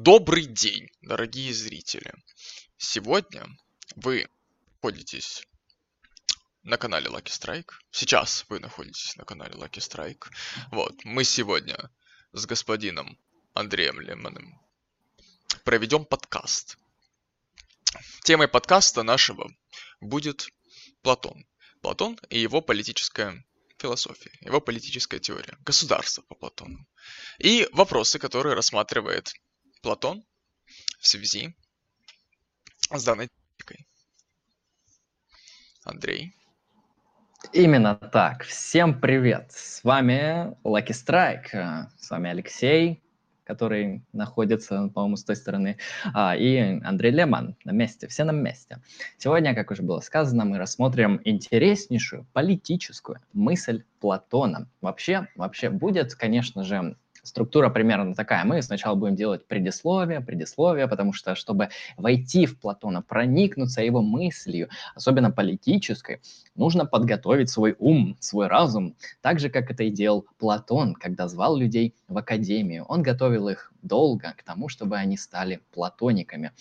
Добрый день, дорогие зрители! Сегодня вы находитесь на канале Lucky Strike. Сейчас вы находитесь на канале Lucky Strike. Вот, мы сегодня с господином Андреем Лемоном проведем подкаст. Темой подкаста нашего будет Платон. Платон и его политическая философия, его политическая теория, государство по Платону. И вопросы, которые рассматривает Платон в связи с данной темой. Андрей. Именно так. Всем привет. С вами Lucky Strike. С вами Алексей, который находится, по-моему, с той стороны, а, и Андрей Леман на месте. Все на месте. Сегодня, как уже было сказано, мы рассмотрим интереснейшую политическую мысль Платона. Вообще, вообще будет, конечно же, структура примерно такая. Мы сначала будем делать предисловие, предисловие, потому что, чтобы войти в Платона, проникнуться его мыслью, особенно политической, нужно подготовить свой ум, свой разум, так же, как это и делал Платон, когда звал людей в академию. Он готовил их долго к тому, чтобы они стали платониками.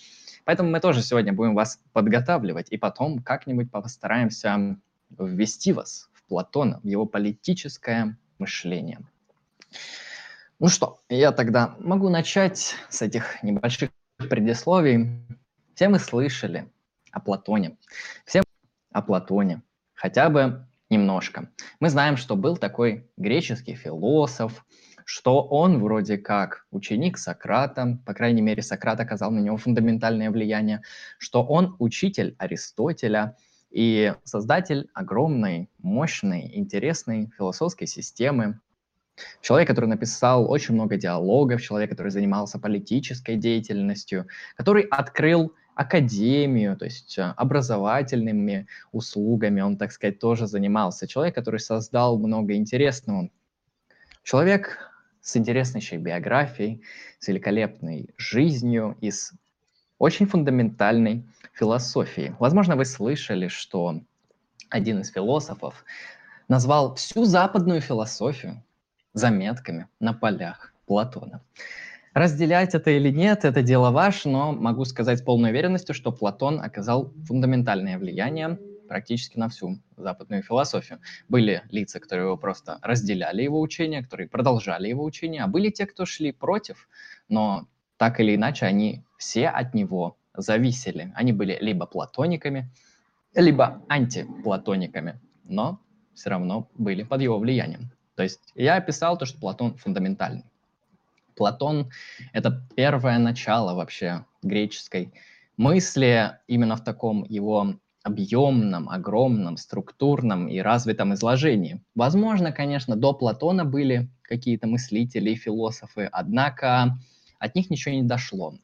Поэтому мы тоже сегодня будем вас подготавливать, и потом как-нибудь постараемся ввести вас в Платона, в его политическое мышление. Ну что, я тогда могу начать с этих небольших предисловий. Все мы слышали о Платоне. Все о Платоне. Хотя бы немножко. Мы знаем, что был такой греческий философ, что он вроде как ученик Сократа, по крайней мере, Сократ оказал на него фундаментальное влияние, что он учитель Аристотеля и создатель огромной, мощной, интересной философской системы, Человек, который написал очень много диалогов, человек, который занимался политической деятельностью, который открыл академию, то есть э, образовательными услугами, он, так сказать, тоже занимался. Человек, который создал много интересного. Человек с интереснейшей биографией, с великолепной жизнью и с очень фундаментальной философией. Возможно, вы слышали, что один из философов назвал всю западную философию заметками на полях Платона. Разделять это или нет, это дело ваше, но могу сказать с полной уверенностью, что Платон оказал фундаментальное влияние практически на всю западную философию. Были лица, которые его просто разделяли его учение, которые продолжали его учение, а были те, кто шли против, но так или иначе они все от него зависели. Они были либо платониками, либо антиплатониками, но все равно были под его влиянием. То есть я описал то, что Платон фундаментальный. Платон — это первое начало вообще греческой мысли именно в таком его объемном, огромном, структурном и развитом изложении. Возможно, конечно, до Платона были какие-то мыслители и философы, однако от них ничего не дошло,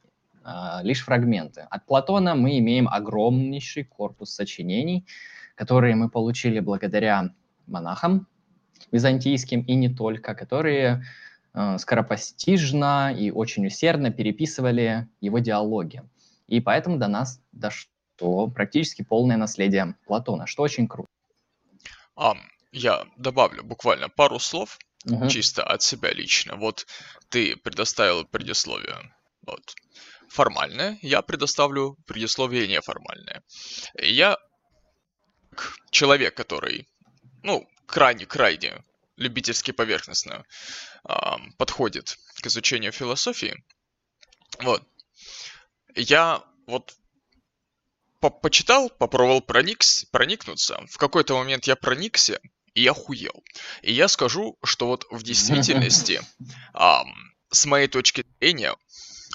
а, лишь фрагменты. От Платона мы имеем огромнейший корпус сочинений, которые мы получили благодаря монахам, византийским и не только, которые э, скоропостижно и очень усердно переписывали его диалоги. И поэтому до нас дошло практически полное наследие Платона, что очень круто. А, я добавлю буквально пару слов, угу. чисто от себя лично. Вот ты предоставил предисловие. Вот. Формальное, я предоставлю предисловие неформальное. Я человек, который, ну, крайне-крайне любительски поверхностно э, подходит к изучению философии. Вот. Я вот по почитал, попробовал проникс, проникнуться. В какой-то момент я проникся и охуел. И я скажу, что вот в действительности, э, с моей точки зрения,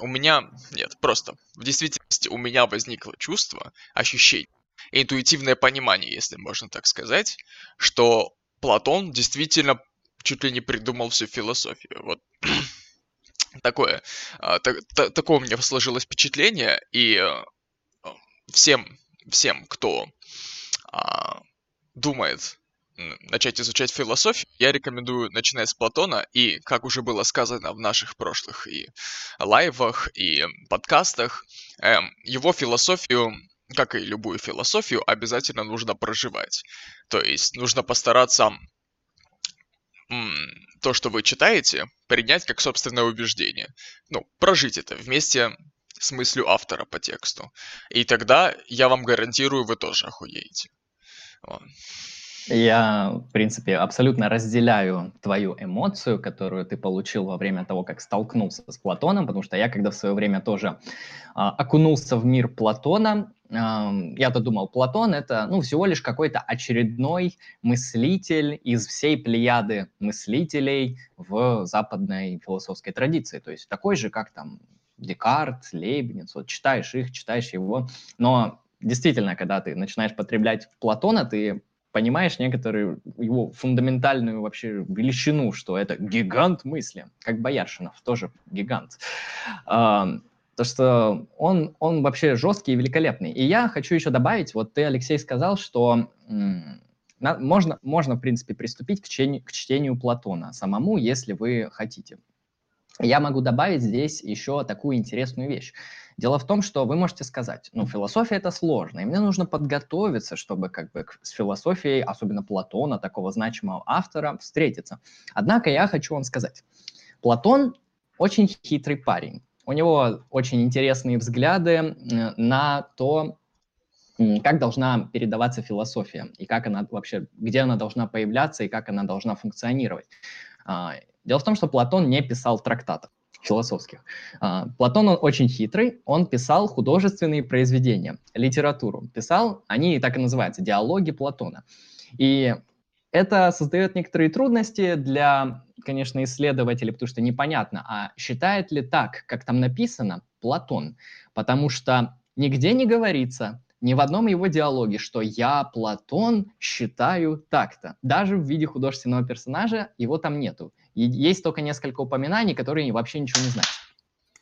у меня, нет, просто, в действительности у меня возникло чувство, ощущение, интуитивное понимание, если можно так сказать, что Платон действительно чуть ли не придумал всю философию. Вот такое, так, та, такое у меня сложилось впечатление, и а, всем, всем, кто а, думает начать изучать философию, я рекомендую начинать с Платона, и, как уже было сказано в наших прошлых и лайвах, и подкастах, эм, его философию как и любую философию, обязательно нужно проживать. То есть нужно постараться то, что вы читаете, принять как собственное убеждение. Ну, прожить это вместе с мыслью автора по тексту. И тогда, я вам гарантирую, вы тоже охуеете. Я, в принципе, абсолютно разделяю твою эмоцию, которую ты получил во время того, как столкнулся с Платоном, потому что я, когда в свое время тоже а, окунулся в мир Платона, я-то думал, Платон это ну, всего лишь какой-то очередной мыслитель из всей плеяды мыслителей в западной философской традиции. То есть такой же, как там Декарт, Лейбниц, вот читаешь их, читаешь его, но действительно, когда ты начинаешь потреблять Платона, ты понимаешь некоторую его фундаментальную вообще величину, что это гигант мысли, как Бояршинов, тоже гигант. А, то, что он, он вообще жесткий и великолепный. И я хочу еще добавить, вот ты, Алексей, сказал, что на, можно, можно, в принципе, приступить к чтению, к чтению Платона самому, если вы хотите. Я могу добавить здесь еще такую интересную вещь. Дело в том, что вы можете сказать, ну, философия это сложно, и мне нужно подготовиться, чтобы как бы с философией, особенно Платона, такого значимого автора, встретиться. Однако я хочу вам сказать, Платон очень хитрый парень. У него очень интересные взгляды на то, как должна передаваться философия, и как она вообще, где она должна появляться, и как она должна функционировать. А, дело в том, что Платон не писал трактатов философских. А, Платон, он очень хитрый, он писал художественные произведения, литературу. Писал, они так и называются, диалоги Платона. И это создает некоторые трудности для, конечно, исследователей, потому что непонятно, а считает ли так, как там написано, Платон, потому что нигде не говорится, ни в одном его диалоге, что я, Платон, считаю так-то. Даже в виде художественного персонажа его там нету. Есть только несколько упоминаний, которые вообще ничего не значат.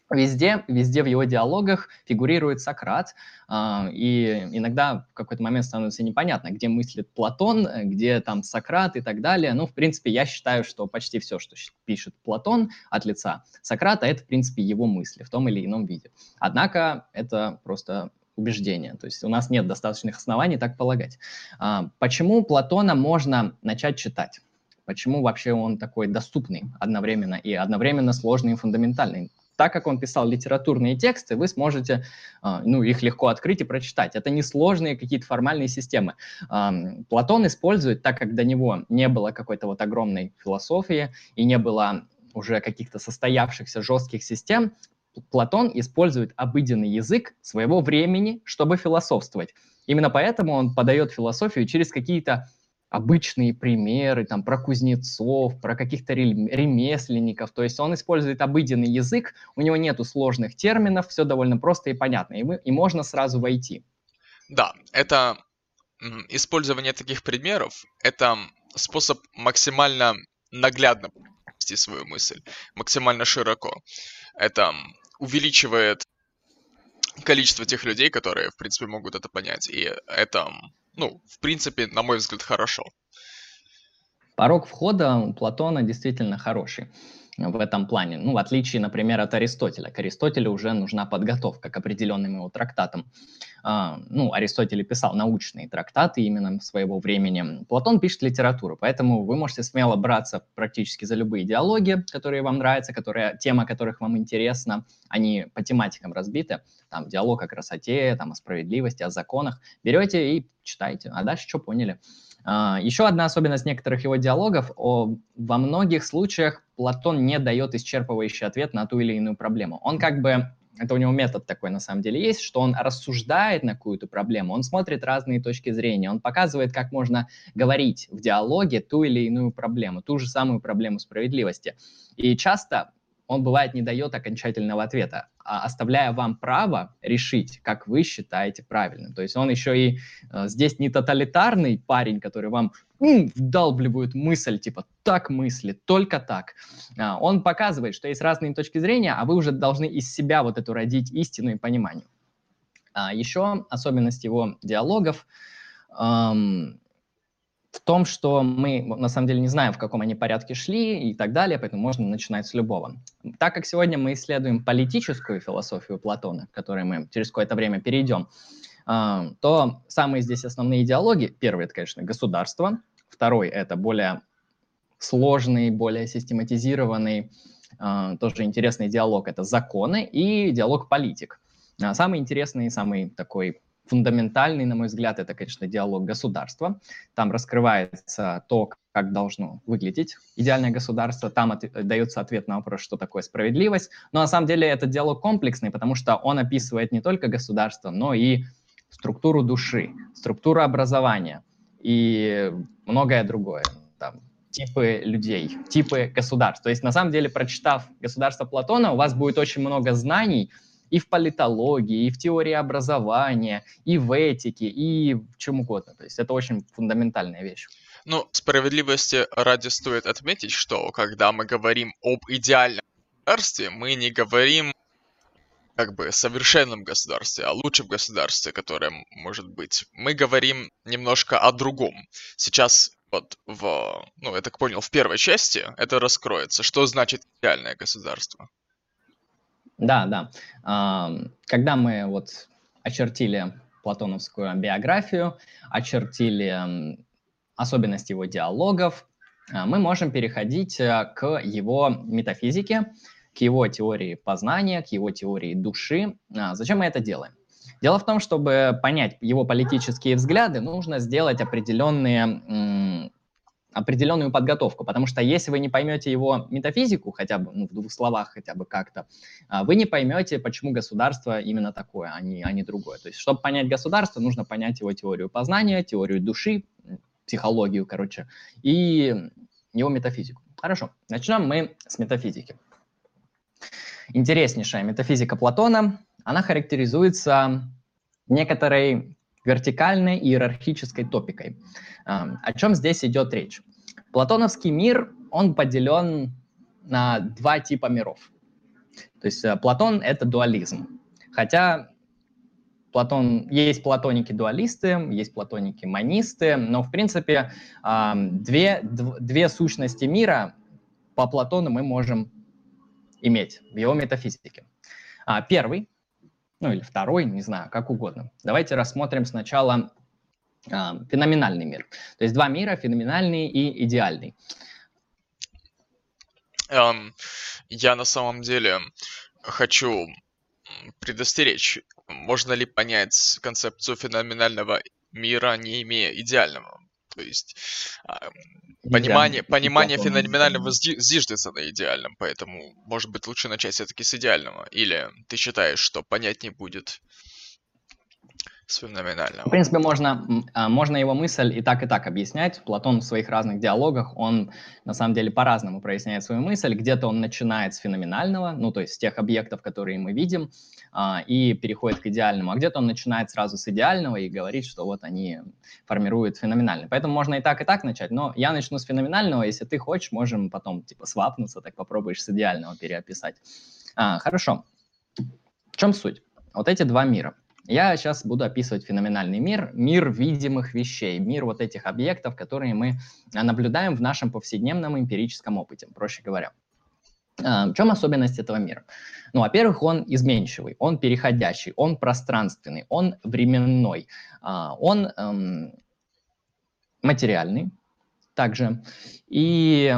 Везде, везде в его диалогах фигурирует Сократ, э, и иногда в какой-то момент становится непонятно, где мыслит Платон, где там Сократ и так далее. Ну, в принципе, я считаю, что почти все, что пишет Платон от лица Сократа, это, в принципе, его мысли в том или ином виде. Однако это просто убеждение. То есть у нас нет достаточных оснований так полагать. А, почему Платона можно начать читать? Почему вообще он такой доступный одновременно и одновременно сложный и фундаментальный? Так как он писал литературные тексты, вы сможете а, ну, их легко открыть и прочитать. Это не сложные какие-то формальные системы. Платон использует, так как до него не было какой-то вот огромной философии и не было уже каких-то состоявшихся жестких систем, Платон использует обыденный язык своего времени, чтобы философствовать. Именно поэтому он подает философию через какие-то обычные примеры, там, про кузнецов, про каких-то ремесленников. То есть он использует обыденный язык, у него нету сложных терминов, все довольно просто и понятно, и, мы, и можно сразу войти. Да, это использование таких примеров, это способ максимально наглядно провести свою мысль, максимально широко. Это увеличивает количество тех людей, которые, в принципе, могут это понять. И это, ну, в принципе, на мой взгляд, хорошо. Порог входа у Платона действительно хороший в этом плане. Ну, в отличие, например, от Аристотеля. К Аристотелю уже нужна подготовка к определенным его трактатам. А, ну, Аристотель писал научные трактаты именно своего времени. Платон пишет литературу, поэтому вы можете смело браться практически за любые диалоги, которые вам нравятся, которые, тема которых вам интересна. Они по тематикам разбиты. Там диалог о красоте, там, о справедливости, о законах. Берете и читайте. А дальше что поняли? А, Еще одна особенность некоторых его диалогов, во многих случаях Платон не дает исчерпывающий ответ на ту или иную проблему. Он как бы, это у него метод такой на самом деле есть, что он рассуждает на какую-то проблему, он смотрит разные точки зрения, он показывает, как можно говорить в диалоге ту или иную проблему, ту же самую проблему справедливости. И часто он бывает не дает окончательного ответа, оставляя вам право решить, как вы считаете правильным. То есть он еще и э, здесь не тоталитарный парень, который вам м, вдалбливает мысль, типа так мысли, только так. А, он показывает, что есть разные точки зрения, а вы уже должны из себя вот эту родить истину и понимание. А, еще особенность его диалогов эм, в том, что мы на самом деле не знаем, в каком они порядке шли и так далее, поэтому можно начинать с любого. Так как сегодня мы исследуем политическую философию Платона, к которой мы через какое-то время перейдем, а, то самые здесь основные идеологии, первый это, конечно, государство, второй это более сложный, более систематизированный, э, тоже интересный диалог – это законы и диалог политик. А самый интересный, самый такой фундаментальный, на мой взгляд, это, конечно, диалог государства. Там раскрывается то, как должно выглядеть идеальное государство. Там от, дается ответ на вопрос, что такое справедливость. Но на самом деле этот диалог комплексный, потому что он описывает не только государство, но и структуру души, структуру образования и многое другое. Там, типы людей, типы государств. То есть, на самом деле, прочитав «Государство Платона», у вас будет очень много знаний, и в политологии, и в теории образования, и в этике, и в чем угодно. То есть это очень фундаментальная вещь. Ну, справедливости ради стоит отметить, что когда мы говорим об идеальном государстве, мы не говорим как бы совершенном государстве, а лучшем государстве, которое может быть. Мы говорим немножко о другом. Сейчас вот в, ну, я так понял, в первой части это раскроется. Что значит идеальное государство? Да, да. Когда мы вот очертили платоновскую биографию, очертили особенности его диалогов, а, мы можем переходить э, к его метафизике, к его теории познания, к его теории души. А, зачем мы это делаем? Дело в том, чтобы понять его политические взгляды, нужно сделать определенные определенную подготовку, потому что если вы не поймете его метафизику, хотя бы ну, в двух словах, хотя бы как-то, а, вы не поймете, почему государство именно такое, а не, а не другое. То есть, чтобы понять государство, нужно понять его теорию познания, теорию души, психологию, короче, и его метафизику. Хорошо, начнем мы с метафизики. Интереснейшая метафизика Платона, она характеризуется некоторой вертикальной иерархической топикой. О чем здесь идет речь? Платоновский мир, он поделен на два типа миров. То есть э, Платон — это дуализм. Хотя Платон, есть платоники-дуалисты, есть платоники-монисты, но, в принципе, две, две сущности мира по Платону мы можем иметь в его метафизике. А, первый, ну или второй, не знаю, как угодно. Давайте рассмотрим сначала а, феноменальный мир. То есть два мира, феноменальный и идеальный. Um, я на самом деле хочу предостеречь. Можно ли понять концепцию феноменального мира, не имея идеального? То есть понимание, понимание феноменального зиждется на идеальном, поэтому, может быть, лучше начать все-таки с идеального. Или ты считаешь, что понять не будет с феноменального. В принципе, можно, а, можно его мысль и так, и так объяснять. Платон в своих разных диалогах, он на самом деле по-разному проясняет свою мысль. Где-то он начинает с феноменального, ну, то есть с тех объектов, которые мы видим, а, и переходит к идеальному. А где-то он начинает сразу с идеального и говорит, что вот они формируют феноменальный. Поэтому можно и так, и так начать. Но я начну с феноменального. Если ты хочешь, можем потом типа свапнуться, так попробуешь с идеального переописать. А, хорошо. В чем суть? Вот эти два мира – я сейчас буду описывать феноменальный мир, мир видимых вещей, мир вот этих объектов, которые мы а, наблюдаем в нашем повседневном эмпирическом опыте, проще говоря. А, в чем особенность этого мира? Ну, во-первых, он изменчивый, он переходящий, он пространственный, он временной, а, он эм, материальный также. И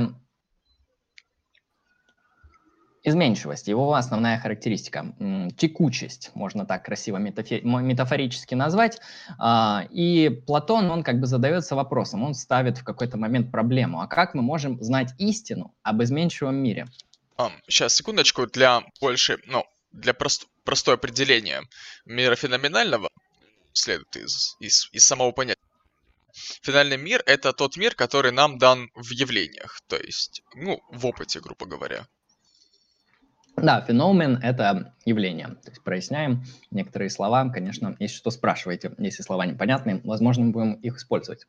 Изменчивость, его основная характеристика. Текучесть, можно так красиво метафорически назвать. А, и Платон, он как бы задается вопросом, он ставит в какой-то момент проблему. А как мы можем знать истину об изменчивом мире? Сейчас, секундочку, для больше, ну, для прост, простое определение мира феноменального следует из, из, из самого понятия. Финальный мир — это тот мир, который нам дан в явлениях, то есть, ну, в опыте, грубо говоря. Да, феномен – это явление. То есть проясняем некоторые слова. Конечно, если что, спрашивайте. Если слова непонятны, возможно, мы будем их использовать.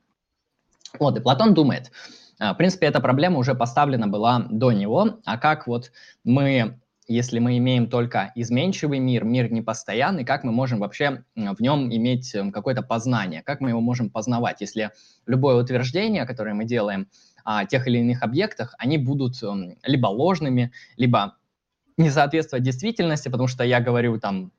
Вот, и Платон думает, а, в принципе, эта проблема уже поставлена была до него, а как вот мы, если мы имеем только изменчивый мир, мир непостоянный, как мы можем вообще в нем иметь эм, какое-то познание, как мы его можем познавать, если любое утверждение, которое мы делаем о тех или иных объектах, они будут эм, либо ложными, либо не соответствовать действительности, потому что я говорю там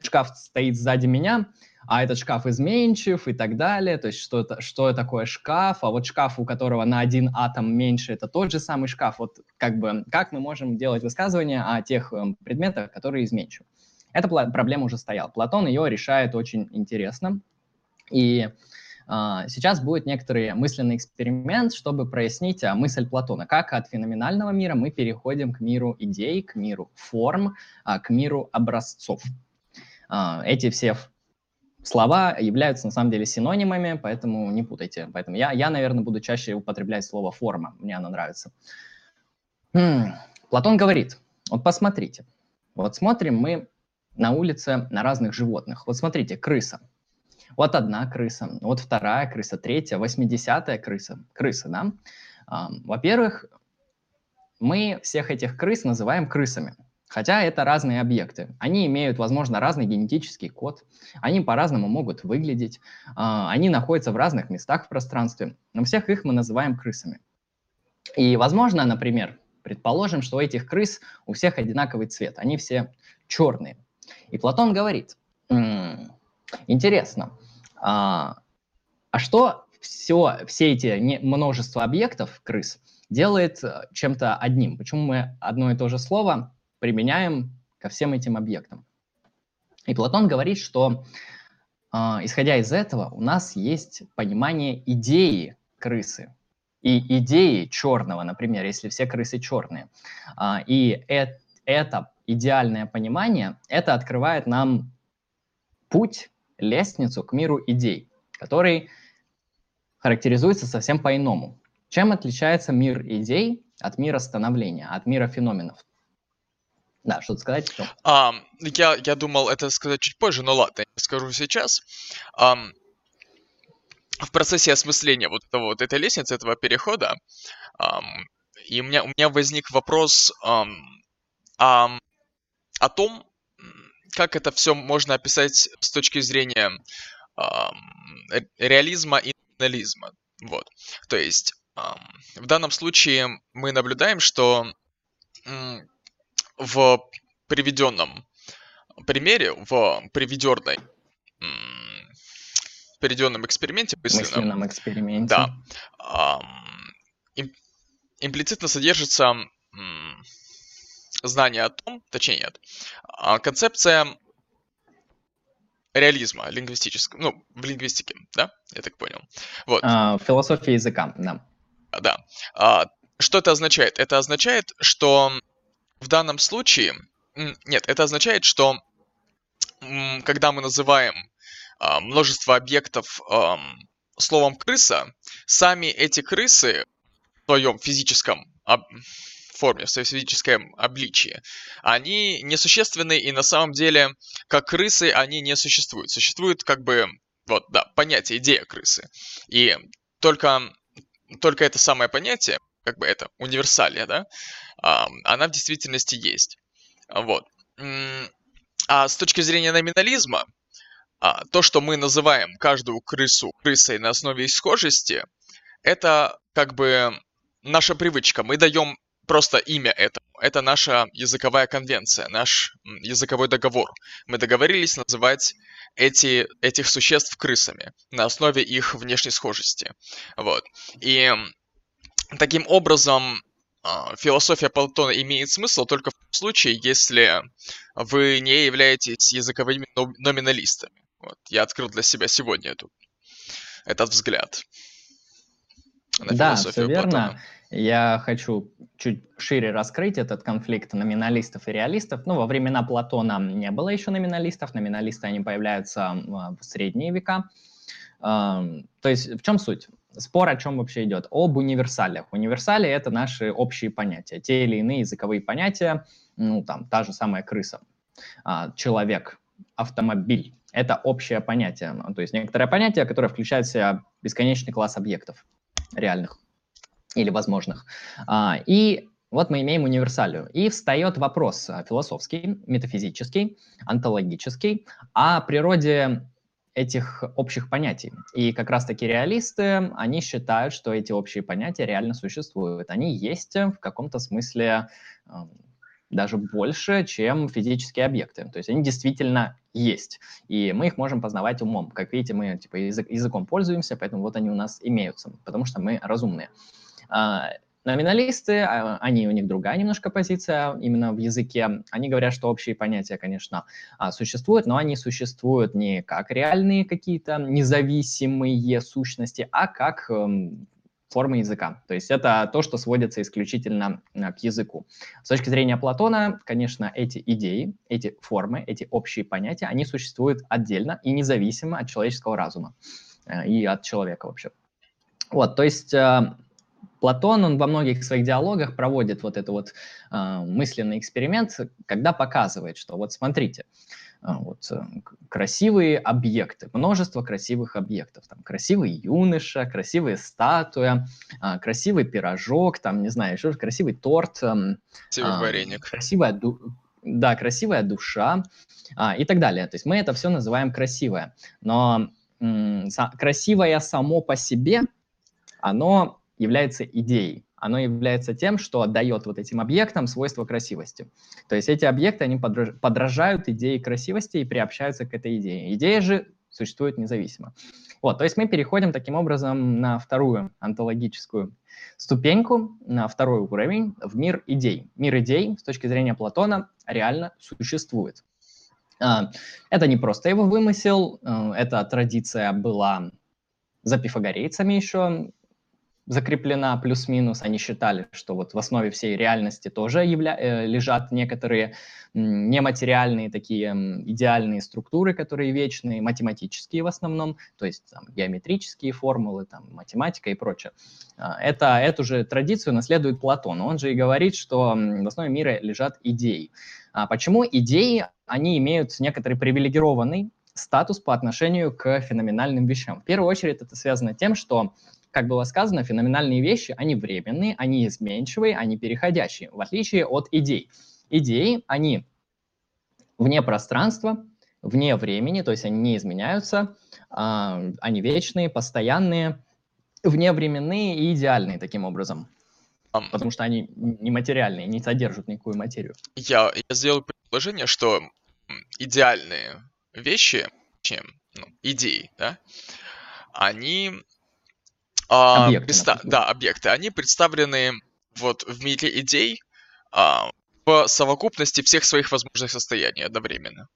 шкаф стоит сзади меня, а этот шкаф изменчив и так далее, то есть что, это, что такое шкаф, а вот шкаф, у которого на один атом меньше, это тот же самый шкаф, вот как бы, как мы можем делать высказывания о тех э, предметах, которые изменчивы. Эта проблема уже стояла. Платон ее решает очень интересно, и сейчас будет некоторый мысленный эксперимент, чтобы прояснить uh, мысль Платона, как от феноменального мира мы переходим к миру идей, к миру форм, uh, к миру образцов. Эти все слова являются на самом деле синонимами, поэтому не путайте. Поэтому я, я наверное, буду чаще употреблять слово форма, мне оно нравится. Хм. Платон говорит, вот посмотрите, вот смотрим мы на улице на разных животных. Вот смотрите, крыса. Вот одна крыса, вот вторая крыса, третья, восьмидесятая крыса. Крыса, да? Во-первых, мы всех этих крыс называем крысами. Хотя это разные объекты. Они имеют, возможно, разный генетический код, они по-разному могут выглядеть, а, они находятся в разных местах в пространстве, но всех их мы называем крысами. И, возможно, например, предположим, что у этих крыс у всех одинаковый цвет, они все черные. И Платон говорит, интересно, а, а что все, все эти не, множество объектов крыс делает э, чем-то одним? Почему мы одно и то же слово применяем ко всем этим объектам. И Платон говорит, что э, исходя из этого у нас есть понимание идеи крысы и идеи черного, например, если все крысы черные. Э, и э, это идеальное понимание, это открывает нам путь, лестницу к миру идей, который характеризуется совсем по-иному. Чем отличается мир идей от мира становления, от мира феноменов? Да, что-то сказать? Что? Um, я, я думал это сказать чуть позже, но ладно, я скажу сейчас. Um, в процессе осмысления вот, этого, вот этой лестницы, этого перехода, um, и у меня, у меня возник вопрос um, um, о том, как это все можно описать с точки зрения um, реализма и анализма. Вот. То есть um, в данном случае мы наблюдаем, что um, в приведенном примере, в приведенной приведенном эксперименте мысленном, мысленном эксперименте. Да. Им, имплицитно содержится знание о том, точнее нет, а, концепция реализма лингвистического, ну, в лингвистике, да, я так понял. Вот. А, философия языка, да. Да. А, что это означает? Это означает, что в данном случае, нет, это означает, что когда мы называем а, множество объектов словом крыса, сами эти крысы в своем физическом форме, в своем физическом обличии, они несущественны и на самом деле, как крысы, они не существуют. Существует как бы, вот, да, понятие, идея крысы. И только, только это самое понятие, как бы это универсалия, да, она в действительности есть. Вот. А с точки зрения номинализма, а, то, что мы называем каждую крысу крысой на основе схожести, это как бы наша привычка. Мы даем просто имя этому. Это наша языковая конвенция, наш языковой договор. Мы договорились называть эти, этих существ крысами на основе их внешней схожести. Вот. И таким образом а, философия Платона имеет смысл только в том случае, если вы не являетесь языковыми номиналистами. Вот. Я открыл для себя сегодня эту, этот взгляд на да, все верно. Платона. Я хочу чуть шире раскрыть этот конфликт номиналистов и реалистов. Ну, во времена Платона не было еще номиналистов. Номиналисты, они появляются в средние века. То есть в чем суть? спор о чем вообще идет? Об универсалиях. Универсали — это наши общие понятия, те или иные языковые понятия, ну, там, та же самая крыса, а, человек, автомобиль. Это общее понятие, ну, то есть некоторое понятие, которое включает в себя бесконечный класс объектов реальных или возможных. А, и вот мы имеем универсалию. И встает вопрос философский, метафизический, онтологический о природе этих общих понятий. И как раз-таки реалисты, они считают, что эти общие понятия реально существуют. Они есть в каком-то смысле эм, даже больше, чем физические объекты. То есть они действительно есть, и мы их можем познавать умом. Как видите, мы типа язык, языком пользуемся, поэтому вот они у нас имеются, потому что мы разумные. А, номиналисты, а, они, у них другая немножко позиция именно в языке. Они говорят, что общие понятия, конечно, а, существуют, но они существуют не как реальные какие-то независимые сущности, а как эм, формы языка. То есть это то, что сводится исключительно к языку. С точки зрения Платона, конечно, эти идеи, эти формы, эти общие понятия, они существуют отдельно и независимо от человеческого разума э, и от человека вообще. Вот, то есть э, Платон, он во многих своих диалогах проводит вот этот вот мысленный эксперимент, когда показывает, что вот смотрите, а, вот, э, красивые объекты, множество красивых объектов. Там красивый юноша, красивая статуя, а, красивый пирожок, там, не знаю, еще красивый торт. Красивый а, вареник. Красивая, ду... да, красивая душа а, и так далее. То есть мы это все называем красивое. Но м- красивое само по себе, оно является идеей оно является тем, что отдает вот этим объектам свойства красивости. То есть эти объекты, они подражают идее красивости и приобщаются к этой идее. Идея же существует независимо. Вот, то есть мы переходим таким образом на вторую онтологическую ступеньку, на второй уровень, в мир идей. Мир идей, с точки зрения Платона, реально существует. А, это не просто его вымысел, э, эта традиция была за пифагорейцами еще, закреплена плюс-минус. Они считали, что вот в основе всей реальности тоже явля... э, лежат некоторые нематериальные такие идеальные структуры, которые вечные, математические в основном, то есть там, геометрические формулы, там, математика и прочее. А, это, эту же традицию наследует Платон. Он же и говорит, что в основе мира лежат идеи. А почему идеи, они имеют некоторый привилегированный статус по отношению к феноменальным вещам? В первую очередь это связано тем, что как было сказано, феноменальные вещи, они временные, они изменчивые, они переходящие, в отличие от идей. Идеи, они вне пространства, вне времени, то есть они не изменяются, а, они вечные, постоянные, вневременные и идеальные таким образом. Um, потому что они нематериальные, не содержат никакую материю. Я, я сделал предположение, что идеальные вещи, чем ну, идеи, да, они а, объекты, приста- да, объекты. Они представлены вот в мире идей а, в совокупности всех своих возможных состояний одновременно.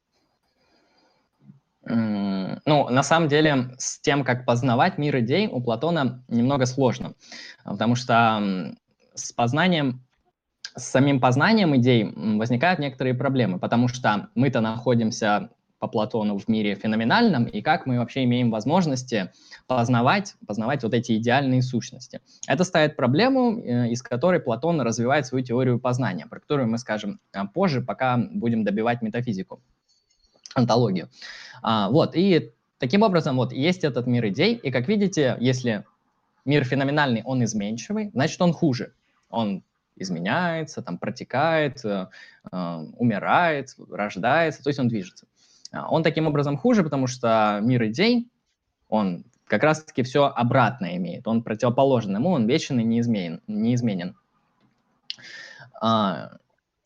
Ну, на самом деле, с тем, как познавать мир идей, у Платона немного сложно, потому что с познанием, с самим познанием идей возникают некоторые проблемы, потому что мы-то находимся по Платону в мире феноменальном, и как мы вообще имеем возможности познавать, познавать вот эти идеальные сущности. Это ставит проблему, э, из которой Платон развивает свою теорию познания, про которую мы скажем э, позже, пока будем добивать метафизику, антологию. А, вот, и таким образом вот есть этот мир идей, и как видите, если мир феноменальный, он изменчивый, значит он хуже. Он изменяется, там протекает, э, э, умирает, рождается, то есть он движется. А, он таким образом хуже, потому что мир идей, он как раз-таки все обратно имеет. Он противоположен ему, он вечен и неизменен. неизменен. А,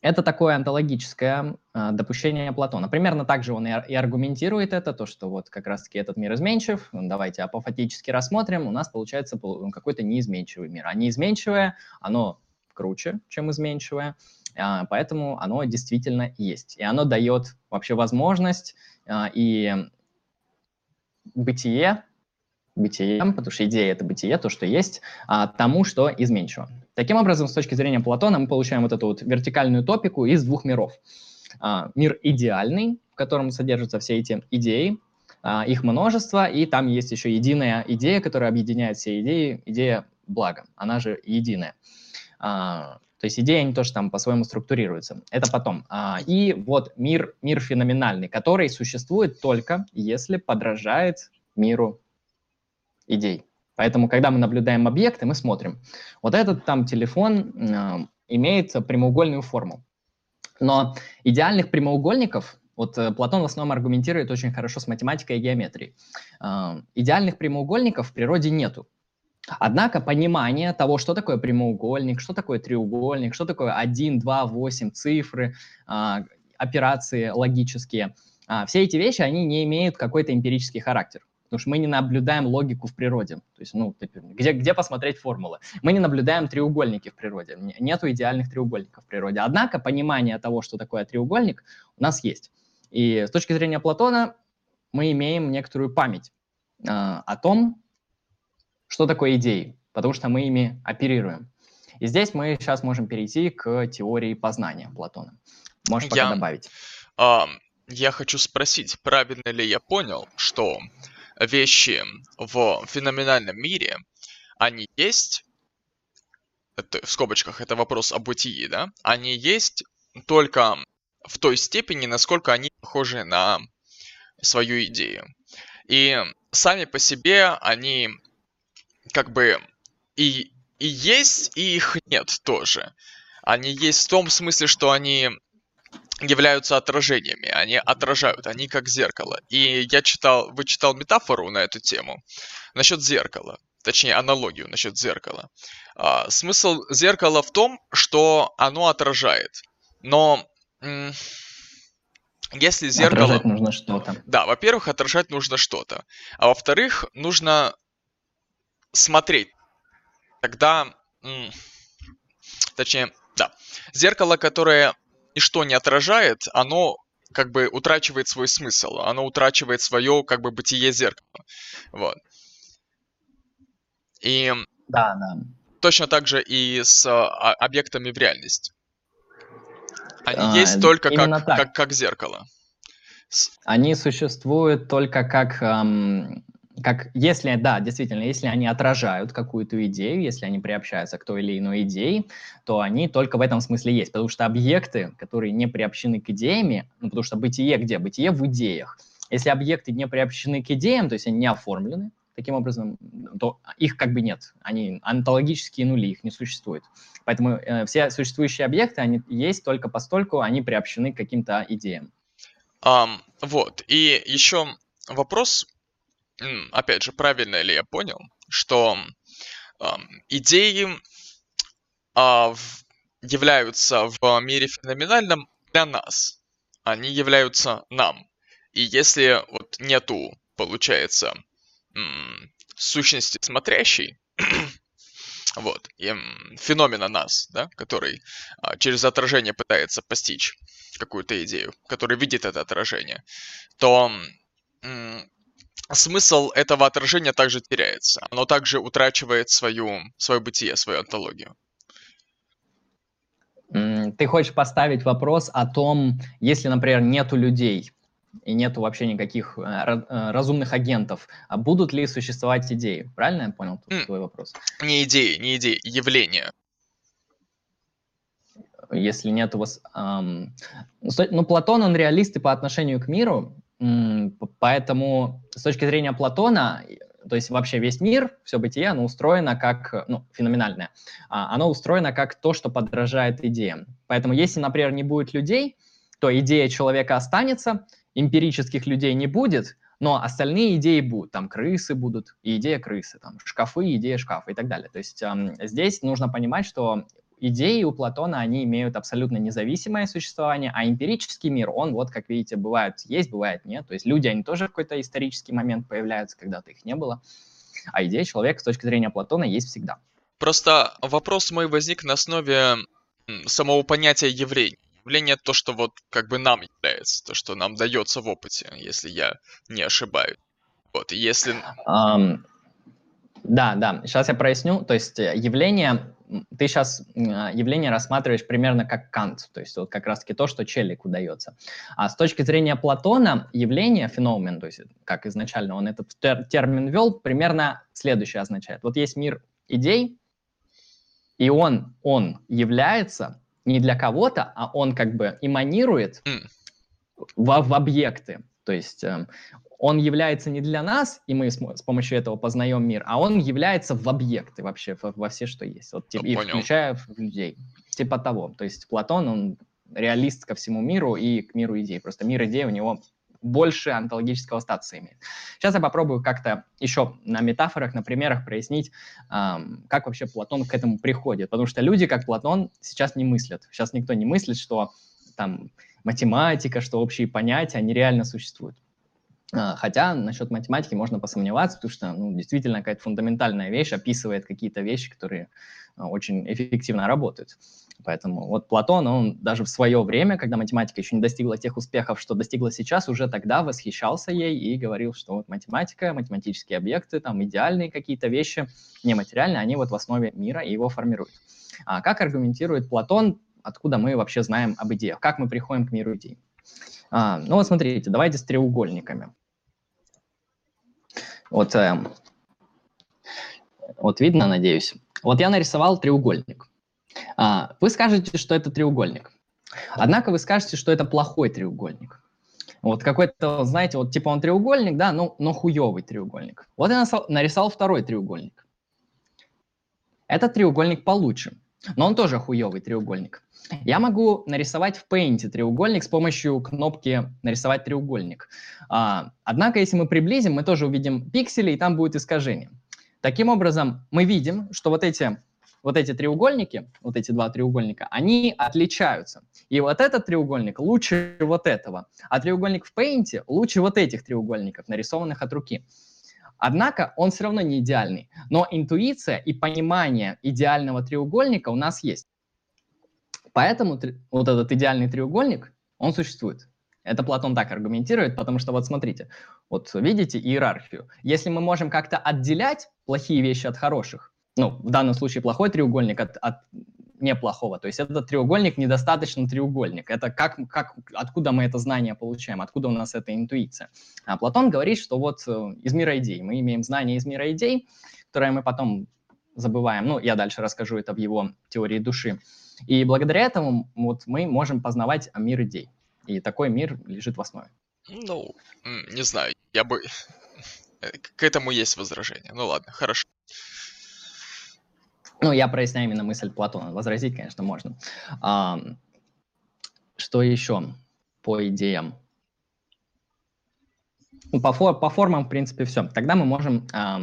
это такое онтологическое а, допущение Платона. Примерно так же он и аргументирует это, то, что вот как раз-таки этот мир изменчив, давайте апофатически рассмотрим, у нас получается какой-то неизменчивый мир. А неизменчивое, оно круче, чем изменчивое, поэтому оно действительно есть. И оно дает вообще возможность а, и бытие, бытие, потому что идея — это бытие, то, что есть, а, тому, что изменчиво. Таким образом, с точки зрения Платона, мы получаем вот эту вот вертикальную топику из двух миров. Мир идеальный, в котором содержатся все эти идеи, их множество, и там есть еще единая идея, которая объединяет все идеи, идея блага, она же единая. То есть идея не тоже там по-своему структурируется. Это потом. А, и вот мир, мир феноменальный, который существует только если подражает миру идей. Поэтому, когда мы наблюдаем объекты, мы смотрим. Вот этот там телефон э, имеет прямоугольную форму. Но идеальных прямоугольников, вот э, Платон в основном аргументирует очень хорошо с математикой и геометрией. Э, идеальных прямоугольников в природе нету. Однако понимание того, что такое прямоугольник, что такое треугольник, что такое 1, 2, 8 цифры, а, операции логические, а, все эти вещи, они не имеют какой-то эмпирический характер. Потому что мы не наблюдаем логику в природе. То есть, ну, где, где посмотреть формулы? Мы не наблюдаем треугольники в природе. Нету идеальных треугольников в природе. Однако понимание того, что такое треугольник, у нас есть. И с точки зрения Платона мы имеем некоторую память э, о том, что такое идеи, потому что мы ими оперируем. И здесь мы сейчас можем перейти к теории познания Платона. Можешь пока я, добавить. Э, я хочу спросить, правильно ли я понял, что вещи в феноменальном мире, они есть, это, в скобочках, это вопрос о бытии, да, они есть только в той степени, насколько они похожи на свою идею. И сами по себе они как бы и, и есть, и их нет тоже. Они есть в том смысле, что они являются отражениями, они отражают, они как зеркало. И я читал, вычитал метафору на эту тему насчет зеркала, точнее аналогию насчет зеркала. А, смысл зеркала в том, что оно отражает, но если зеркало... Отражать нужно что-то. Да, во-первых, отражать нужно что-то. А во-вторых, нужно смотреть. Тогда... Точнее, да. Зеркало, которое ничто не отражает, оно как бы утрачивает свой смысл. Оно утрачивает свое как бы бытие зеркала. Вот. И... Да, да. Точно так же и с а, объектами в реальности. Они а, есть только как, как, как зеркало. Они существуют только как, эм, как, если, да, действительно, если они отражают какую-то идею, если они приобщаются к той или иной идее, то они только в этом смысле есть. Потому что объекты, которые не приобщены к идеями, ну, потому что бытие где? Бытие в идеях. Если объекты не приобщены к идеям, то есть они не оформлены, таким образом, то их как бы нет. Они онтологические нули, их не существует. Поэтому э, все существующие объекты, они есть только постольку, они приобщены к каким-то идеям. Um, вот, и еще вопрос, опять же, правильно ли я понял, что идеи uh, являются в мире феноменальном для нас, они являются нам. И если вот нету, получается, сущности смотрящей, вот, и, феномена нас, да, который а, через отражение пытается постичь какую-то идею, который видит это отражение, то смысл этого отражения также теряется. Оно также утрачивает свою, свое бытие, свою антологию. Ты хочешь поставить вопрос о том, если, например, нету людей, и нету вообще никаких э, э, разумных агентов, а будут ли существовать идеи? Правильно я понял mm. твой вопрос? Не идеи, не идеи, явления. Если нет у вас... Эм, ну, Платон, он реалист и по отношению к миру, поэтому с точки зрения Платона, то есть вообще весь мир, все бытие, оно устроено как, ну, феноменальное, а, оно устроено как то, что подражает идеям. Поэтому если, например, не будет людей, то идея человека останется, эмпирических людей не будет, но остальные идеи будут. Там крысы будут, и идея крысы, там шкафы, идея шкафа и так далее. То есть эм, здесь нужно понимать, что идеи у Платона, они имеют абсолютно независимое существование, а эмпирический мир, он вот, как видите, бывает есть, бывает нет. То есть люди, они тоже в какой-то исторический момент появляются, когда-то их не было. А идея человека с точки зрения Платона есть всегда. Просто вопрос мой возник на основе самого понятия явлений явление то, что вот как бы нам является, то, что нам дается в опыте, если я не ошибаюсь. Вот, если... Um, да, да, сейчас я проясню. То есть э, явление, ты сейчас явление рассматриваешь примерно как Кант, то есть вот как раз-таки то, что Челик удается. А с точки зрения Платона явление, феномен, то есть как изначально он этот тер термин вел, примерно следующее означает. Вот есть мир идей, и он, он является не для кого-то, а он как бы эманирует mm. в, в объекты. То есть э, он является не для нас, и мы с, с помощью этого познаем мир, а он является в объекты вообще, во, во все, что есть. Вот, типа, и включая в людей. Типа того. То есть Платон, он реалист ко всему миру и к миру идей. Просто мир идей у него больше онтологического статуса имеет. Сейчас я попробую как-то еще на метафорах, на примерах прояснить, эм, как вообще Платон к этому приходит. Потому что люди, как Платон, сейчас не мыслят. Сейчас никто не мыслит, что там математика, что общие понятия, они реально существуют. А, хотя насчет математики можно посомневаться, потому что ну, действительно какая-то фундаментальная вещь описывает какие-то вещи, которые а, очень эффективно работают. Поэтому вот Платон, он даже в свое время, когда математика еще не достигла тех успехов, что достигла сейчас, уже тогда восхищался ей и говорил, что вот математика, математические объекты, там идеальные какие-то вещи, нематериальные, они вот в основе мира и его формируют. А как аргументирует Платон, откуда мы вообще знаем об идеях, как мы приходим к миру идей? А, ну вот смотрите, давайте с треугольниками. Вот, э, вот видно, надеюсь. Вот я нарисовал треугольник. А, вы скажете, что это треугольник. Однако вы скажете, что это плохой треугольник. Вот какой-то, знаете, вот типа он треугольник, да, но, но хуевый треугольник. Вот я нарисовал второй треугольник. Этот треугольник получше, но он тоже хуевый треугольник. Я могу нарисовать в Paint треугольник с помощью кнопки «Нарисовать треугольник». А, однако, если мы приблизим, мы тоже увидим пиксели, и там будет искажение. Таким образом, мы видим, что вот эти, вот эти треугольники, вот эти два треугольника, они отличаются. И вот этот треугольник лучше вот этого, а треугольник в Paint лучше вот этих треугольников, нарисованных от руки. Однако он все равно не идеальный. Но интуиция и понимание идеального треугольника у нас есть. Поэтому вот этот идеальный треугольник, он существует. Это Платон так аргументирует, потому что вот смотрите, вот видите иерархию. Если мы можем как-то отделять плохие вещи от хороших, ну, в данном случае плохой треугольник от, от неплохого, то есть этот треугольник недостаточно треугольник. Это как, как, откуда мы это знание получаем, откуда у нас эта интуиция. А Платон говорит, что вот э, из мира идей, мы имеем знание из мира идей, которое мы потом забываем, ну, я дальше расскажу это в его теории души, и благодаря этому вот мы можем познавать мир идей. И такой мир лежит в основе. Ну, не знаю, я бы... Э, к этому есть возражение. Ну ладно, хорошо. Ну, я проясняю именно мысль Платона. Возразить, конечно, можно. А, что еще по идеям? Ну, по, фор по формам, в принципе, все. Тогда мы можем а,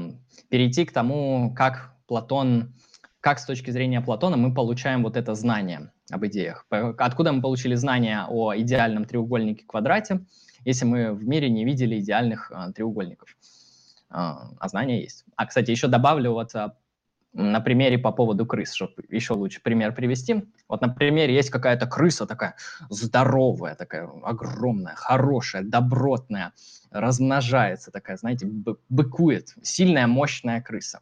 перейти к тому, как Платон как с точки зрения Платона мы получаем вот это знание об идеях. Откуда мы получили знание о идеальном треугольнике квадрате, если мы в мире не видели идеальных а, треугольников? А, а знания есть. А, кстати, еще добавлю вот а, на примере по поводу крыс, чтобы еще лучше пример привести. Вот на примере есть какая-то крыса такая здоровая, такая огромная, хорошая, добротная, размножается такая, знаете, быкует, сильная, мощная крыса.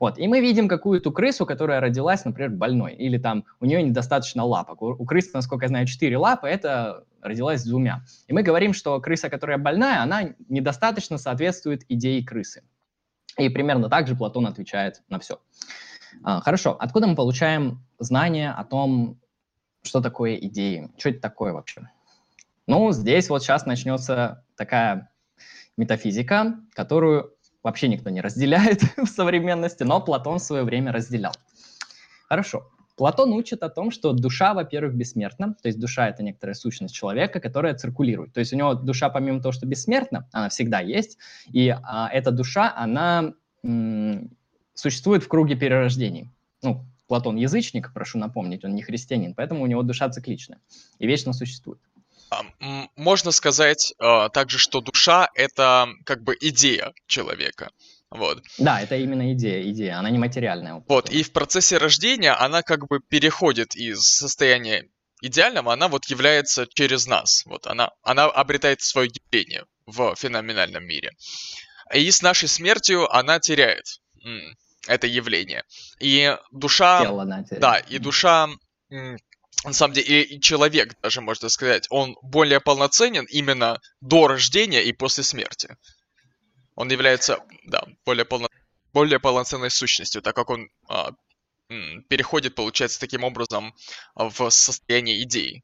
Вот. И мы видим какую-то крысу, которая родилась, например, больной, или там у нее недостаточно лапок. У, у крысы, насколько я знаю, четыре лапы, это родилась с двумя. И мы говорим, что крыса, которая больная, она недостаточно соответствует идее крысы. И примерно так же Платон отвечает на все. А, хорошо, откуда мы получаем знания о том, что такое идеи? Что это такое вообще? Ну, здесь вот сейчас начнется такая метафизика, которую вообще никто не разделяет в современности, но Платон в свое время разделял. Хорошо. Платон учит о том, что душа, во-первых, бессмертна, то есть душа — это некоторая сущность человека, которая циркулирует. То есть у него душа, помимо того, что бессмертна, она всегда есть, и а, эта душа, она м- существует в круге перерождений. Ну, Платон язычник, прошу напомнить, он не христианин, поэтому у него душа цикличная и вечно существует. Можно сказать э, также, что душа — это как бы идея человека. Вот. Да, это именно идея, идея, она не материальная. Вот, и в процессе рождения она как бы переходит из состояния идеального, она вот является через нас. Вот она, она обретает свое явление в феноменальном мире. И с нашей смертью она теряет это явление. И душа... Тело, да, теряет. Да, и душа на самом деле, и, человек, даже можно сказать, он более полноценен именно до рождения и после смерти. Он является, да, более, полно, более полноценной сущностью, так как он а, переходит, получается, таким образом в состояние идеи.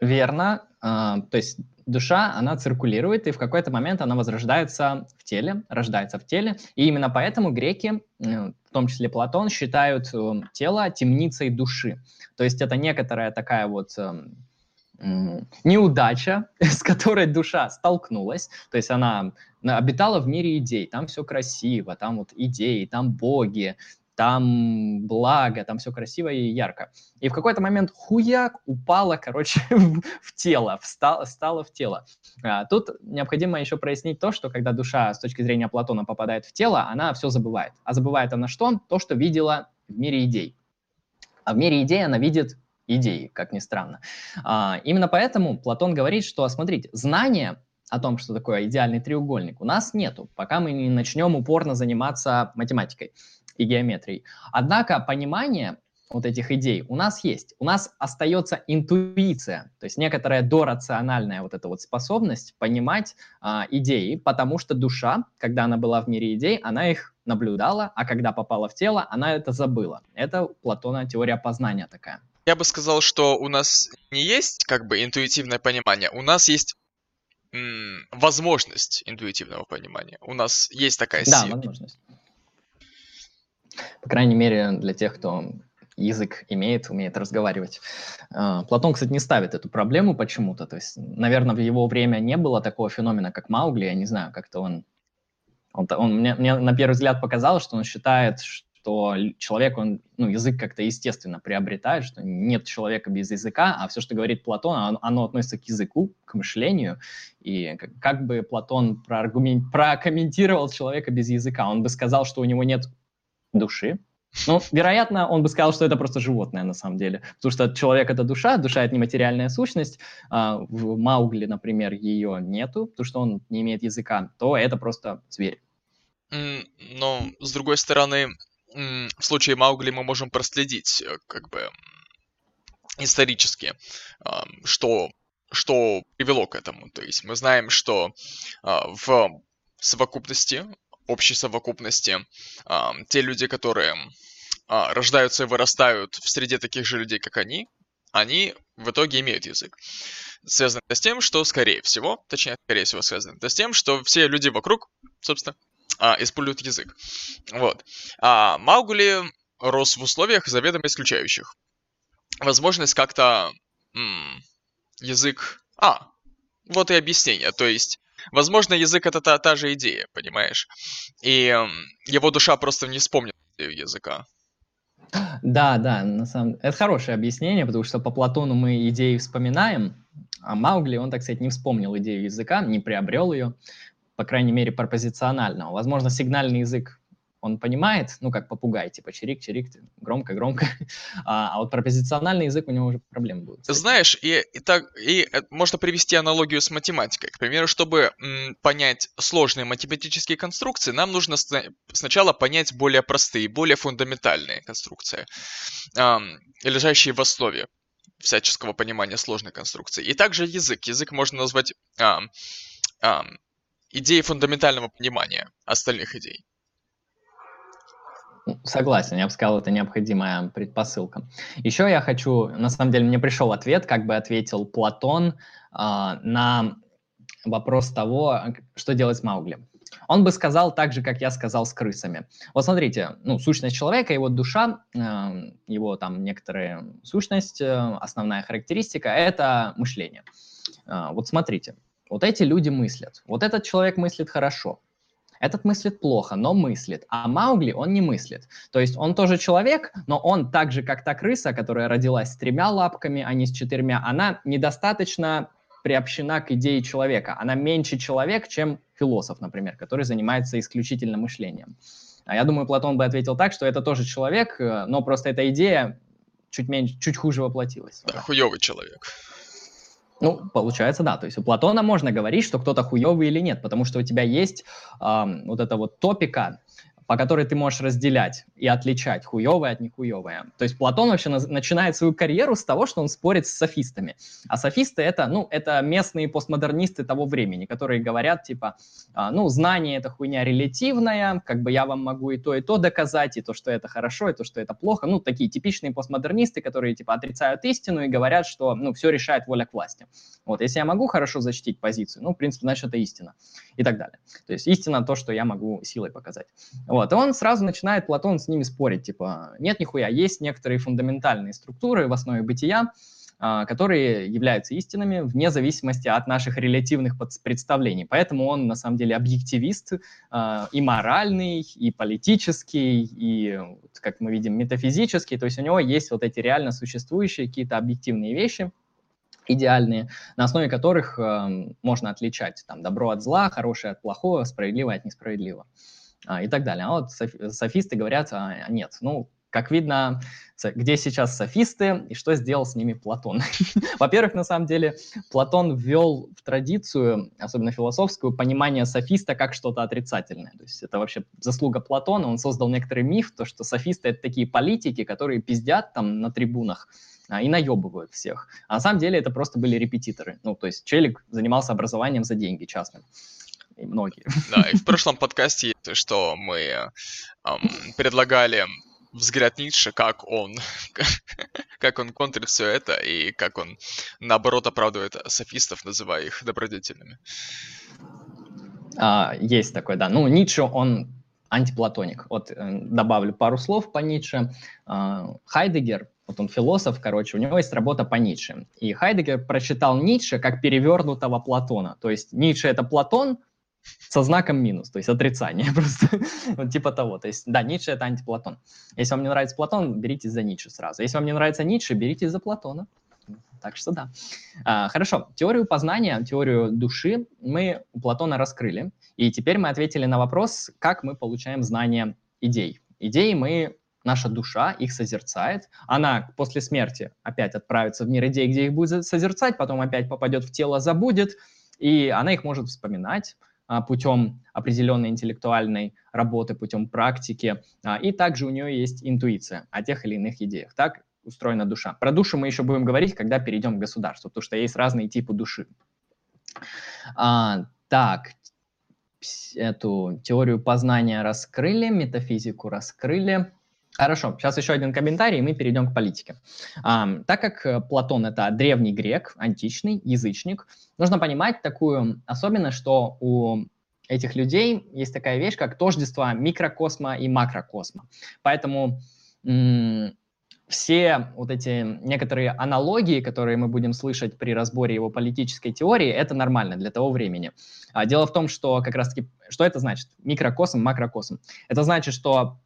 Верно. А, то есть душа, она циркулирует, и в какой-то момент она возрождается в теле, рождается в теле. И именно поэтому греки, в том числе Платон, считают э, тело темницей души. То есть это некоторая такая вот эм, неудача, с которой душа столкнулась, то есть она обитала в мире идей, там все красиво, там вот идеи, там боги, там благо, там все красиво и ярко. И в какой-то момент хуяк упала, короче, в тело, встала, стала в тело. А, тут необходимо еще прояснить то, что когда душа с точки зрения Платона попадает в тело, она все забывает. А забывает она что? То, что видела в мире идей. А в мире идей она видит идеи, как ни странно. А, именно поэтому Платон говорит, что, смотрите, знание о том, что такое идеальный треугольник, у нас нету, пока мы не начнем упорно заниматься математикой и геометрией. Однако понимание вот этих идей у нас есть. У нас остается интуиция, то есть некоторая дорациональная вот эта вот способность понимать а, идеи, потому что душа, когда она была в мире идей, она их наблюдала, а когда попала в тело, она это забыла. Это Платона теория познания такая. Я бы сказал, что у нас не есть как бы интуитивное понимание, у нас есть м- возможность интуитивного понимания. У нас есть такая сила. Да, возможность. По крайней мере, для тех, кто язык имеет, умеет разговаривать. А, Платон, кстати, не ставит эту проблему почему-то. То есть, наверное, в его время не было такого феномена, как Маугли. Я не знаю, как-то он... Он, он мне, мне на первый взгляд показалось, что он считает, что человек, он, ну, язык как-то естественно приобретает, что нет человека без языка, а все, что говорит Платон, оно, оно относится к языку, к мышлению. И как, как бы Платон прокомментировал человека без языка? Он бы сказал, что у него нет души. Ну, вероятно, он бы сказал, что это просто животное на самом деле. Потому что человек — это душа, душа — это нематериальная сущность. А в Маугли, например, ее нету, потому что он не имеет языка, то это просто зверь. Но, с другой стороны, в случае Маугли мы можем проследить, э, как бы, исторически, что, что привело к этому. То есть мы знаем, что а, в совокупности общей совокупности, те люди, которые а, рождаются и вырастают в среде таких же людей, как они, они в итоге имеют язык. Связано это с тем, что, скорее всего, точнее, скорее всего, связано это с тем, что все люди вокруг, собственно, а, используют язык. Вот. А Маугли рос в условиях заведомо исключающих. Возможность как-то м- язык... А, вот и объяснение. То есть Возможно, язык это та, та же идея, понимаешь? И его душа просто не вспомнила языка. Да, да, на самом это хорошее объяснение, потому что по Платону мы идеи вспоминаем, а Маугли, он, так сказать, не вспомнил идею языка, не приобрел ее, по крайней мере, пропозиционального. Возможно, сигнальный язык он понимает, ну, как попугай, типа чирик-чирик, громко-громко, а, а вот пропозициональный язык у него уже проблемы будут. Знаешь, и, и, так, и э, можно привести аналогию с математикой. К примеру, чтобы м, понять сложные математические конструкции, нам нужно сначала понять более простые, более фундаментальные конструкции, эм, лежащие в основе всяческого понимания сложной конструкции. И также язык. Язык можно назвать эм, эм, идеей фундаментального понимания остальных идей. Согласен, я бы сказал, это необходимая предпосылка. Еще я хочу, на самом деле, мне пришел ответ, как бы ответил Платон э, на вопрос того, что делать с Маугли. Он бы сказал так же, как я сказал с крысами. Вот смотрите, ну, сущность человека, его душа, э, его там некоторая сущность, э, основная характеристика – это мышление. Э, вот смотрите, вот эти люди мыслят. Вот этот человек мыслит хорошо, этот мыслит плохо, но мыслит. А Маугли, он не мыслит. То есть он тоже человек, но он так же, как та крыса, которая родилась с тремя лапками, а не с четырьмя, она недостаточно приобщена к идее человека. Она меньше человек, чем философ, например, который занимается исключительно мышлением. А я думаю, Платон бы ответил так, что это тоже человек, э, но просто эта идея чуть меньше, чуть хуже воплотилась. Да, человек. Ну, получается, да. То есть у Платона можно говорить, что кто-то хуёвый или нет, потому что у тебя есть э, вот это вот топика, по которой ты можешь разделять и отличать хуевое от нехуевое. То есть Платон вообще на- начинает свою карьеру с того, что он спорит с софистами. А софисты это, ну, это местные постмодернисты того времени, которые говорят типа, а, ну, знание это хуйня релятивная, как бы я вам могу и то, и то доказать, и то, что это хорошо, и то, что это плохо. Ну, такие типичные постмодернисты, которые типа отрицают истину и говорят, что, ну, все решает воля к власти. Вот, если я могу хорошо защитить позицию, ну, в принципе, значит, это истина. И так далее. То есть истина то, что я могу силой показать. Вот, и он сразу начинает, Платон, с ними спорить, типа, нет нихуя, есть некоторые фундаментальные структуры в основе бытия, а, которые являются истинами вне зависимости от наших релятивных представлений. Поэтому он на самом деле объективист а, и моральный, и политический, и, как мы видим, метафизический. То есть у него есть вот эти реально существующие какие-то объективные вещи, идеальные, на основе которых э, можно отличать там, добро от зла, хорошее от плохого, справедливое от несправедливого и так далее. А вот софисты говорят, а, нет, ну, как видно, где сейчас софисты и что сделал с ними Платон. Во-первых, на самом деле, Платон ввел в традицию, особенно философскую, понимание софиста как что-то отрицательное. То есть это вообще заслуга Платона. Он создал некоторый миф, то, что софисты — это такие политики, которые пиздят там на трибунах, а, и наебывают всех. А на самом деле это просто были репетиторы. Ну, то есть челик занимался образованием за деньги частным. И многие. Да, и в прошлом подкасте, что мы эм, предлагали взгляд Ницше, как он, как он контрит все это, и как он, наоборот, оправдывает софистов, называя их добродетельными. А, есть такой, да. Ну, Ницше, он антиплатоник. Вот э, добавлю пару слов по Ницше. А, Хайдегер, вот он философ, короче, у него есть работа по Ницше. И Хайдегер прочитал Ницше как перевернутого Платона. То есть Ницше — это Платон, со знаком минус, то есть отрицание просто, вот типа того. То есть, да, Ницше — это антиплатон. Если вам не нравится Платон, берите за Ницше сразу. Если вам не нравится Ницше, берите за Платона. Так что да. А, хорошо, теорию познания, теорию души мы у Платона раскрыли, и теперь мы ответили на вопрос, как мы получаем знания идей. Идеи мы наша душа их созерцает, она после смерти опять отправится в мир идей, где их будет созерцать, потом опять попадет в тело, забудет, и она их может вспоминать, путем определенной интеллектуальной работы, путем практики. А, и также у нее есть интуиция о тех или иных идеях. Так устроена душа. Про душу мы еще будем говорить, когда перейдем к государству, потому что есть разные типы души. А, так, эту теорию познания раскрыли, метафизику раскрыли. Хорошо, сейчас еще один комментарий, и мы перейдем к политике. А, так как э, Платон это древний грек, античный, язычник, нужно понимать такую особенность, что у этих людей есть такая вещь, как тождество микрокосма и макрокосма. Поэтому все вот эти некоторые аналогии, которые мы будем слышать при разборе его политической теории, это нормально для того времени. А дело в том, что как раз-таки, что это значит? Микрокосм, макрокосм. Это значит, что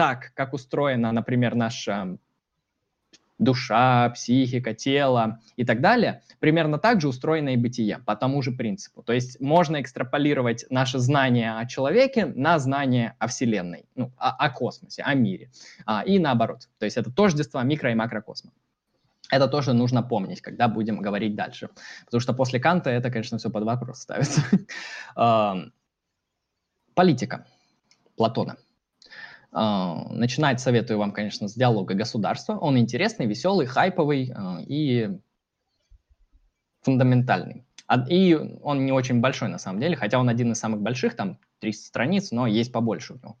так, как устроена, например, наша душа, психика, тело и так далее, примерно так же устроено и бытие, по тому же принципу. То есть можно экстраполировать наше знание о человеке на знание о Вселенной, ну, о, о космосе, о мире. А, и наоборот. То есть это тождество микро- и макрокосма. Это тоже нужно помнить, когда будем говорить дальше. Потому что после Канта это, конечно, все под вопрос ставится. Политика Платона. А, начинать советую вам, конечно, с диалога государства. Он интересный, веселый, хайповый а, и фундаментальный. И он не очень большой на самом деле, хотя он один из самых больших, там 300 страниц, но есть побольше у него.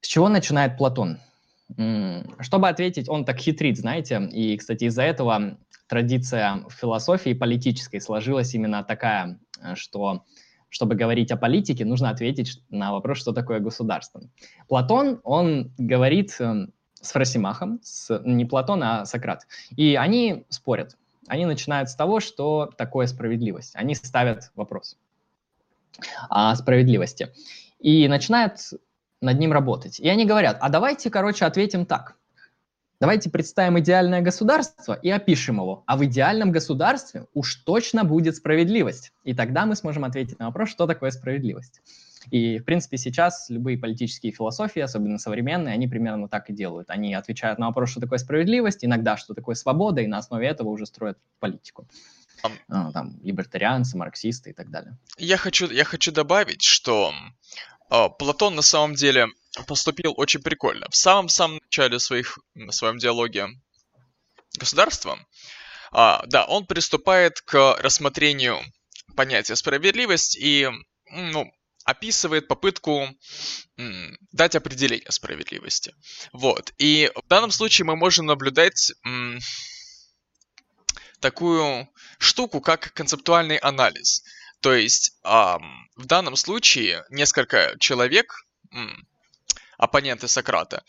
С чего начинает Платон? Чтобы ответить, он так хитрит, знаете, и, кстати, из-за этого традиция философии политической сложилась именно такая, что чтобы говорить о политике, нужно ответить на вопрос, что такое государство. Платон, он говорит эм, с Фросимахом, с, не Платон, а Сократ. И они спорят. Они начинают с того, что такое справедливость. Они ставят вопрос о справедливости. И начинают над ним работать. И они говорят, а давайте, короче, ответим так. Давайте представим идеальное государство и опишем его. А в идеальном государстве уж точно будет справедливость. И тогда мы сможем ответить на вопрос, что такое справедливость. И, в принципе, сейчас любые политические философии, особенно современные, они примерно так и делают. Они отвечают на вопрос, что такое справедливость, иногда, что такое свобода, и на основе этого уже строят политику. Um, там, либертарианцы, марксисты и так далее. Я хочу, я хочу добавить, что Платон на самом деле поступил очень прикольно. В самом-самом начале своих, в своем диалоге государства, а, да, он приступает к рассмотрению понятия справедливость и ну, описывает попытку м, дать определение справедливости. Вот. И в данном случае мы можем наблюдать м, такую штуку, как концептуальный анализ. То есть м, в данном случае несколько человек м, оппоненты Сократа,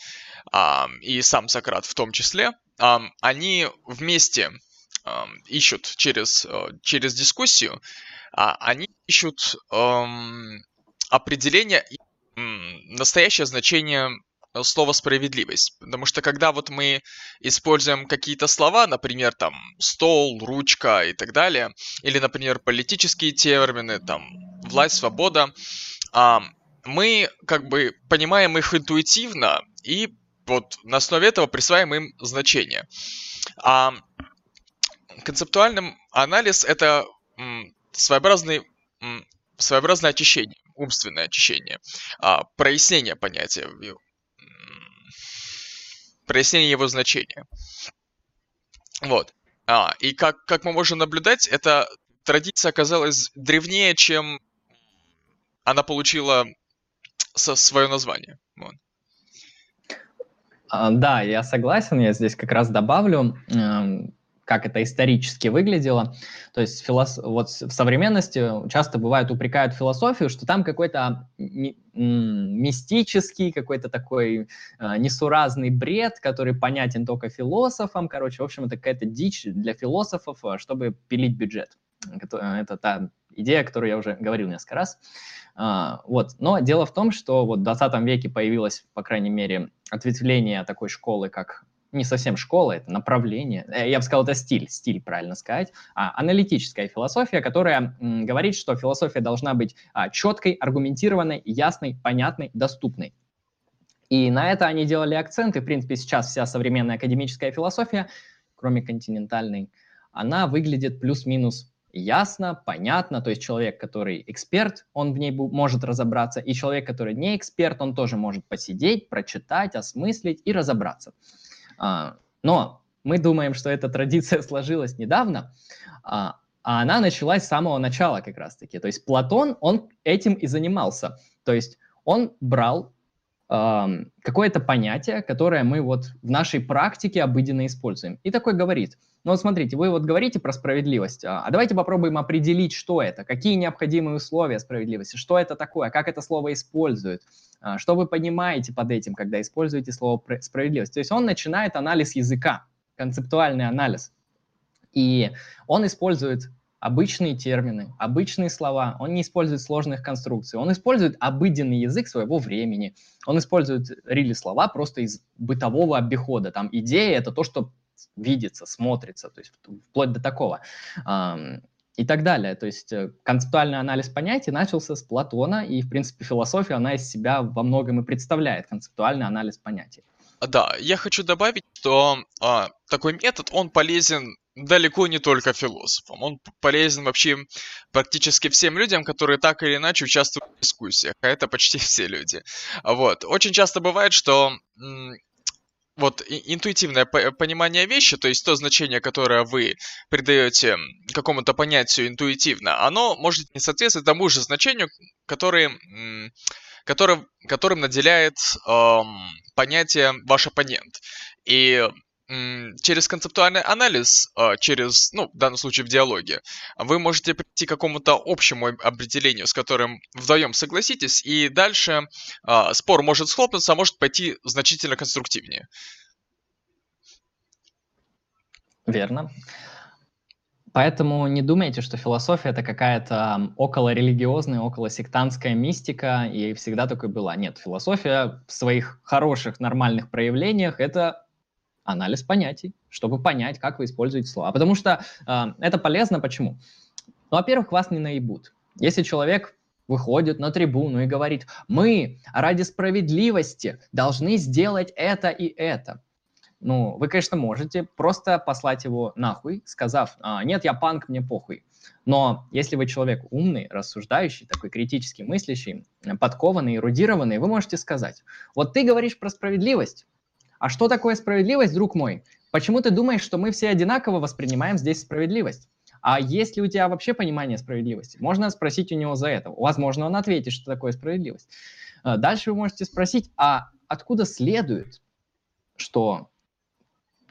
и сам Сократ в том числе, они вместе ищут через, э, через дискуссию, а они ищут определение настоящее значение слова справедливость. Потому что когда вот мы используем какие-то слова, например, там стол, ручка и так далее, или, например, политические термины, там власть, свобода, мы как бы понимаем их интуитивно и вот на основе этого присваиваем им значение. А концептуальный анализ это своеобразный, своеобразное очищение, умственное очищение, а, прояснение понятия, прояснение его значения. Вот. А, и как, как мы можем наблюдать, эта традиция оказалась древнее, чем она получила со свое название. Вот. А, да, я согласен, я здесь как раз добавлю, эм, как это исторически выглядело. То есть филос... вот в современности часто бывает упрекают философию, что там какой-то мистический, какой-то такой э, несуразный бред, который понятен только философам. Короче, в общем, это какая-то дичь для философов, э, чтобы пилить бюджет. Это та идея, которую я уже говорил несколько раз. А, вот. Но дело в том, что вот в 20 веке появилось, по крайней мере, ответвление такой школы, как не совсем школа, это направление, э, я бы сказал, это стиль, стиль, правильно сказать, а, аналитическая философия, которая м, говорит, что философия должна быть а, четкой, аргументированной, ясной, понятной, доступной. И на это они делали акцент, и, в принципе, сейчас вся современная академическая философия, кроме континентальной, она выглядит плюс-минус ясно, понятно, то есть человек, который эксперт, он в ней может разобраться, и человек, который не эксперт, он тоже может посидеть, прочитать, осмыслить и разобраться. А, но мы думаем, что эта традиция сложилась недавно, а, а она началась с самого начала как раз-таки. То есть Платон, он этим и занимался. То есть он брал какое-то понятие, которое мы вот в нашей практике обыденно используем. И такой говорит, ну вот смотрите, вы вот говорите про справедливость, а, а давайте попробуем определить, что это, какие необходимые условия справедливости, что это такое, как это слово используют, а, что вы понимаете под этим, когда используете слово справедливость. То есть он начинает анализ языка, концептуальный анализ. И он использует обычные термины, обычные слова, он не использует сложных конструкций, он использует обыденный язык своего времени, он использует рили слова просто из бытового обихода. Там идея — это то, что видится, смотрится, то есть вплоть до такого. И так далее. То есть э, концептуальный анализ понятий начался с Платона, и, в принципе, философия, она из себя во многом и представляет концептуальный анализ понятий. Да, я хочу добавить, что а, такой метод, он полезен далеко не только философам. Он полезен вообще практически всем людям, которые так или иначе участвуют в дискуссиях, а это почти все люди. Вот. Очень часто бывает, что вот интуитивное понимание вещи, то есть то значение, которое вы придаете какому-то понятию интуитивно, оно может не соответствовать тому же значению, который, который, которым наделяет эм, понятие ваш оппонент. И через концептуальный анализ, а, через, ну, в данном случае в диалоге, вы можете прийти к какому-то общему определению, с которым вдвоем согласитесь, и дальше а, спор может схлопнуться, а может пойти значительно конструктивнее. Верно. Поэтому не думайте, что философия это какая-то около религиозная, около сектантская мистика, и всегда такой была. Нет, философия в своих хороших, нормальных проявлениях это анализ понятий, чтобы понять, как вы используете слова. Потому что э, это полезно. Почему? Ну, во-первых, вас не наебут. Если человек выходит на трибуну и говорит, мы ради справедливости должны сделать это и это. Ну, вы, конечно, можете просто послать его нахуй, сказав, «А, нет, я панк, мне похуй. Но если вы человек умный, рассуждающий, такой критически мыслящий, подкованный, эрудированный, вы можете сказать, вот ты говоришь про справедливость, а что такое справедливость, друг мой? Почему ты думаешь, что мы все одинаково воспринимаем здесь справедливость? А есть ли у тебя вообще понимание справедливости? Можно спросить у него за это. Возможно, он ответит, что такое справедливость. А, дальше вы можете спросить, а откуда следует, что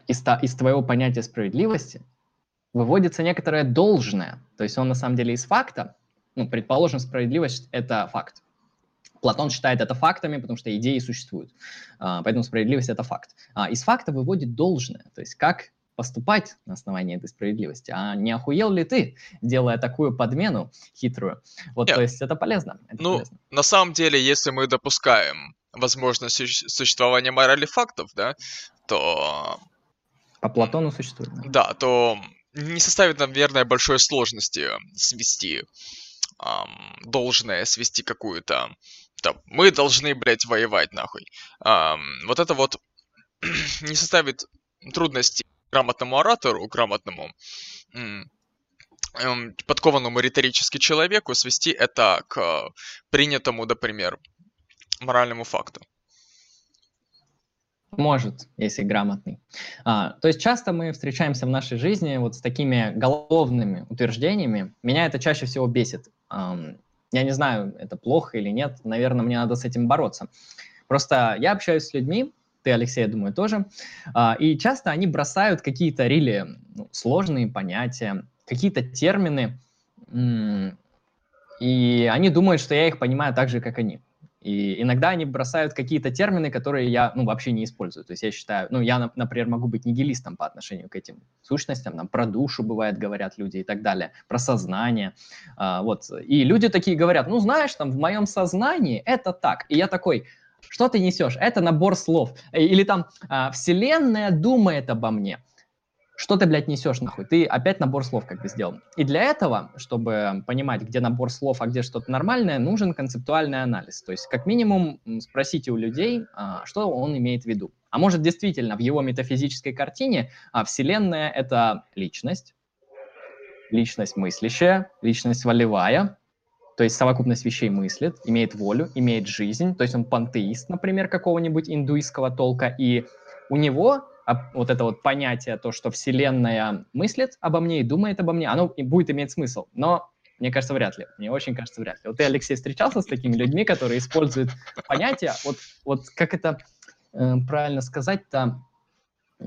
из, из твоего понятия справедливости выводится некоторое должное. То есть он на самом деле из факта, ну, предположим, справедливость – это факт. Платон считает это фактами, потому что идеи существуют. А, поэтому справедливость — это факт. А из факта выводит должное, то есть как поступать на основании этой справедливости. А не охуел ли ты, делая такую подмену хитрую? Вот, Нет. то есть это полезно. Это ну, полезно. на самом деле, если мы допускаем возможность существования морали фактов, да, то... По Платону существует. Да, да то не составит, наверное, большой сложности свести эм, должное, свести какую-то... Там, мы должны, блядь, воевать, нахуй. Эм, вот это вот не составит трудности грамотному оратору, грамотному эм, подкованному риторически человеку свести это к принятому, например, моральному факту. Может, если грамотный. А, то есть часто мы встречаемся в нашей жизни вот с такими головными утверждениями. Меня это чаще всего бесит. Я не знаю, это плохо или нет. Наверное, мне надо с этим бороться. Просто я общаюсь с людьми, ты, Алексей, я думаю, тоже, а, и часто они бросают какие-то рели ну, сложные понятия, какие-то термины, и они думают, что я их понимаю так же, как они. И иногда они бросают какие-то термины, которые я ну, вообще не использую. То есть я считаю, ну, я, например, могу быть нигилистом по отношению к этим сущностям, там, про душу, бывает, говорят люди и так далее, про сознание. А, вот. И люди такие говорят, ну, знаешь, там, в моем сознании это так. И я такой, что ты несешь? Это набор слов. Или там, а, вселенная думает обо мне что ты, блядь, несешь нахуй? Ты опять набор слов как бы сделал. И для этого, чтобы понимать, где набор слов, а где что-то нормальное, нужен концептуальный анализ. То есть, как минимум, спросите у людей, а, что он имеет в виду. А может, действительно, в его метафизической картине а, Вселенная — это личность, личность мыслящая, личность волевая, то есть совокупность вещей мыслит, имеет волю, имеет жизнь, то есть он пантеист, например, какого-нибудь индуистского толка, и у него вот это вот понятие, то, что Вселенная мыслит обо мне и думает обо мне, оно будет иметь смысл. Но мне кажется, вряд ли. Мне очень кажется, вряд ли. Вот ты, Алексей, встречался с такими людьми, которые используют понятия, вот, вот как это э, правильно сказать-то, э,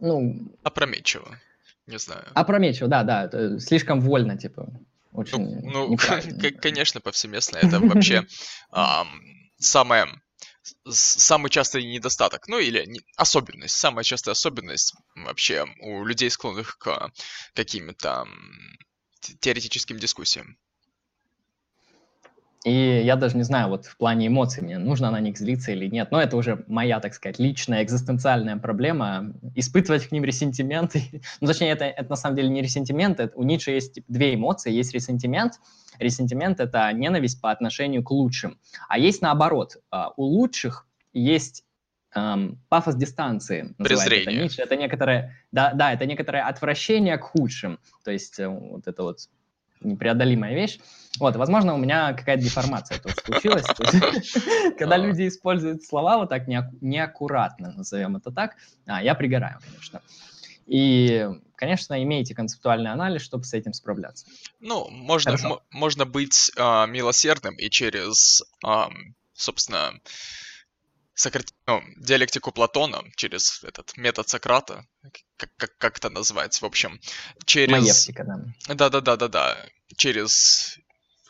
ну... Опрометчиво, не знаю. Опрометчиво, да, да, слишком вольно, типа, очень Ну, ну конечно, повсеместно, это вообще самое самый частый недостаток, ну или не, особенность, самая частая особенность вообще у людей, склонных к каким-то теоретическим дискуссиям. И я даже не знаю, вот в плане эмоций, мне нужно на них злиться или нет. Но это уже моя, так сказать, личная экзистенциальная проблема. Испытывать к ним ресентименты. ну, точнее, это, это на самом деле не ресентимент. Это, у Ницше есть типа, две эмоции. Есть ресентимент. Ресентимент — это ненависть по отношению к лучшим. А есть наоборот. А, у лучших есть эм, пафос дистанции. Презрение. Это, Ницше. это некоторое, да, да, это некоторое отвращение к худшим. То есть э, вот это вот непреодолимая вещь. Вот, возможно, у меня какая-то деформация тоже случилась. Когда люди используют слова вот так неаккуратно, назовем это так, а, я пригораю, конечно. И, конечно, имейте концептуальный анализ, чтобы с этим справляться. Ну, можно, можно быть э, милосердным и через, э, собственно, сократ... ну, диалектику Платона, через этот метод Сократа, как, как, как это называется, в общем, через... Маевтика, да. Да-да-да-да-да, через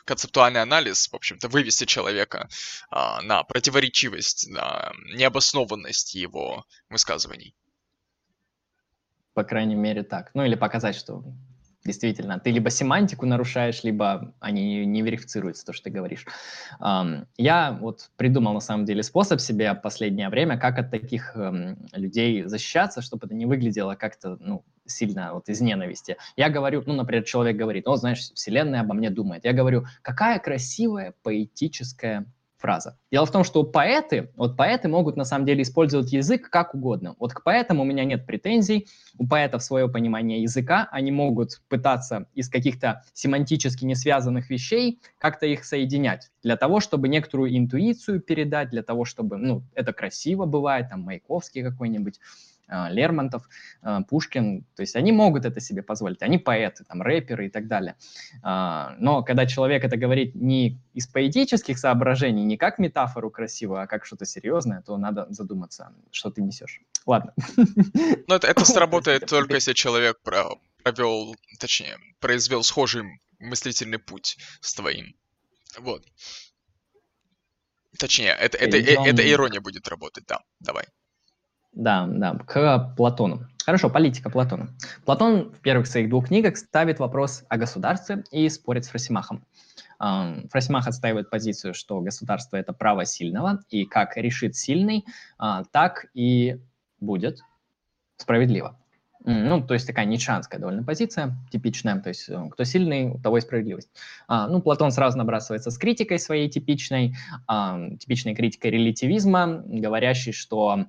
концептуальный анализ, в общем-то, вывести человека а, на противоречивость, на необоснованность его высказываний. По крайней мере, так. Ну или показать, что Действительно, ты либо семантику нарушаешь, либо они не верифицируются, то, что ты говоришь. Я вот придумал, на самом деле, способ себе последнее время, как от таких эм, людей защищаться, чтобы это не выглядело как-то, ну, сильно вот из ненависти. Я говорю, ну, например, человек говорит, ну, знаешь, вселенная обо мне думает. Я говорю, какая красивая поэтическая фраза. Дело в том, что поэты, вот поэты могут на самом деле использовать язык как угодно. Вот к поэтам у меня нет претензий, у поэтов свое понимание языка, они могут пытаться из каких-то семантически не связанных вещей как-то их соединять для того, чтобы некоторую интуицию передать, для того, чтобы, ну, это красиво бывает, там, Маяковский какой-нибудь, Лермонтов, а, Пушкин, то есть они могут это себе позволить, они поэты, там, рэперы и так далее. А, но когда человек это говорит не из поэтических соображений, не как метафору красивую, а как что-то серьезное, то надо задуматься, что ты несешь. Ладно. Но это, это сработает только если человек провел, точнее, произвел схожий мыслительный путь с твоим. Вот. Точнее, это, это, Перейдем... это ирония будет работать, да. Давай. Да, да, к Платону. Хорошо, политика Платона. Платон в первых своих двух книгах ставит вопрос о государстве и спорит с Фросимахом. Фросимах отстаивает позицию, что государство – это право сильного, и как решит сильный, а, так и будет справедливо. Ну, то есть такая ничанская довольно позиция, типичная, то есть э, кто сильный, у того и справедливость. А, ну, Платон сразу набрасывается с критикой своей типичной, типичной критикой релятивизма, говорящей, что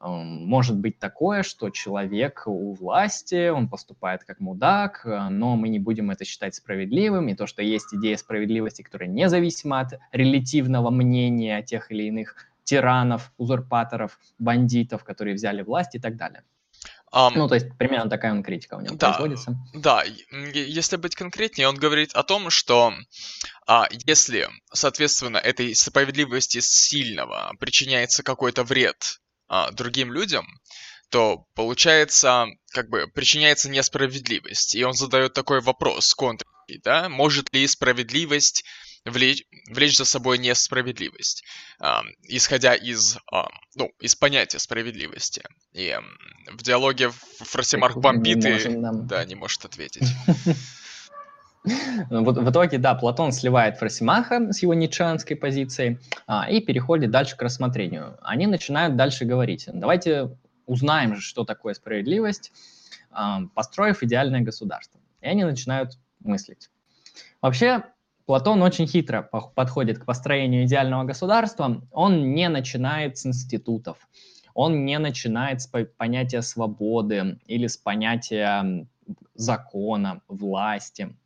может быть такое, что человек у власти, он поступает как мудак, э, но мы не будем это считать справедливым, и то, что есть идея справедливости, которая независима от релятивного мнения тех или иных тиранов, узурпаторов, бандитов, которые взяли власть и так далее. Um, ну, то есть примерно такая он критика у него да, производится. Да, если быть конкретнее, он говорит о том, что а, если, соответственно, этой справедливости сильного причиняется какой-то вред а, другим людям, то получается, как бы причиняется несправедливость. И он задает такой вопрос, контр, да, может ли справедливость влечь, влечь за собой несправедливость, э, исходя из, э, ну, из понятия справедливости. И э, в диалоге Фросимарх бомбит и да, не может ответить. Ну, вот в итоге, да, Платон сливает Фросимаха с его ницшеанской позицией а, и переходит дальше к рассмотрению. Они начинают дальше говорить. Давайте узнаем, что такое справедливость, а, построив идеальное государство. И они начинают мыслить. Вообще, Платон очень хитро подходит к построению идеального государства. Он не начинает с институтов, он не начинает с понятия свободы или с понятия закона, власти.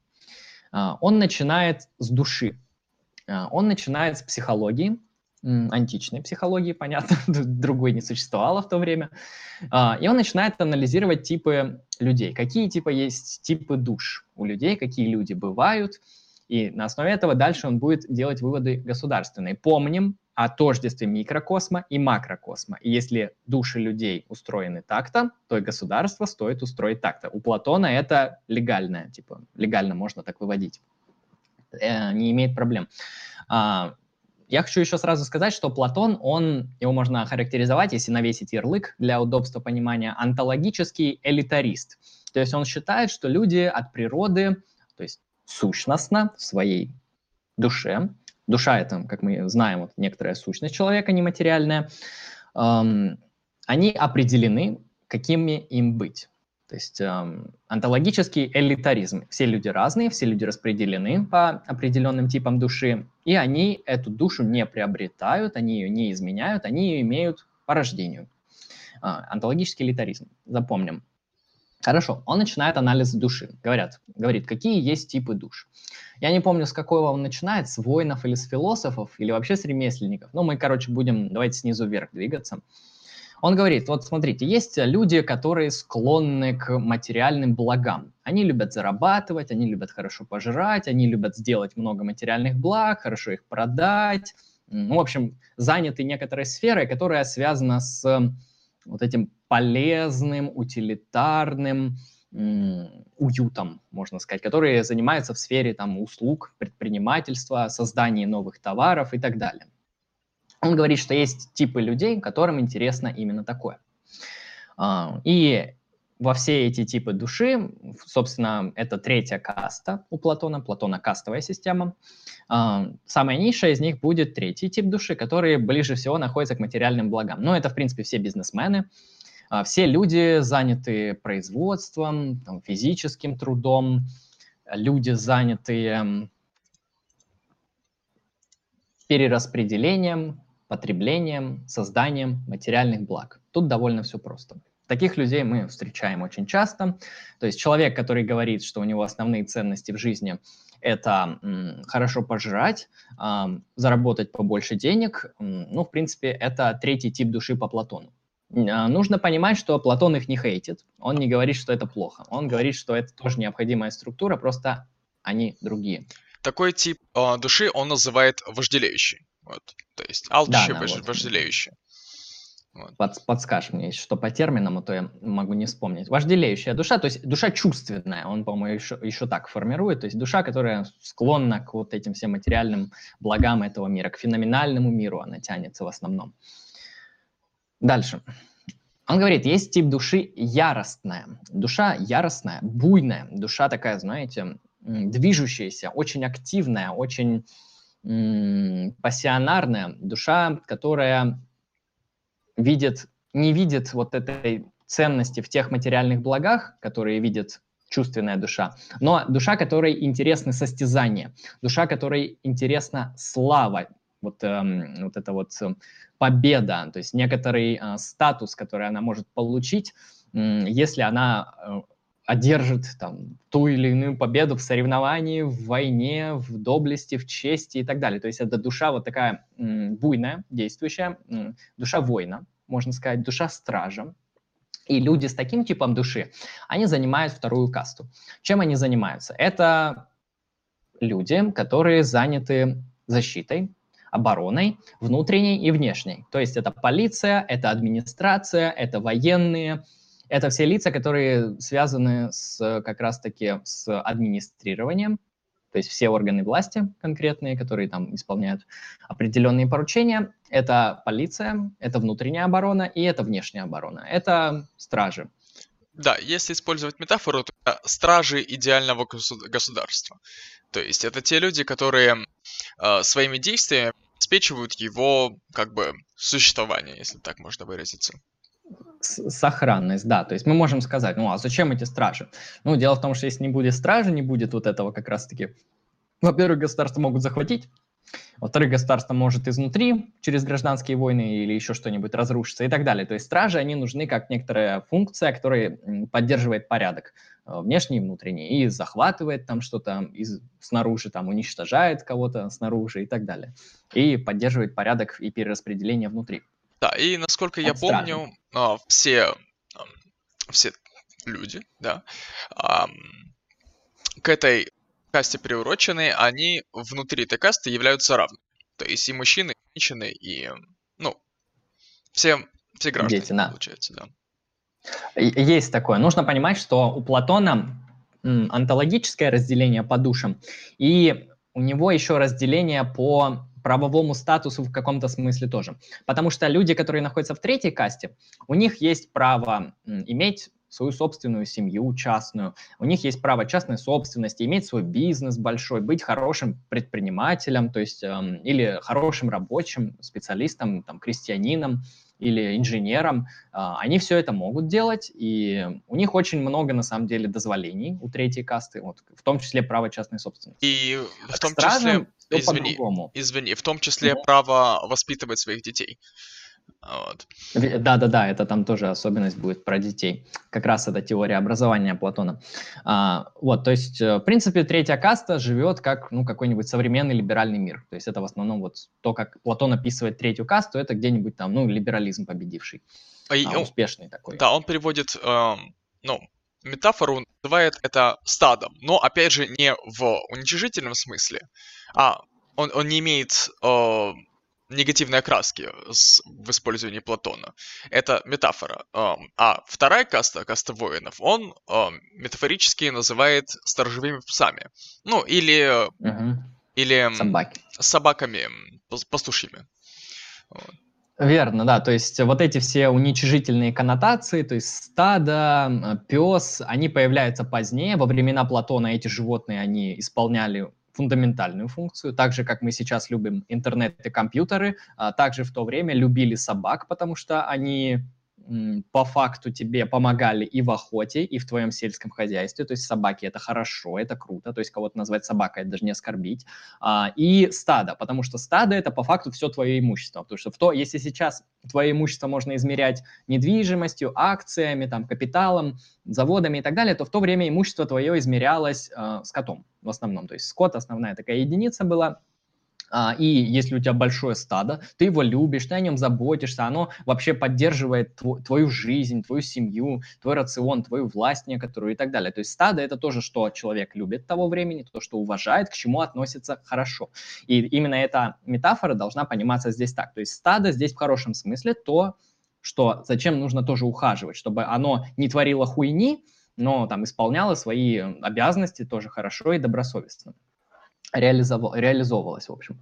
А, он начинает с души, а, он начинает с психологии, античной психологии, понятно, другой не существовало в то время, а, и он начинает анализировать типы людей, какие типа есть типы душ у людей, какие люди бывают, и на основе этого дальше он будет делать выводы государственные. Помним, о тождестве микрокосма и макрокосма. И если души людей устроены так-то, то и государство стоит устроить так-то. У Платона это легальное, типа, легально можно так выводить. Э, не имеет проблем. А, я хочу еще сразу сказать, что Платон, он, его можно охарактеризовать, если навесить ярлык для удобства понимания, онтологический элитарист. То есть он считает, что люди от природы, то есть сущностно в своей душе, душа это, как мы знаем, вот некоторая сущность человека нематериальная, эм, они определены, какими им быть. То есть эм, онтологический элитаризм. Все люди разные, все люди распределены по определенным типам души, и они эту душу не приобретают, они ее не изменяют, они ее имеют по рождению. Э, онтологический элитаризм. Запомним. Хорошо, он начинает анализ души. Говорят, говорит, какие есть типы душ. Я не помню, с какого он начинает, с воинов или с философов, или вообще с ремесленников. Ну, мы, короче, будем, давайте снизу вверх двигаться. Он говорит, вот смотрите, есть люди, которые склонны к материальным благам. Они любят зарабатывать, они любят хорошо пожрать, они любят сделать много материальных благ, хорошо их продать. Ну, в общем, заняты некоторой сферой, которая связана с вот этим полезным, утилитарным, уютом, можно сказать, которые занимаются в сфере там, услуг, предпринимательства, создания новых товаров и так далее. Он говорит, что есть типы людей, которым интересно именно такое. А, и во все эти типы души, собственно, это третья каста у Платона, Платона кастовая система. А, самая низшая из них будет третий тип души, который ближе всего находится к материальным благам. Но это, в принципе, все бизнесмены, все люди заняты производством, там, физическим трудом, люди заняты перераспределением, потреблением, созданием материальных благ. Тут довольно все просто. Таких людей мы встречаем очень часто. То есть человек, который говорит, что у него основные ценности в жизни – это хорошо пожрать, заработать побольше денег, ну, в принципе, это третий тип души по Платону. А, нужно понимать, что Платон их не хейтит. Он не говорит, что это плохо. Он говорит, что это тоже необходимая структура, просто они другие. Такой тип э, души он называет вожделеющий. Вот. То есть алчущий, да, вож, вот. вожделеющий. Вот. Под, подскажешь мне, что по терминам, а то я могу не вспомнить. Вожделеющая душа, то есть душа чувственная, он, по-моему, еще, еще так формирует, то есть душа, которая склонна к вот этим всем материальным благам этого мира, к феноменальному миру она тянется в основном. Дальше. Он говорит, есть тип души яростная. Душа яростная, буйная, душа такая, знаете, движущаяся, очень активная, очень пассионарная, душа, которая видит, не видит вот этой ценности в тех материальных благах, которые видит чувственная душа, но душа, которой интересны состязания, душа, которой интересна слава, вот, эм, вот это вот э, победа, то есть некоторый э, статус, который она может получить, э, если она э, одержит там, ту или иную победу в соревновании, в войне, в доблести, в чести и так далее. То есть это душа вот такая буйная, действующая, душа воина, можно сказать, душа стража. И люди с таким типом души, они занимают вторую касту. Чем они занимаются? Это люди, которые заняты защитой, обороной, внутренней и внешней. То есть это полиция, это администрация, это военные, это все лица, которые связаны с как раз-таки с администрированием, то есть все органы власти конкретные, которые там исполняют определенные поручения. Это полиция, это внутренняя оборона и это внешняя оборона. Это стражи. Да, если использовать метафору, то стражи идеального государства. То есть это те люди, которые э, своими действиями обеспечивают его как бы существование, если так можно выразиться сохранность, да. То есть мы можем сказать, ну а зачем эти стражи? Ну, дело в том, что если не будет стражи, не будет вот этого как раз-таки... Во-первых, государство могут захватить, во-вторых, государство может изнутри через гражданские войны или еще что-нибудь разрушиться и так далее. То есть стражи, они нужны как некоторая функция, которая поддерживает порядок э, внешний и внутренний, и захватывает там что-то из, снаружи, там уничтожает кого-то снаружи и так далее. И поддерживает порядок и перераспределение внутри. Да, и насколько я помню, а, все, все люди, да, к этой касте приуроченные, они внутри этой касты являются равными. То есть и мужчины, и женщины, и, ну, все, все граждане, Дети, да. получается, да. Есть такое. Нужно понимать, что у Платона онтологическое разделение по душам, и у него еще разделение по правовому статусу в каком-то смысле тоже. Потому что люди, которые находятся в третьей касте, у них есть право иметь свою собственную семью частную, у них есть право частной собственности, иметь свой бизнес большой, быть хорошим предпринимателем, то есть эм, или хорошим рабочим, специалистом, там, крестьянином, или инженерам, а, они все это могут делать, и у них очень много, на самом деле, дозволений у третьей касты, вот, в том числе право частной собственности. И в том числе, извини, извини, в том числе право воспитывать своих детей. Вот. Да-да-да, это там тоже особенность будет про детей. Как раз это теория образования Платона. А, вот, то есть, э, в принципе, третья каста живет как ну, какой-нибудь современный либеральный мир. То есть это в основном вот то, как Платон описывает третью касту, это где-нибудь там, ну, либерализм победивший. А, а, успешный такой. Да, он переводит, э, ну, метафору, называет это стадом, но, опять же, не в уничижительном смысле, а он, он не имеет... Э, негативной окраски в использовании Платона. Это метафора. А вторая каста, каста воинов, он метафорически называет сторожевыми псами. Ну, или... Угу. Или... Собаки. Собаками пастушьими. Верно, да. То есть вот эти все уничижительные коннотации, то есть стадо, пес, они появляются позднее. Во времена Платона эти животные, они исполняли фундаментальную функцию, так же, как мы сейчас любим интернет и компьютеры, а также в то время любили собак, потому что они по факту тебе помогали и в охоте, и в твоем сельском хозяйстве. То есть собаки это хорошо, это круто. То есть кого-то назвать собакой, это даже не оскорбить. А, и стадо, потому что стадо это по факту все твое имущество. Потому что в то, если сейчас твое имущество можно измерять недвижимостью, акциями, там, капиталом, заводами и так далее, то в то время имущество твое измерялось э, скотом в основном. То есть скот основная такая единица была, и если у тебя большое стадо, ты его любишь, ты о нем заботишься, оно вообще поддерживает твою жизнь, твою семью, твой рацион, твою власть некоторую и так далее. То есть стадо это тоже, что человек любит того времени, то, что уважает, к чему относится хорошо. И именно эта метафора должна пониматься здесь так. То есть стадо здесь в хорошем смысле то, что зачем нужно тоже ухаживать, чтобы оно не творило хуйни, но там исполняло свои обязанности тоже хорошо и добросовестно реализовал, реализовывалось, в общем.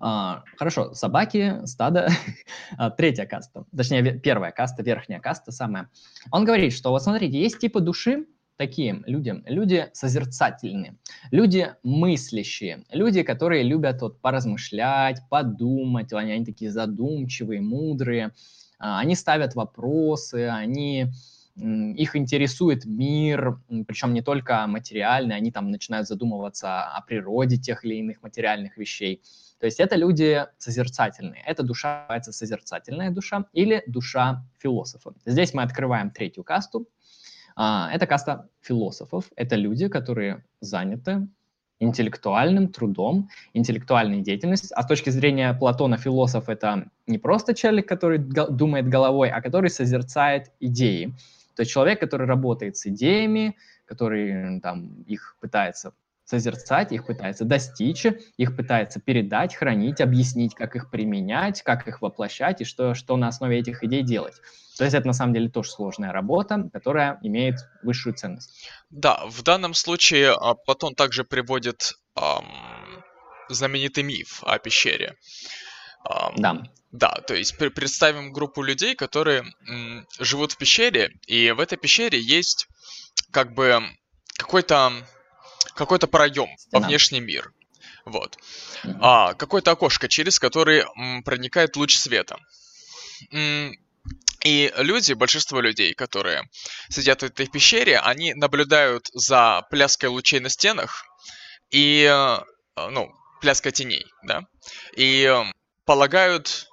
А, хорошо, собаки, стадо, а, третья каста, точнее, первая каста, верхняя каста самая. Он говорит, что вот смотрите, есть типы души, такие люди, люди созерцательные, люди мыслящие, люди, которые любят вот поразмышлять, подумать, они, они такие задумчивые, мудрые, а, они ставят вопросы, они их интересует мир, причем не только материальный, они там начинают задумываться о природе тех или иных материальных вещей. То есть это люди созерцательные. Эта душа называется созерцательная душа или душа философа. Здесь мы открываем третью касту. А, это каста философов. Это люди, которые заняты интеллектуальным трудом, интеллектуальной деятельностью. А с точки зрения Платона философ это не просто человек, который думает головой, а который созерцает идеи. То есть человек, который работает с идеями, который там их пытается созерцать, их пытается достичь, их пытается передать, хранить, объяснить, как их применять, как их воплощать и что, что на основе этих идей делать. То есть это на самом деле тоже сложная работа, которая имеет высшую ценность. Да, в данном случае а, Платон также приводит эм, знаменитый миф о пещере. Эм, да. Да, то есть представим группу людей, которые живут в пещере, и в этой пещере есть как бы какой-то какой-то проем во внешний мир. Вот. Mm-hmm. А, какое-то окошко, через которое проникает луч света. И люди, большинство людей, которые сидят в этой пещере, они наблюдают за пляской лучей на стенах и, э, ну, пляской теней, да, и э, полагают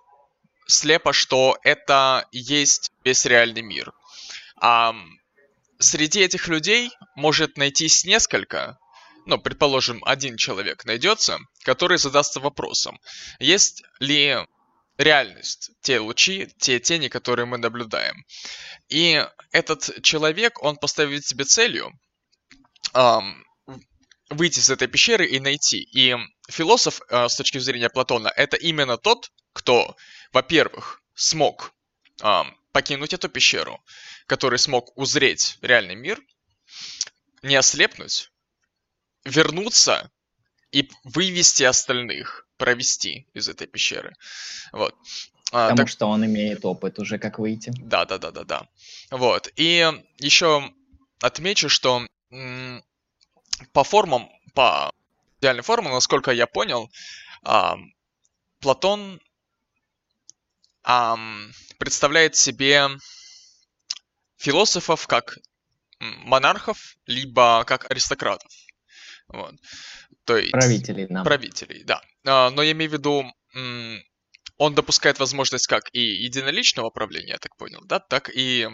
слепо, что это есть весь реальный мир. А среди этих людей может найтись несколько, ну, предположим, один человек найдется, который задастся вопросом, есть ли реальность, те лучи, те тени, которые мы наблюдаем. И этот человек, он поставит себе целью эм, выйти из этой пещеры и найти. И философ, э, с точки зрения Платона, это именно тот, кто во-первых, смог покинуть эту пещеру, который смог узреть реальный мир, не ослепнуть, вернуться и вывести остальных, провести из этой пещеры. Вот. А, Потому так... что он имеет опыт уже, как выйти. Да, да, да, да, да. Вот. И еще отмечу, что по формам, по идеальной формам, насколько я понял, Платон представляет себе философов как монархов, либо как аристократов. Вот. То есть, правителей, да. Правителей, да. А, но я имею в виду, он допускает возможность как и единоличного правления, я так понял, да, так и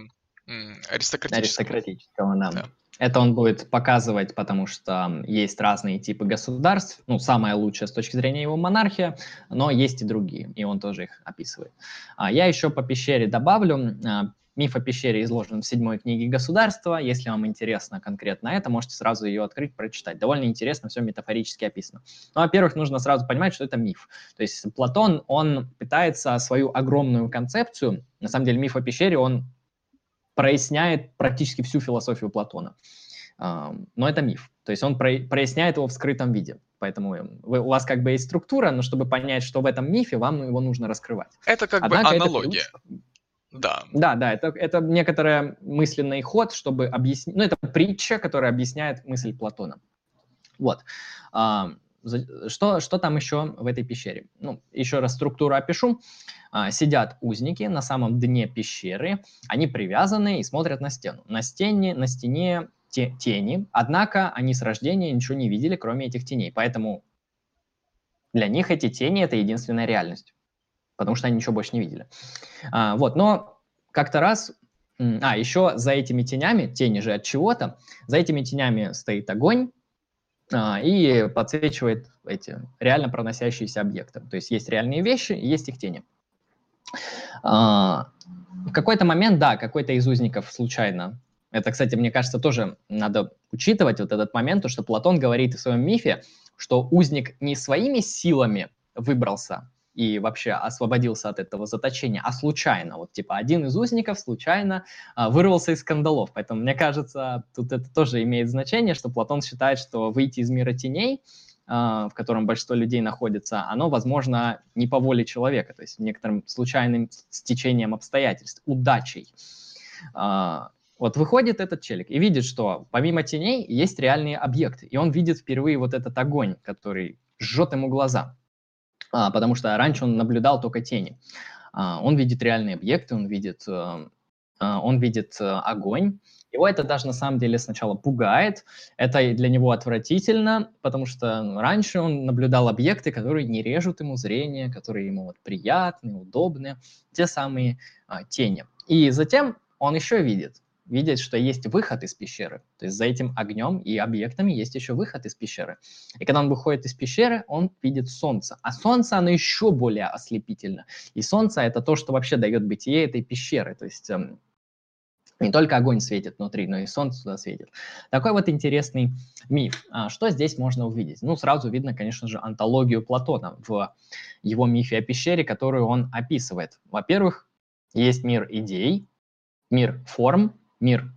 аристократического. Аристократического, да. да. Это он будет показывать, потому что есть разные типы государств. Ну, самое лучшее с точки зрения его монархия, но есть и другие, и он тоже их описывает. А я еще по пещере добавлю. А, миф о пещере изложен в седьмой книге государства. Если вам интересно конкретно это, можете сразу ее открыть, прочитать. Довольно интересно, все метафорически описано. Ну, во-первых, нужно сразу понимать, что это миф. То есть Платон, он пытается свою огромную концепцию, на самом деле миф о пещере, он проясняет практически всю философию Платона. Но это миф. То есть он проясняет его в скрытом виде. Поэтому вы, у вас как бы есть структура, но чтобы понять, что в этом мифе, вам его нужно раскрывать. Это как Однако бы аналогия. Это да. Да, да, это, это некоторый мысленный ход, чтобы объяснить, ну, это притча, которая объясняет мысль Платона. Вот. Что, что там еще в этой пещере? Ну, еще раз структуру опишу. А, сидят узники на самом дне пещеры, они привязаны и смотрят на стену. На стене, на стене те, тени, однако они с рождения ничего не видели, кроме этих теней. Поэтому для них эти тени – это единственная реальность, потому что они ничего больше не видели. А, вот, но как-то раз а, еще за этими тенями, тени же от чего-то, за этими тенями стоит огонь, и подсвечивает эти реально проносящиеся объекты. То есть есть реальные вещи, есть их тени. А, в какой-то момент, да, какой-то из узников случайно это, кстати, мне кажется, тоже надо учитывать вот этот момент, то, что Платон говорит в своем мифе, что узник не своими силами выбрался и вообще освободился от этого заточения, а случайно. Вот типа один из узников случайно а, вырвался из скандалов. Поэтому мне кажется, тут это тоже имеет значение, что Платон считает, что выйти из мира теней а, в котором большинство людей находится, оно возможно не по воле человека, то есть некоторым случайным стечением обстоятельств, удачей. А, вот выходит этот челик и видит, что помимо теней есть реальные объекты, и он видит впервые вот этот огонь, который жжет ему глаза, а, потому что раньше он наблюдал только тени. Он видит реальные объекты, он видит, э, он видит э, огонь, его это даже на самом деле сначала пугает, это для него отвратительно, потому что ну, раньше он наблюдал объекты, которые не режут ему зрение, которые ему вот приятны, удобны, те самые а, тени. И затем он еще видит, видит, что есть выход из пещеры. То есть за этим огнем и объектами есть еще выход из пещеры. И когда он выходит из пещеры, он видит солнце. А солнце, оно еще более ослепительно. И солнце — это то, что вообще дает бытие этой пещеры. То есть эм, не только огонь светит внутри, но и солнце туда светит. Такой вот интересный миф. А что здесь можно увидеть? Ну, сразу видно, конечно же, антологию Платона в его мифе о пещере, которую он описывает. Во-первых, есть мир идей, мир форм, мир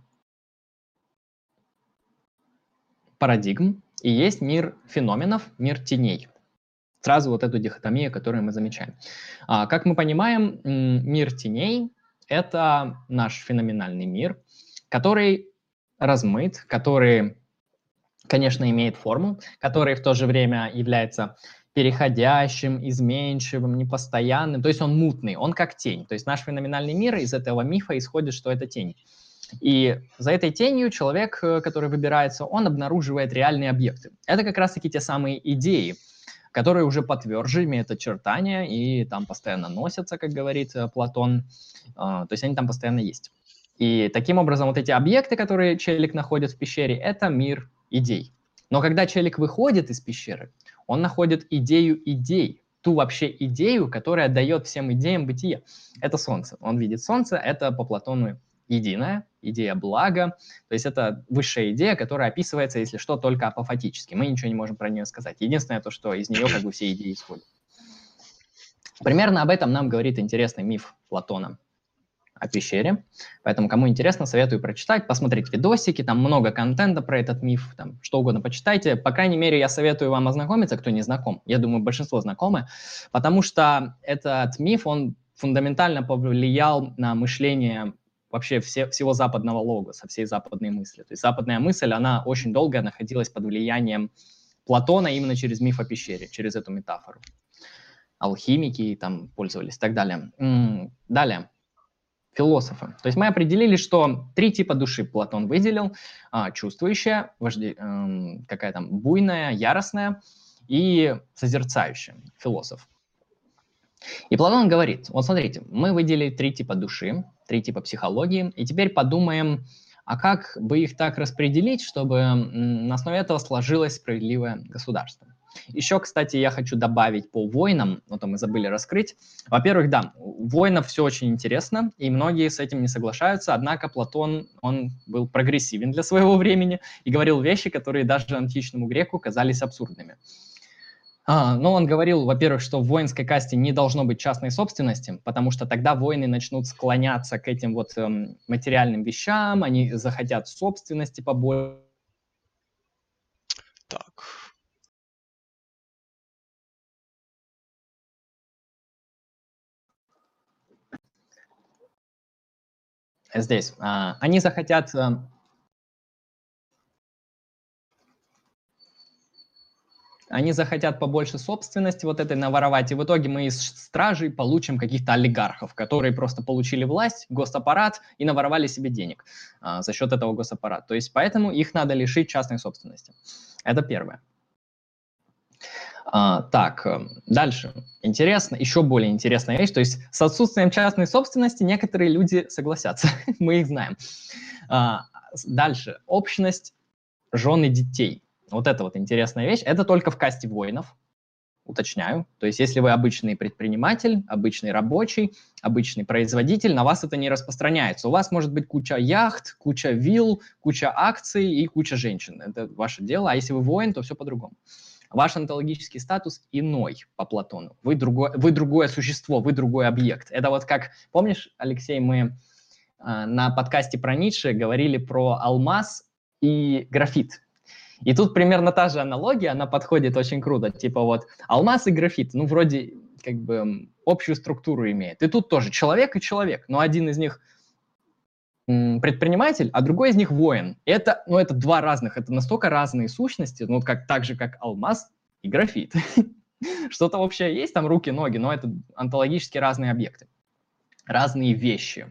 парадигм, и есть мир феноменов, мир теней. Сразу вот эту дихотомию, которую мы замечаем. А, как мы понимаем, мир теней это наш феноменальный мир, который размыт, который, конечно, имеет форму, который в то же время является переходящим, изменчивым, непостоянным, то есть он мутный, он как тень. То есть наш феноменальный мир из этого мифа исходит, что это тень. И за этой тенью человек, э, который выбирается, он обнаруживает реальные объекты. Это как раз-таки те самые идеи, которые уже потверже имеют очертания и там постоянно носятся, как говорит э, Платон. А, то есть они там постоянно есть. И таким образом вот эти объекты, которые Челик находит в пещере, это мир идей. Но когда Челик выходит из пещеры, он находит идею идей, ту вообще идею, которая дает всем идеям бытие. Это солнце. Он видит солнце, это по Платону единая, идея блага. То есть это высшая идея, которая описывается, если что, только апофатически. Мы ничего не можем про нее сказать. Единственное то, что из нее как бы все идеи исходят. Примерно об этом нам говорит интересный миф Платона о пещере. Поэтому, кому интересно, советую прочитать, посмотреть видосики, там много контента про этот миф, там что угодно почитайте. По крайней мере, я советую вам ознакомиться, кто не знаком. Я думаю, большинство знакомы, потому что этот миф, он фундаментально повлиял на мышление вообще все, всего западного логоса, всей западной мысли. То есть западная мысль, она очень долго находилась под влиянием Платона именно через миф о пещере, через эту метафору. Алхимики там пользовались и так далее. Далее. Философы. То есть мы определили, что три типа души Платон выделил. А, чувствующая, вожди, эм, какая там, буйная, яростная и созерцающая, философ. И Платон говорит, вот смотрите, мы выделили три типа души, три типа психологии, и теперь подумаем, а как бы их так распределить, чтобы на основе этого сложилось справедливое государство. Еще, кстати, я хочу добавить по войнам, вот мы забыли раскрыть. Во-первых, да, у воинов все очень интересно, и многие с этим не соглашаются, однако Платон, он был прогрессивен для своего времени и говорил вещи, которые даже античному греку казались абсурдными. А, но он говорил, во-первых, что в воинской касте не должно быть частной собственности, потому что тогда воины начнут склоняться к этим вот эм, материальным вещам, они захотят собственности побольше. Так. Здесь. А, они захотят они захотят побольше собственности вот этой наворовать, и в итоге мы из стражей получим каких-то олигархов, которые просто получили власть, госаппарат и наворовали себе денег а, за счет этого госаппарата. То есть поэтому их надо лишить частной собственности. Это первое. А, так, э, дальше. Интересно, еще более интересная вещь, то есть с отсутствием частной собственности некоторые люди согласятся, мы их знаем. А, дальше, общность жены детей – вот это вот интересная вещь. Это только в касте воинов, уточняю. То есть если вы обычный предприниматель, обычный рабочий, обычный производитель, на вас это не распространяется. У вас может быть куча яхт, куча вилл, куча акций и куча женщин. Это ваше дело. А если вы воин, то все по-другому. ваш онтологический статус иной по Платону. Вы другое, вы другое существо, вы другой объект. Это вот как, помнишь, Алексей, мы э, на подкасте про Ницше говорили про алмаз и графит. И тут примерно та же аналогия, она подходит очень круто. Типа вот алмаз и графит, ну вроде как бы общую структуру имеет. И тут тоже человек и человек, но один из них предприниматель, а другой из них воин. Это, ну, это два разных, это настолько разные сущности, ну, как, так же, как алмаз и графит. Что-то вообще есть там руки, ноги, но это онтологически разные объекты. Разные вещи,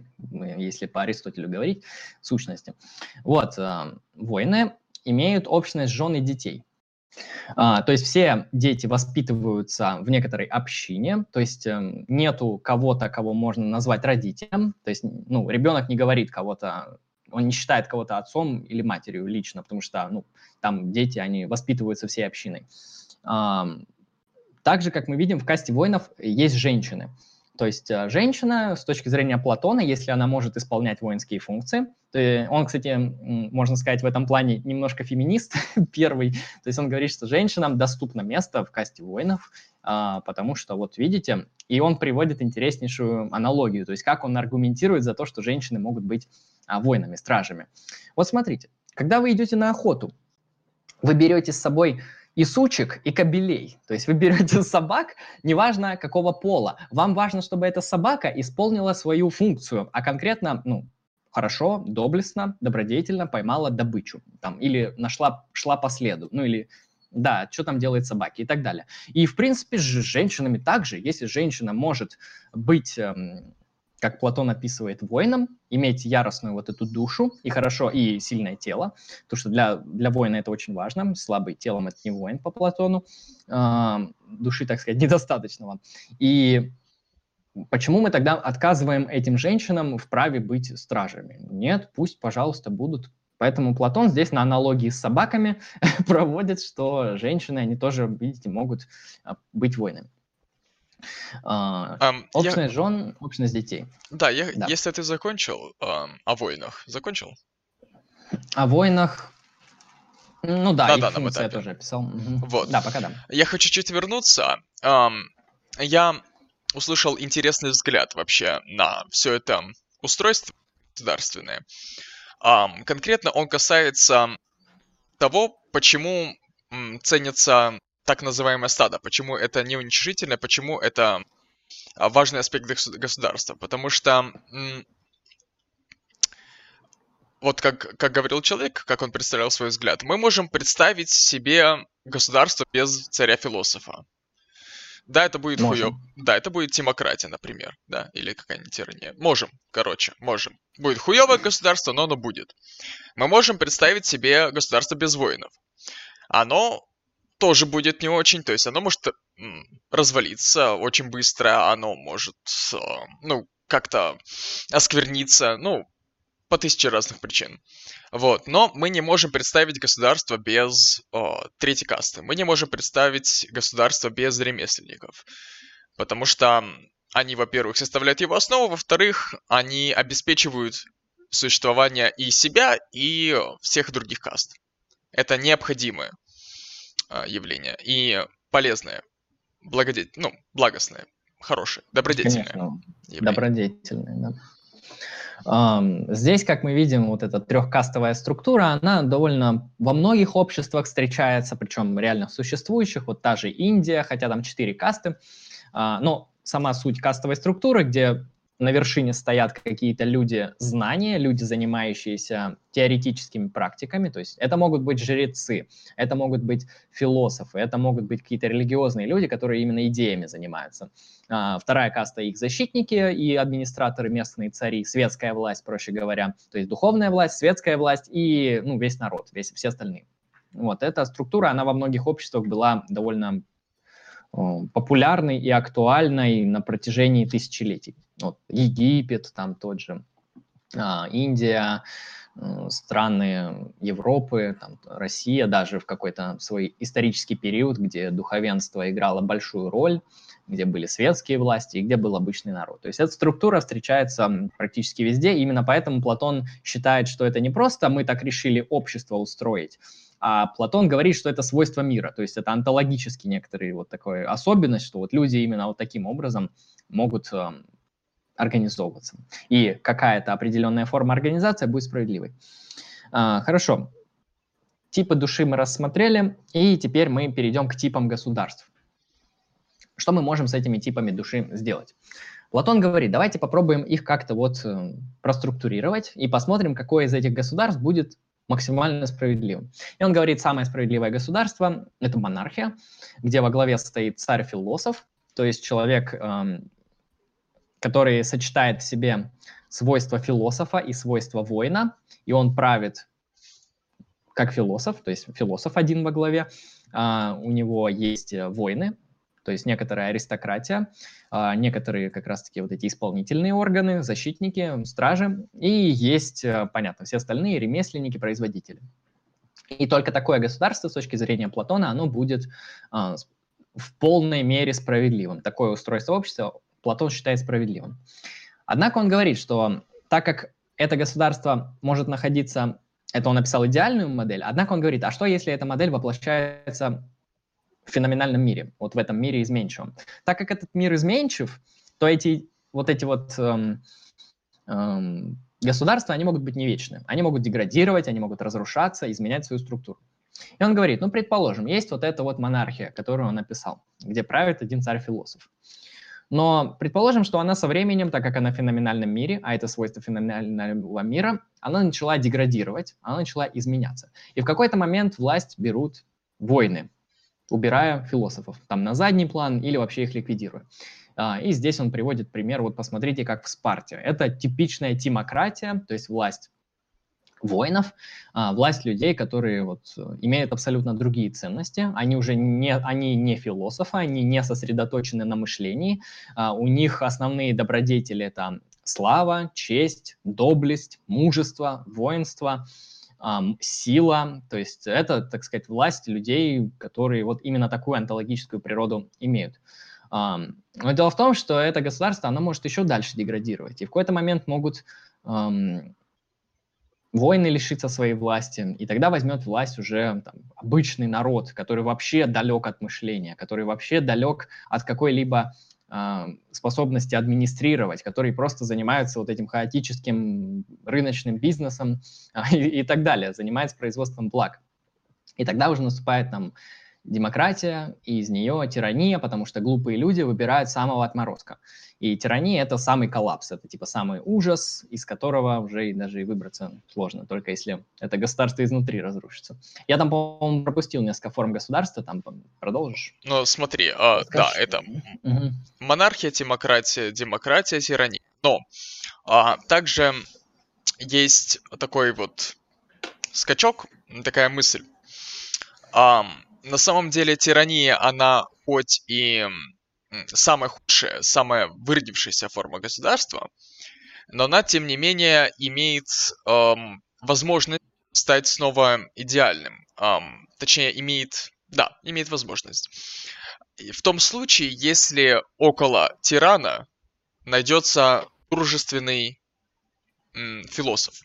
если по Аристотелю говорить, сущности. Вот, э, воины имеют общность жен и детей. А, то есть все дети воспитываются в некоторой общине, то есть э, нету кого-то, кого можно назвать родителем, то есть ну, ребенок не говорит кого-то, он не считает кого-то отцом или матерью лично, потому что ну, там дети, они воспитываются всей общиной. А, также, как мы видим, в касте воинов есть женщины. То есть э, женщина, с точки зрения Платона, если она может исполнять воинские функции, то он, кстати, можно сказать, в этом плане немножко феминист первый, то есть он говорит, что женщинам доступно место в касте воинов, а, потому что, вот видите, и он приводит интереснейшую аналогию, то есть как он аргументирует за то, что женщины могут быть а, воинами, стражами. Вот смотрите, когда вы идете на охоту, вы берете с собой и сучек, и кобелей. То есть вы берете собак, неважно какого пола. Вам важно, чтобы эта собака исполнила свою функцию, а конкретно, ну, хорошо, доблестно, добродетельно поймала добычу. Там, или нашла, шла по следу. Ну, или да, что там делает собаки и так далее. И, в принципе, с женщинами также. Если женщина может быть эм, как Платон описывает воином, иметь яростную вот эту душу и хорошо, и сильное тело, потому что для, для воина это очень важно, слабый телом это не воин по Платону, э, души, так сказать, недостаточного. И почему мы тогда отказываем этим женщинам в праве быть стражами? Нет, пусть, пожалуйста, будут. Поэтому Платон здесь на аналогии с собаками проводит, что женщины, они тоже, видите, могут а, быть воинами. Um, общность я... жен, общность детей. Да, я, да, если ты закончил um, о войнах, закончил? О войнах, ну да, да, да, я тоже описал. Угу. Вот. Да, пока да. Я хочу чуть вернуться. Um, я услышал интересный взгляд вообще на все это устройство государственное. Um, конкретно он касается того, почему ценятся так называемое стадо. Почему это не уничижительно, почему это а, важный аспект государства. Потому что вот как, как говорил человек, как он представлял свой взгляд, мы можем представить себе государство без царя-философа. Да, это будет хуё... Да, это будет демократия, например, да, или какая-нибудь тирания. Можем, короче, можем. Будет хуевое государство, но оно будет. Мы можем представить себе государство без воинов. Оно тоже будет не очень, то есть оно может развалиться очень быстро, оно может, а, ну, как-то оскверниться, ну, по тысяче разных причин. Вот, но мы не можем представить государство без о, третьей касты. Мы не можем представить государство без ремесленников. Потому что они, во-первых, составляют его основу, во-вторых, они обеспечивают существование и себя, и всех других каст. Это необходимое. А, явление и полезное, благодетель, ну, благостное, хорошее, добродетельное. Конечно, явление. добродетельное, да. Здесь, как мы видим, вот эта трехкастовая структура, она довольно во многих обществах встречается, причем реально существующих, вот та же Индия, хотя там четыре касты, uh, но сама суть кастовой структуры, где на вершине стоят какие-то люди знания, люди, занимающиеся теоретическими практиками, то есть это могут быть жрецы, это могут быть философы, это могут быть какие-то религиозные люди, которые именно идеями занимаются. А, вторая каста их защитники и администраторы, местные цари, светская власть, проще говоря, то есть духовная власть, светская власть и ну, весь народ, весь, все остальные. Вот эта структура, она во многих обществах была довольно популярной и актуальной на протяжении тысячелетий. Вот, Египет, там тот же, а, Индия, страны Европы, там, Россия даже в какой-то свой исторический период, где духовенство играло большую роль, где были светские власти и где был обычный народ. То есть эта структура встречается практически везде, и именно поэтому Платон считает, что это не просто мы так решили общество устроить, А Платон говорит, что это свойство мира, то есть это онтологически некоторые вот такой особенность, что вот люди именно вот таким образом могут э, организовываться. И какая-то определенная форма организации будет справедливой. А, хорошо. Типы души мы рассмотрели, и теперь мы перейдем к типам государств. Что мы можем с этими типами души сделать? Платон говорит, давайте попробуем их как-то вот э, проструктурировать и посмотрим, какое из этих государств будет максимально справедливым. И он говорит, самое справедливое государство – это монархия, где во главе стоит царь-философ, то есть человек, эм, который сочетает в себе свойства философа и свойства воина, и он правит как философ, то есть философ один во главе, а, у него есть воины, то есть некоторая аристократия, а, некоторые как раз-таки вот эти исполнительные органы, защитники, стражи, и есть, э, понятно, все остальные ремесленники, производители. И только такое государство, с точки зрения Платона, оно будет а, в полной мере справедливым. Такое устройство общества Платон считает справедливым. Однако он говорит, что так как это государство может находиться, это он написал идеальную модель, однако он говорит, а что если эта модель воплощается в феноменальном мире, вот в этом мире изменчивом. Так как этот мир изменчив, то эти вот эти вот эм, эм, государства, они могут быть не вечны. Они могут деградировать, они могут разрушаться, изменять свою структуру. И он говорит, ну, предположим, есть вот эта вот монархия, которую он написал, где правит один царь-философ. Но предположим, что она со временем, так как она в феноменальном мире, а это свойство феноменального мира, она начала деградировать, она начала изменяться. И в какой-то момент власть берут войны, убирая философов там на задний план или вообще их ликвидируя. А, и здесь он приводит пример, вот посмотрите, как в Спарте. Это типичная тимократия, то есть власть воинов, а, власть людей, которые вот имеют абсолютно другие ценности. Они уже не, они не философы, они не сосредоточены на мышлении. А, у них основные добродетели это слава, честь, доблесть, мужество, воинство – сила, то есть это, так сказать, власть людей, которые вот именно такую онтологическую природу имеют. Но дело в том, что это государство, оно может еще дальше деградировать, и в какой-то момент могут войны лишиться своей власти, и тогда возьмет власть уже там, обычный народ, который вообще далек от мышления, который вообще далек от какой-либо а, способности администрировать, которые просто занимаются вот этим хаотическим рыночным бизнесом а, и, и так далее, занимаются производством благ. И тогда уже наступает там демократия, и из нее тирания, потому что глупые люди выбирают самого отморозка. И тирания — это самый коллапс, это типа самый ужас, из которого уже и даже и выбраться сложно, только если это государство изнутри разрушится. Я там, по-моему, пропустил несколько форм государства, там продолжишь? Ну, смотри, а, да, это угу. монархия, демократия, демократия, тирания. Но а, также есть такой вот скачок, такая мысль. А, на самом деле тирания, она хоть и самая худшая, самая выродившаяся форма государства, но она, тем не менее, имеет эм, возможность стать снова идеальным. Эм, точнее, имеет, да, имеет возможность. И в том случае, если около тирана найдется дружественный м, философ,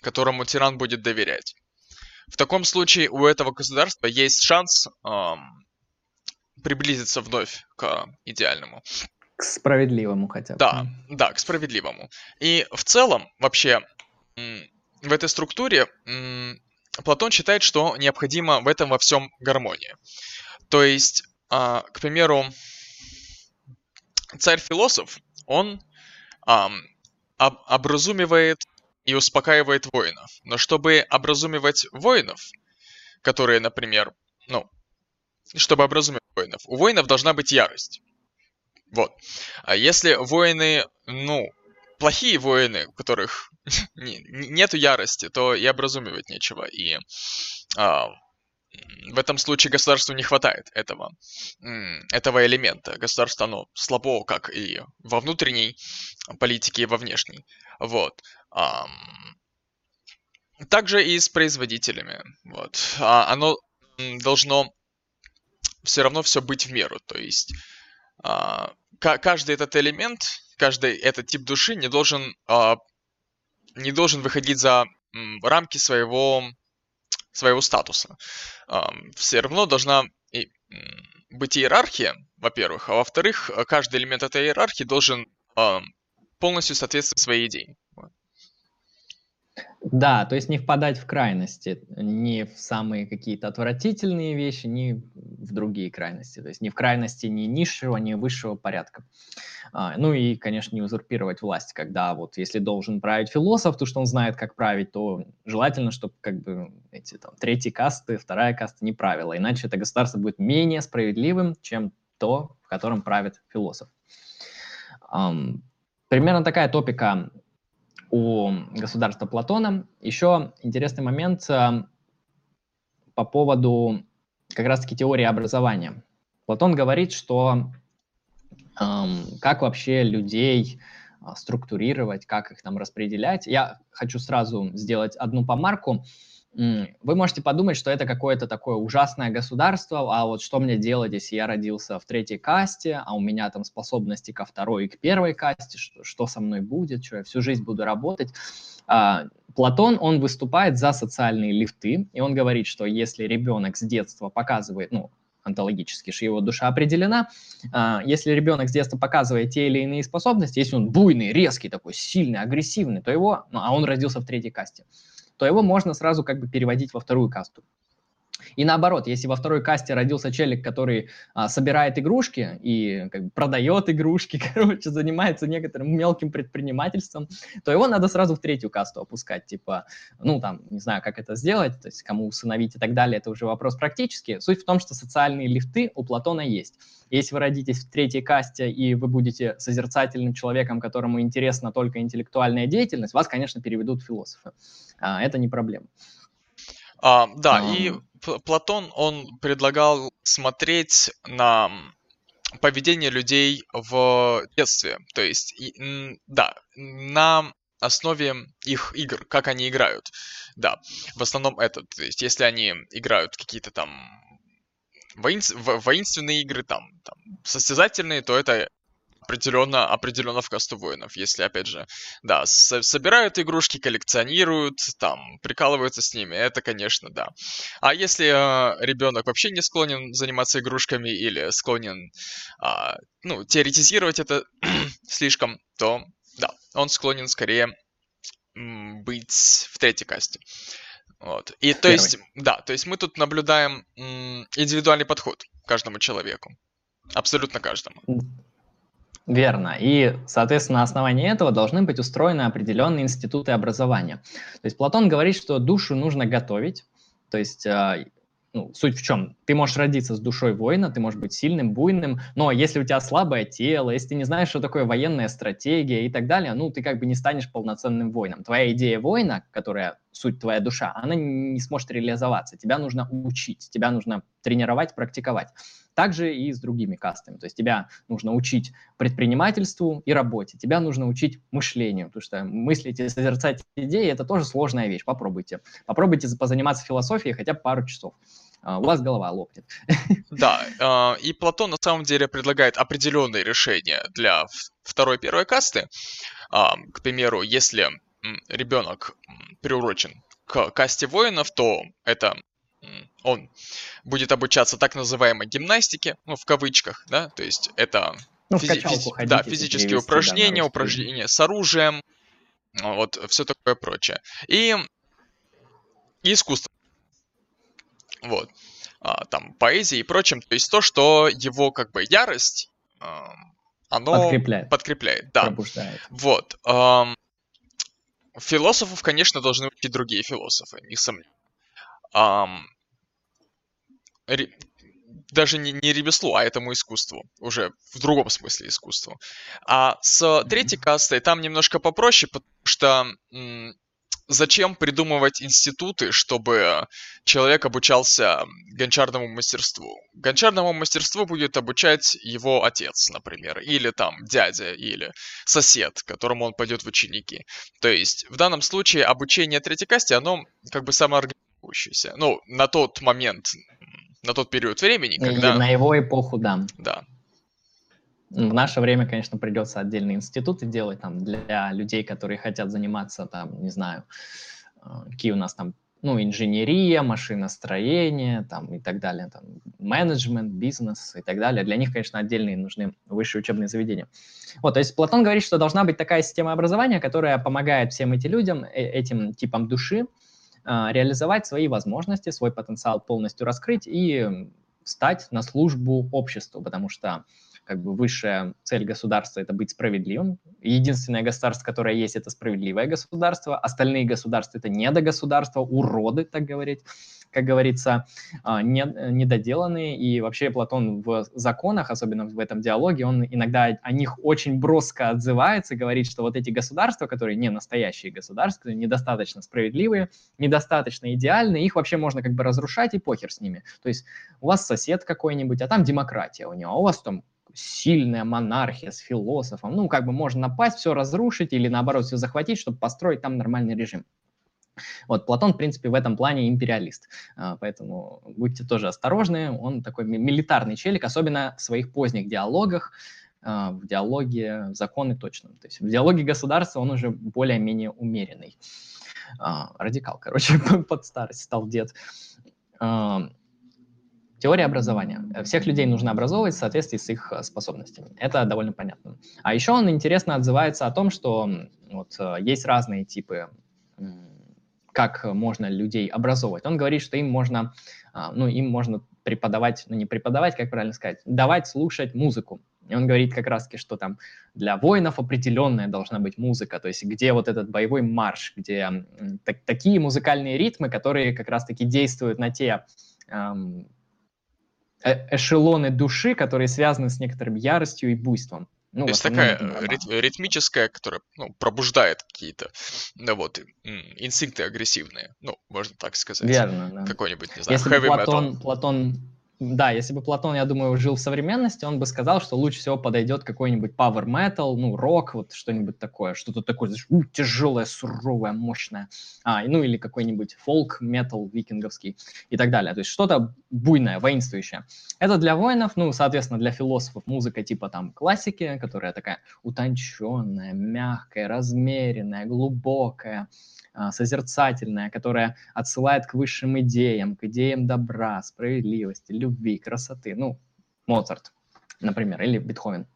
которому тиран будет доверять. В таком случае у этого государства есть шанс эм, приблизиться вновь к идеальному. К справедливому хотя бы. Да, да, к справедливому. И в целом, вообще, в этой структуре Платон считает, что необходимо в этом во всем гармония. То есть, а, к примеру, царь-философ, он образумивает и успокаивает воинов. Но чтобы образумивать воинов, которые, например, ну, чтобы образумить воинов. У воинов должна быть ярость. Вот. А если воины, ну, плохие воины, у которых нету ярости, то и образумивать нечего. И а, в этом случае государству не хватает этого, этого элемента. Государство, оно слабо, как и во внутренней политике, и во внешней. Вот. Также и с производителями. Вот. А, оно должно все равно все быть в меру. То есть а, каждый этот элемент, каждый этот тип души не должен, а, не должен выходить за рамки своего своего статуса. Все равно должна быть иерархия, во-первых, а во-вторых, каждый элемент этой иерархии должен полностью соответствовать своей идее. Да, то есть не впадать в крайности, ни в самые какие-то отвратительные вещи, ни в другие крайности. То есть не в крайности ни низшего, ни высшего порядка. А, ну и, конечно, не узурпировать власть, когда вот если должен править философ, то что он знает, как править, то желательно, чтобы как бы эти там третьи касты, вторая каста не правила, иначе это государство будет менее справедливым, чем то, в котором правит философ. Um, примерно такая топика у государства Платона. Еще интересный момент э, по поводу как раз-таки теории образования. Платон говорит, что эм, как вообще людей э, структурировать, как их там распределять. Я хочу сразу сделать одну помарку. Вы можете подумать, что это какое-то такое ужасное государство, а вот что мне делать, если я родился в третьей касте, а у меня там способности ко второй и к первой касте, что, что со мной будет, что я всю жизнь буду работать. А, Платон, он выступает за социальные лифты, и он говорит, что если ребенок с детства показывает, ну, онтологически, что его душа определена. А, если ребенок с детства показывает те или иные способности, если он буйный, резкий, такой сильный, агрессивный, то его, ну, а он родился в третьей касте, то его можно сразу как бы переводить во вторую касту. И наоборот, если во второй касте родился челик, который а, собирает игрушки и как бы, продает игрушки, короче, занимается некоторым мелким предпринимательством, то его надо сразу в третью касту опускать, типа, ну там, не знаю, как это сделать, то есть кому усыновить и так далее, это уже вопрос практический. Суть в том, что социальные лифты у Платона есть. Если вы родитесь в третьей касте и вы будете созерцательным человеком, которому интересна только интеллектуальная деятельность, вас, конечно, переведут в философы. А, это не проблема. А, да, а... и Платон, он предлагал смотреть на поведение людей в детстве. То есть, да, на основе их игр, как они играют. Да, в основном это. То есть, если они играют какие-то там воинств... воинственные игры, там, там, состязательные, то это определенно, определенно в касту воинов. Если, опять же, да, собирают игрушки, коллекционируют, там, прикалываются с ними, это, конечно, да. А если э, ребенок вообще не склонен заниматься игрушками или склонен, э, ну, теоретизировать это слишком, то, да, он склонен скорее быть в третьей касте. Вот. И то Первый. есть, да, то есть мы тут наблюдаем м, индивидуальный подход к каждому человеку. Абсолютно каждому. Верно. И, соответственно, на основании этого должны быть устроены определенные институты образования. То есть Платон говорит, что душу нужно готовить, то есть а, ну, суть в чем? Ты можешь родиться с душой воина, ты можешь быть сильным, буйным, но если у тебя слабое тело, если ты не знаешь, что такое военная стратегия и так далее, ну, ты как бы не станешь полноценным воином. Твоя идея воина, которая суть твоя душа, она не сможет реализоваться. Тебя нужно учить, тебя нужно тренировать, практиковать. Также и с другими кастами. То есть тебя нужно учить предпринимательству и работе, тебя нужно учить мышлению, потому что мыслить и созерцать идеи – это тоже сложная вещь. Попробуйте. Попробуйте позаниматься философией хотя бы пару часов. Uh, у вас голова лопнет. Да, uh, и Платон на самом деле предлагает определенные решения для второй первой касты. Uh, к примеру, если ребенок приурочен к касте воинов, то это он будет обучаться так называемой гимнастике, ну, в кавычках, да, то есть это ну, физи- физи- да, физические упражнения, да, упражнения с оружием, вот, все такое прочее. И, и искусство. Вот. А, там, поэзия и прочим. То есть то, что его, как бы, ярость, а, оно подкрепляет. подкрепляет да. Пробуждает. Вот. А, философов, конечно, должны учить другие философы, несомненно ре, даже не, не ремеслу, а этому искусству. Уже в другом смысле искусству. А с третьей кастой там немножко попроще, потому что зачем придумывать институты, чтобы человек обучался гончарному мастерству? Гончарному мастерству будет обучать его отец, например, или там дядя, или сосед, которому он пойдет в ученики. То есть в данном случае обучение третьей касте, оно как бы самоорганизующееся. Ну, на тот момент на тот период времени, когда... И на его эпоху, да. Да. В наше время, конечно, придется отдельные институты делать там для людей, которые хотят заниматься, там, не знаю, э, какие у нас там ну, инженерия, машиностроение там, и так далее, там, менеджмент, бизнес и так далее. Для них, конечно, отдельные нужны высшие учебные заведения. Вот, то есть Платон говорит, что должна быть такая система образования, которая помогает всем этим людям, э, этим типам души, реализовать свои возможности, свой потенциал полностью раскрыть и стать на службу обществу, потому что как бы высшая цель государства – это быть справедливым. Единственное государство, которое есть, это справедливое государство. Остальные государства – это недогосударства, уроды, так говорить как говорится, а, не, недоделанные. И вообще Платон в законах, особенно в этом диалоге, он иногда о них очень броско отзывается, говорит, что вот эти государства, которые не настоящие государства, недостаточно справедливые, недостаточно идеальные, их вообще можно как бы разрушать и похер с ними. То есть у вас сосед какой-нибудь, а там демократия у него, а у вас там сильная монархия с философом. Ну, как бы можно напасть, все разрушить или наоборот все захватить, чтобы построить там нормальный режим. Вот Платон, в принципе, в этом плане империалист, а, поэтому будьте тоже осторожны, он такой милитарный челик, особенно в своих поздних диалогах, а, в диалоге законы точно. То есть в диалоге государства он уже более-менее умеренный. А, радикал, короче, под старость стал дед. Теория образования. Всех людей нужно образовывать в соответствии с их способностями. Это довольно понятно. А еще он интересно отзывается о том, что вот, есть разные типы как можно людей образовывать. Он говорит, что им можно, а, ну, им можно преподавать, ну, не преподавать, как правильно сказать, давать слушать музыку. И он говорит как раз-таки, что там для воинов определенная должна быть музыка, то есть где вот этот боевой марш, где так, такие музыкальные ритмы, которые как раз-таки действуют на те эм, эшелоны души, которые связаны с некоторым яростью и буйством. Ну, То есть такая рит, ритмическая, которая ну, пробуждает какие-то ну, вот, инстинкты агрессивные, ну, можно так сказать. Верно, да. Какой-нибудь, не знаю, Если heavy Платон, metal. Платон да, если бы Платон, я думаю, жил в современности, он бы сказал, что лучше всего подойдет какой-нибудь power metal, ну, рок, вот что-нибудь такое, что-то такое, знаешь, тяжелое, суровое, мощное. А, ну, или какой-нибудь фолк метал викинговский и так далее. То есть что-то буйное, воинствующее. Это для воинов, ну, соответственно, для философов музыка типа там классики, которая такая утонченная, мягкая, размеренная, глубокая, созерцательная, которая отсылает к высшим идеям, к идеям добра, справедливости, любви, красоты. Ну, Моцарт, например, или Бетховен.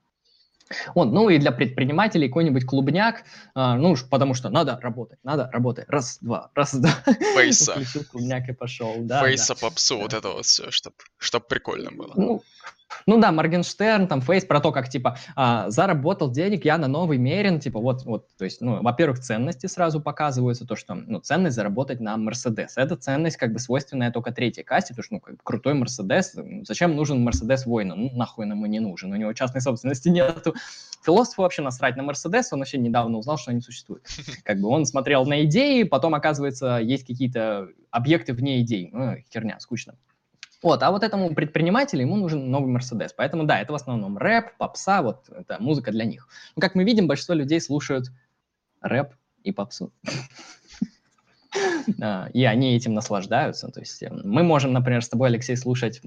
Вот, ну и для предпринимателей какой-нибудь клубняк, а, ну, потому что надо работать, надо работать. Раз, два, раз, два. Фейса. Включил клубняк и пошел. Да, Фейса, да. попсу, вот это вот все, чтобы чтоб прикольно было. Ну, ну да, Моргенштерн, там, Фейс, про то, как, типа, а, заработал денег я на новый Мерин, типа, вот, вот, то есть, ну, во-первых, ценности сразу показываются, то, что, ну, ценность заработать на Мерседес. Это ценность, как бы, свойственная только третьей касте, потому что, ну, как бы, крутой Мерседес, зачем нужен Мерседес воину? Ну, нахуй нам и не нужен, у него частной собственности нету. Философу вообще насрать на Мерседес, он вообще недавно узнал, что они существуют. Как бы, он смотрел на идеи, потом, оказывается, есть какие-то объекты вне идей. Ну, херня, скучно. Вот, а вот этому предпринимателю ему нужен новый Мерседес. Поэтому, да, это в основном рэп, попса, вот это музыка для них. Ну, как мы видим, большинство людей слушают рэп и попсу. И они этим наслаждаются. То есть эм, мы можем, например, с тобой, Алексей, слушать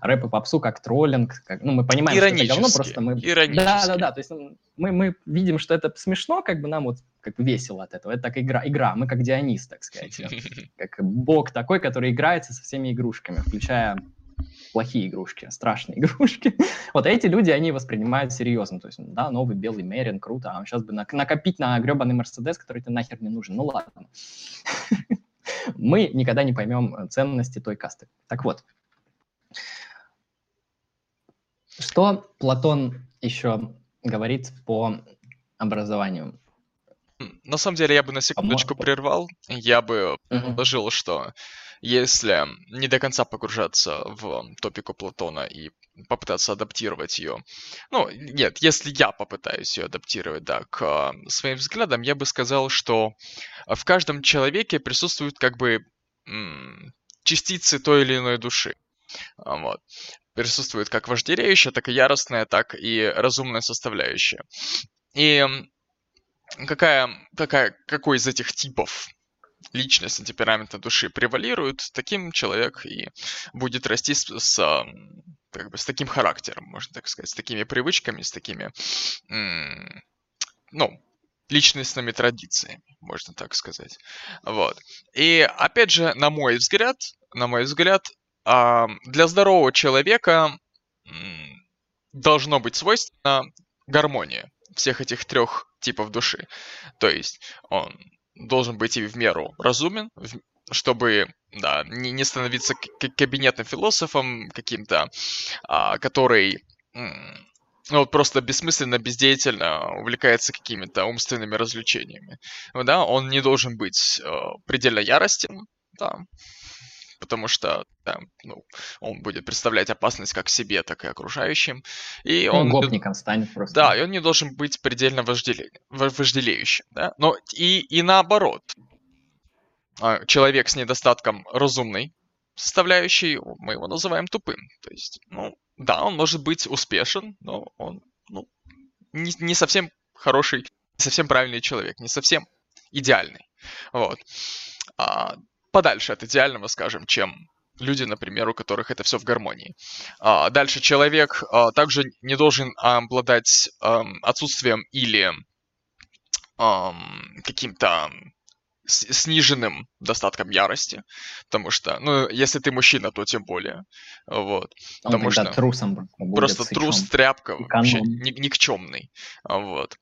рэп и попсу как троллинг. Как, ну, мы понимаем, что это говно, просто мы... Да, да, да. То есть мы, мы видим, что это смешно, как бы нам вот как бы весело от этого. Это так игра. игра. Мы как Дионис, так сказать. Как бог такой, который играется со всеми игрушками, включая плохие игрушки, страшные игрушки. вот эти люди, они воспринимают серьезно. То есть, да, новый белый Мерин, круто, а сейчас бы накопить на гребаный Мерседес, который тебе нахер не нужен. Ну ладно. Мы никогда не поймем ценности той касты. Так вот, что Платон еще говорит по образованию? На самом деле, я бы на секундочку прервал. Я бы предложил, что если не до конца погружаться в топику Платона и попытаться адаптировать ее. Ну, нет, если я попытаюсь ее адаптировать, да, к своим взглядам, я бы сказал, что в каждом человеке присутствуют как бы частицы той или иной души. А, вот. Присутствует как вожделеющая, так и яростная, так и разумная составляющая. И какая, какая, какой из этих типов личности, темперамента души превалирует, таким человек и будет расти с, с, как бы, с таким характером, можно так сказать, с такими привычками, с такими, ну, личностными традициями, можно так сказать. Вот. И опять же, на мой взгляд, на мой взгляд, для здорового человека должно быть свойственно гармония всех этих трех типов души. То есть он должен быть и в меру разумен, чтобы да, не, не становиться кабинетным философом каким-то, а, который ну, вот просто бессмысленно, бездеятельно увлекается какими-то умственными развлечениями. Да, он не должен быть э, предельно яростен, да, потому что да, ну, он будет представлять опасность как себе, так и окружающим. И ну, он гопником станет просто. Да, и он не должен быть предельно вожделе... вожделеющим. Да? Но и, и наоборот. А, человек с недостатком разумной составляющей, мы его называем тупым. То есть, ну, да, он может быть успешен, но он ну, не, не совсем хороший, не совсем правильный человек, не совсем идеальный. Вот. А, подальше от идеального, скажем, чем люди, например, у которых это все в гармонии. А, дальше человек а, также не должен обладать а, отсутствием или а, каким-то сниженным достатком ярости, потому что, ну, если ты мужчина, то тем более, вот, Он потому что трусом просто сычом. трус, тряпка, Эконом. вообще никчемный, вот,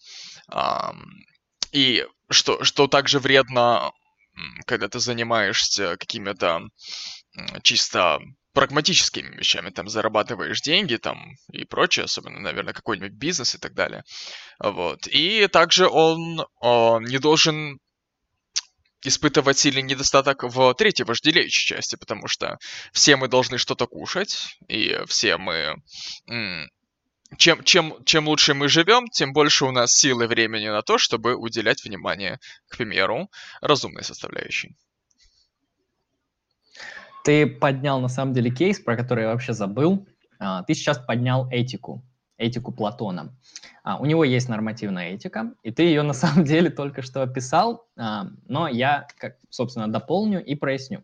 и что, что также вредно когда ты занимаешься какими-то чисто прагматическими вещами, там, зарабатываешь деньги, там, и прочее, особенно, наверное, какой-нибудь бизнес и так далее, вот. И также он, он не должен испытывать сильный недостаток в третьей вожделеющей части, потому что все мы должны что-то кушать, и все мы чем, чем, чем лучше мы живем, тем больше у нас сил и времени на то, чтобы уделять внимание, к примеру, разумной составляющей. Ты поднял на самом деле кейс, про который я вообще забыл. А, ты сейчас поднял этику, этику Платона. А, у него есть нормативная этика, и ты ее на самом деле только что описал, а, но я, собственно, дополню и проясню.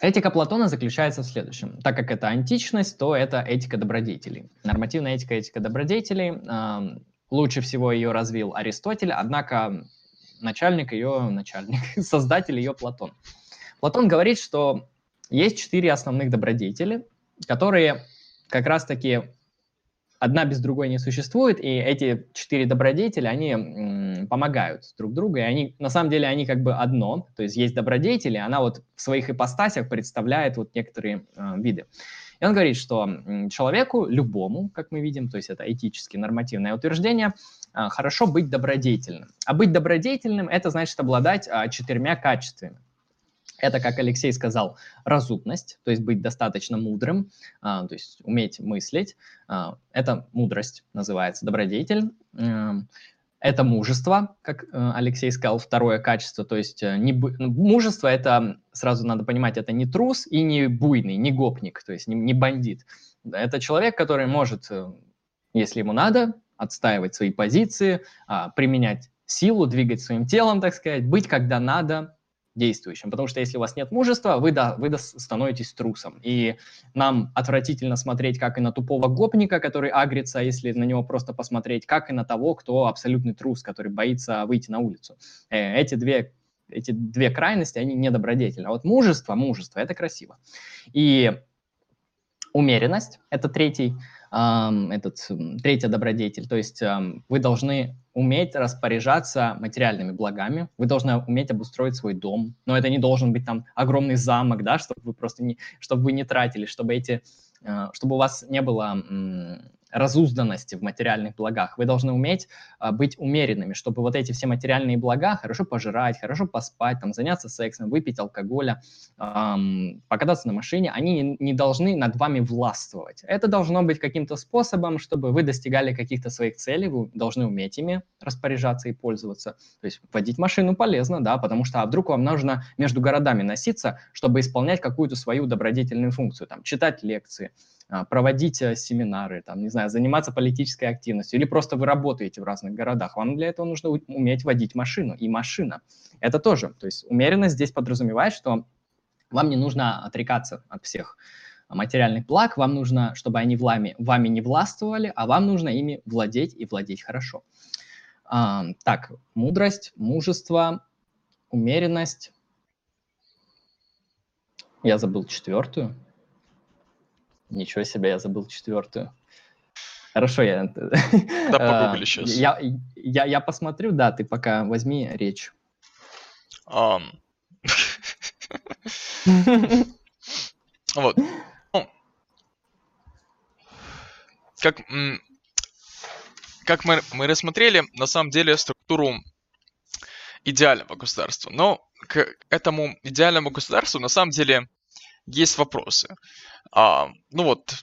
Этика Платона заключается в следующем. Так как это античность, то это этика добродетелей. Нормативная этика, этика добродетелей. Лучше всего ее развил Аристотель, однако начальник ее, начальник, создатель ее Платон. Платон говорит, что есть четыре основных добродетели, которые как раз-таки одна без другой не существует, и эти четыре добродетели, они помогают друг другу, и они, на самом деле, они как бы одно, то есть есть добродетели, она вот в своих ипостасях представляет вот некоторые э, виды. И он говорит, что человеку, любому, как мы видим, то есть это этически нормативное утверждение, э, хорошо быть добродетельным. А быть добродетельным – это значит обладать э, четырьмя качествами. Это, как Алексей сказал, разумность, то есть быть достаточно мудрым, а, то есть уметь мыслить. А, это мудрость называется, добродетель. Эм, это мужество, как э, Алексей сказал, второе качество. То есть э, не, ну, мужество – это, сразу надо понимать, это не трус и не буйный, не гопник, то есть не, не бандит. Это человек, который может, э, если ему надо, отстаивать свои позиции, а, применять силу, двигать своим телом, так сказать, быть, когда надо, действующим. Потому что если у вас нет мужества, вы, да, вы становитесь трусом. И нам отвратительно смотреть как и на тупого гопника, который агрится, если на него просто посмотреть, как и на того, кто абсолютный трус, который боится выйти на улицу. Э, эти две эти две крайности, они недобродетельны. А вот мужество, мужество – это красиво. И умеренность – это третий этот, третья добродетель. То есть вы должны уметь распоряжаться материальными благами, вы должны уметь обустроить свой дом, но это не должен быть там огромный замок, да, чтобы вы просто не, чтобы вы не тратили, чтобы эти, э, чтобы у вас не было разузданности в материальных благах. Вы должны уметь а, быть умеренными, чтобы вот эти все материальные блага хорошо пожрать, хорошо поспать, там, заняться сексом, выпить алкоголя, эм, покататься на машине, они не, не должны над вами властвовать. Это должно быть каким-то способом, чтобы вы достигали каких-то своих целей, вы должны уметь ими распоряжаться и пользоваться. То есть водить машину полезно, да, потому что а вдруг вам нужно между городами носиться, чтобы исполнять какую-то свою добродетельную функцию, там, читать лекции, проводить э, семинары, там, не знаю, заниматься политической активностью, или просто вы работаете в разных городах, вам для этого нужно уметь водить машину, и машина. Это тоже, то есть умеренность здесь подразумевает, что вам не нужно отрекаться от всех материальных благ, вам нужно, чтобы они вами, вами не властвовали, а вам нужно ими владеть и владеть хорошо. А, так, мудрость, мужество, умеренность. Я забыл четвертую. Ничего себе, я забыл четвертую. Хорошо, я... Да, погугли сейчас. Я, я, я посмотрю, да, ты пока возьми речь. Um. Вот. Ну, как, как мы, мы рассмотрели, на самом деле, структуру идеального государства. Но к этому идеальному государству на самом деле есть вопросы. А, ну вот,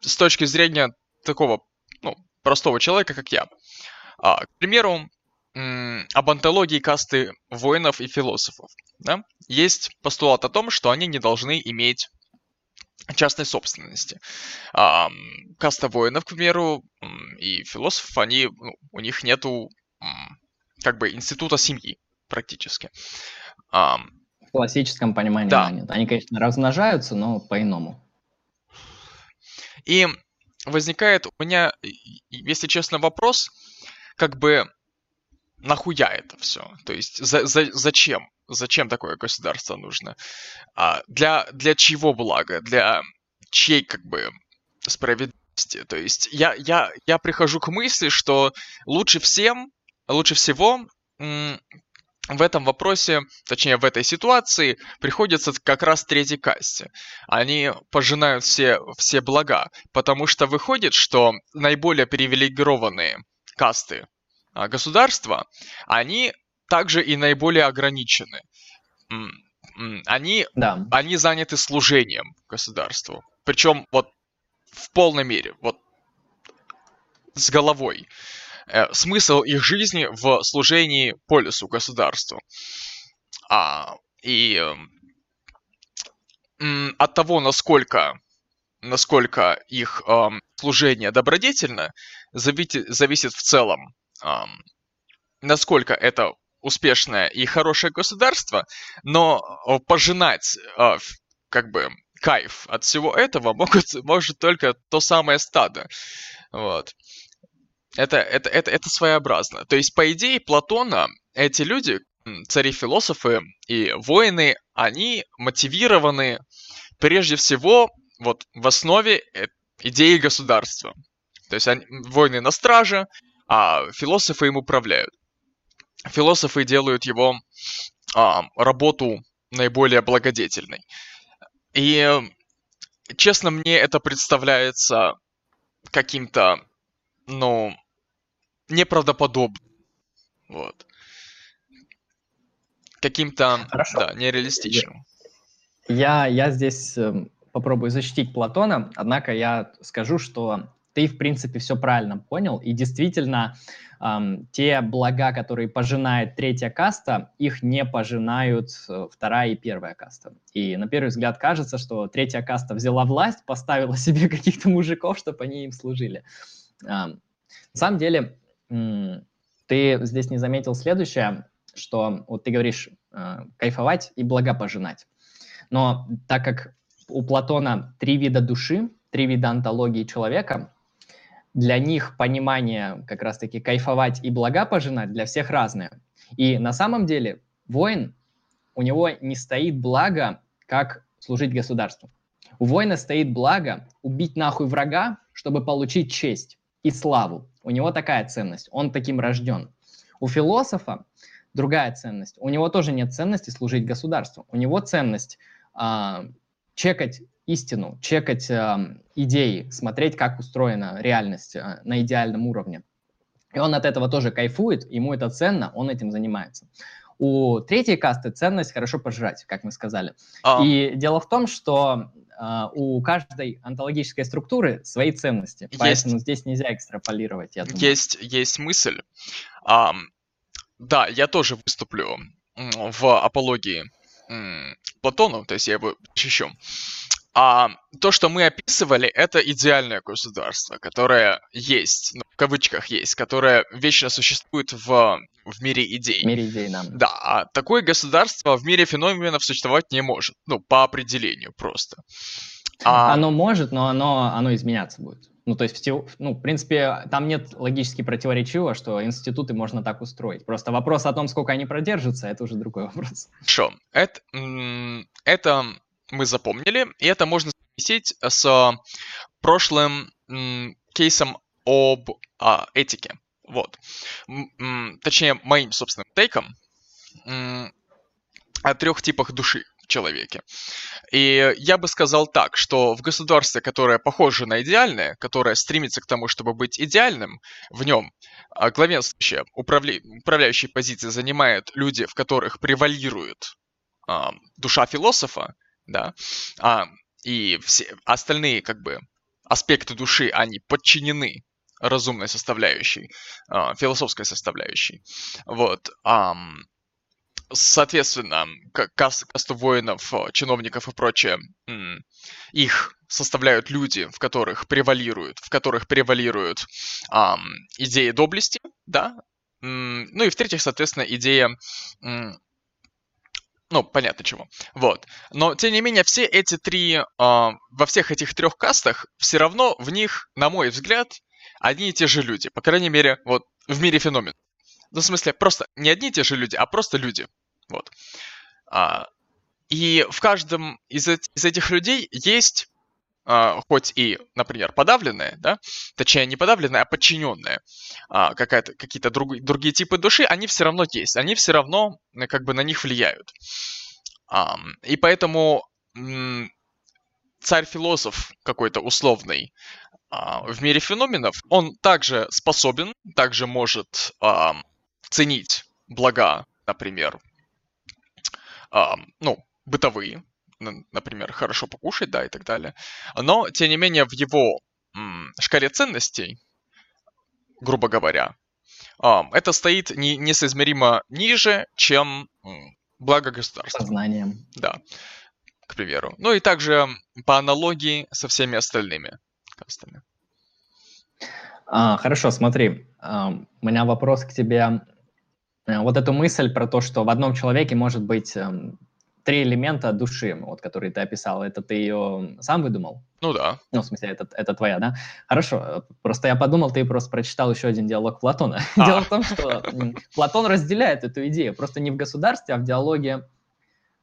с точки зрения такого ну, простого человека, как я. А, к примеру, об антологии касты воинов и философов. Да? Есть постулат о том, что они не должны иметь частной собственности. А, каста воинов, к примеру, и философов, они, ну, у них нету как бы института семьи практически. А, классическом понимании да. нет. Они, конечно, размножаются, но по-иному. И возникает у меня, если честно, вопрос, как бы нахуя это все? То есть за, за, зачем? Зачем такое государство нужно? А, для, для чего блага? Для чьей как бы справедливости? То есть я, я, я прихожу к мысли, что лучше всем, лучше всего в этом вопросе, точнее в этой ситуации, приходится как раз третьей касте. Они пожинают все, все блага, потому что выходит, что наиболее привилегированные касты а, государства, они также и наиболее ограничены. Они, да. они заняты служением государству. Причем вот в полной мере, вот с головой. Э, смысл их жизни в служении полису, государству. А, и э, от того, насколько, насколько их э, служение добродетельно, зависит, зависит в целом, э, насколько это успешное и хорошее государство, но пожинать э, как бы кайф от всего этого могут, может только то самое стадо. Вот. Это, это, это, это своеобразно. То есть, по идее, Платона, эти люди, цари-философы и воины, они мотивированы прежде всего вот в основе э, идеи государства. То есть они, воины на страже, а философы им управляют. Философы делают его а, работу наиболее благодетельной. И, честно, мне это представляется каким-то, ну, неправдоподобным. Вот. Каким-то, да, нереалистичным. Я, я здесь э, попробую защитить Платона, однако я скажу, что ты, в принципе, все правильно понял, и действительно, эм, те блага, которые пожинает третья каста, их не пожинают э, вторая и первая каста. И на первый взгляд кажется, что третья каста взяла власть, поставила себе каких-то мужиков, чтобы они им служили. Эм, на самом деле, ты здесь не заметил следующее, что вот ты говоришь э, кайфовать и блага пожинать. Но так как у Платона три вида души, три вида антологии человека, для них понимание как раз-таки кайфовать и блага пожинать для всех разное. И на самом деле воин, у него не стоит благо, как служить государству. У воина стоит благо убить нахуй врага, чтобы получить честь и славу. У него такая ценность, он таким рожден. У философа другая ценность. У него тоже нет ценности служить государству. У него ценность э, чекать истину, чекать э, идеи, смотреть, как устроена реальность э, на идеальном уровне. И он от этого тоже кайфует, ему это ценно, он этим занимается. У третьей касты ценность хорошо пожрать, как мы сказали. А... И дело в том, что у каждой онтологической структуры свои ценности, есть, поэтому здесь нельзя экстраполировать. Я думаю. Есть, есть мысль. Um, да, я тоже выступлю в апологии Платону, то есть я его защищу. А то, что мы описывали, это идеальное государство, которое есть, ну, в кавычках есть, которое вечно существует в, в мире идей. В мире идей, да. Да, а такое государство в мире феноменов существовать не может. Ну, по определению просто. А... Оно может, но оно, оно изменяться будет. Ну, то есть, ну, в принципе, там нет логически противоречивого, что институты можно так устроить. Просто вопрос о том, сколько они продержатся, это уже другой вопрос. Хорошо. Это, это мы запомнили, и это можно совместить с прошлым кейсом об а, этике. Вот. Точнее, моим собственным тейком о трех типах души в человеке. И я бы сказал так, что в государстве, которое похоже на идеальное, которое стремится к тому, чтобы быть идеальным, в нем а, главенствующие управля... управляющие позиции занимают люди, в которых превалирует а, душа философа, да, а, и все остальные как бы аспекты души, они подчинены разумной составляющей, а, философской составляющей. Вот. Соответственно, каст, касту воинов, чиновников и прочее, их составляют люди, в которых превалируют, в которых превалируют эм, идеи доблести, да, ну и в-третьих, соответственно, идея ну, понятно чего. Вот. Но, тем не менее, все эти три, э, во всех этих трех кастах, все равно в них, на мой взгляд, одни и те же люди. По крайней мере, вот в мире феномен. Ну, в смысле, просто не одни и те же люди, а просто люди. Вот. А, и в каждом из, из этих людей есть, хоть и, например, подавленная, да, точнее, не подавленная, а подчиненная, а, какие-то друг, другие типы души, они все равно есть, они все равно как бы на них влияют. А, и поэтому царь-философ какой-то условный, а, в мире феноменов, он также способен, также может а, ценить блага, например, а, ну, бытовые, например, хорошо покушать, да, и так далее. Но, тем не менее, в его шкале ценностей, грубо говоря, а, это стоит не, несоизмеримо ниже, чем благо государства. Сознанием. Да, к примеру. Ну и также по аналогии со всеми остальными кастами. А, хорошо, смотри, а, у меня вопрос к тебе. Э, вот эту мысль про то, что в одном человеке может быть эм, три элемента души, вот, которые ты описал, это ты ее сам выдумал? Ну да. Ну, в смысле, это, это твоя, да? Хорошо, просто я подумал, ты просто прочитал еще один диалог Платона. А. Дело в том, что Платон разделяет эту идею, просто не в государстве, а в диалоге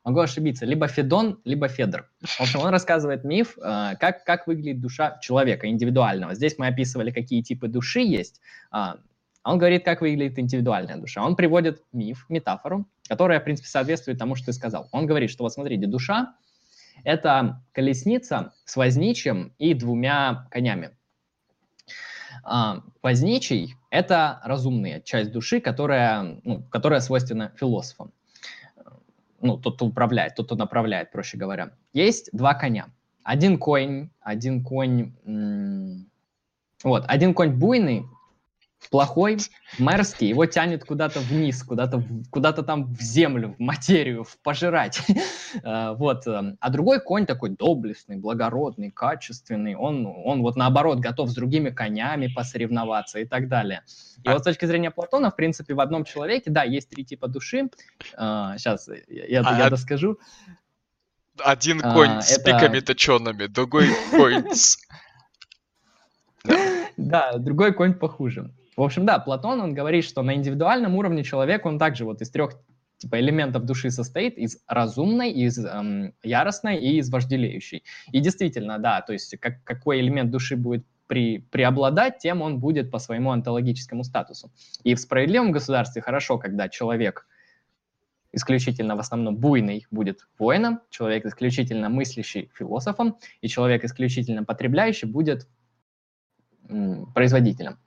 могу ошибиться, либо Федон, либо Федор. В общем, он рассказывает миф, э, как, как выглядит душа человека индивидуального. Здесь мы описывали, какие типы души есть, а он говорит, как выглядит индивидуальная душа. Он приводит миф, метафору, которая, в принципе, соответствует тому, что ты сказал. Он говорит, что вот смотрите, душа – это колесница с возничим и двумя конями. А, возничий – это разумная часть души, которая, ну, которая свойственна философам ну, тот, кто управляет, тот, кто направляет, проще говоря. Есть два коня. Один конь, один конь, вот, один конь буйный, плохой, мерзкий, его тянет куда-то вниз, куда-то куда-то там в землю, в материю, в пожирать. Э, вот. Э, а другой конь такой доблестный, благородный, качественный, он, он вот наоборот готов с другими конями посоревноваться и так далее. И вот с точки зрения Платона, в принципе, в одном человеке, да, есть три типа души. Сейчас э, я, я, я доскажу. Один конь а, с это... пиками точеными, другой конь с... Да, другой конь похуже. В общем, да, Платон, он говорит, что на индивидуальном уровне человек, он также вот из трех типа элементов души состоит из разумной, из эм, яростной и из вожделеющей. И действительно, да, то есть как, какой элемент души будет при, преобладать, тем он будет по своему онтологическому статусу. И в справедливом государстве хорошо, когда человек исключительно в основном буйный будет воином, человек исключительно мыслящий философом, и человек исключительно потребляющий будет производителем.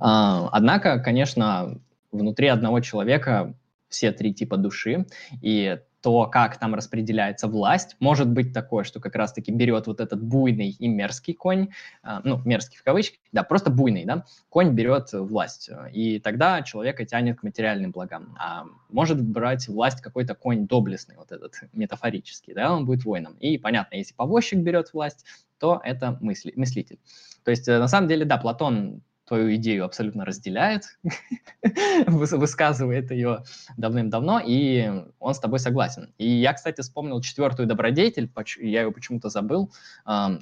А, однако, конечно, внутри одного человека все три типа души, и то, как там распределяется власть, может быть такое, что как раз-таки берет вот этот буйный и мерзкий конь, а, ну, мерзкий в кавычках, да, просто буйный, да, конь берет власть, и тогда человека тянет к материальным благам. А может брать власть какой-то конь доблестный, вот этот метафорический, да, он будет воином. И понятно, если повозчик берет власть, то это мысли, мыслитель. То есть, э, на самом деле, да, Платон твою идею абсолютно разделяет, высказывает ее давным-давно, и он с тобой согласен. И я, кстати, вспомнил четвертую добродетель, я ее почему-то забыл,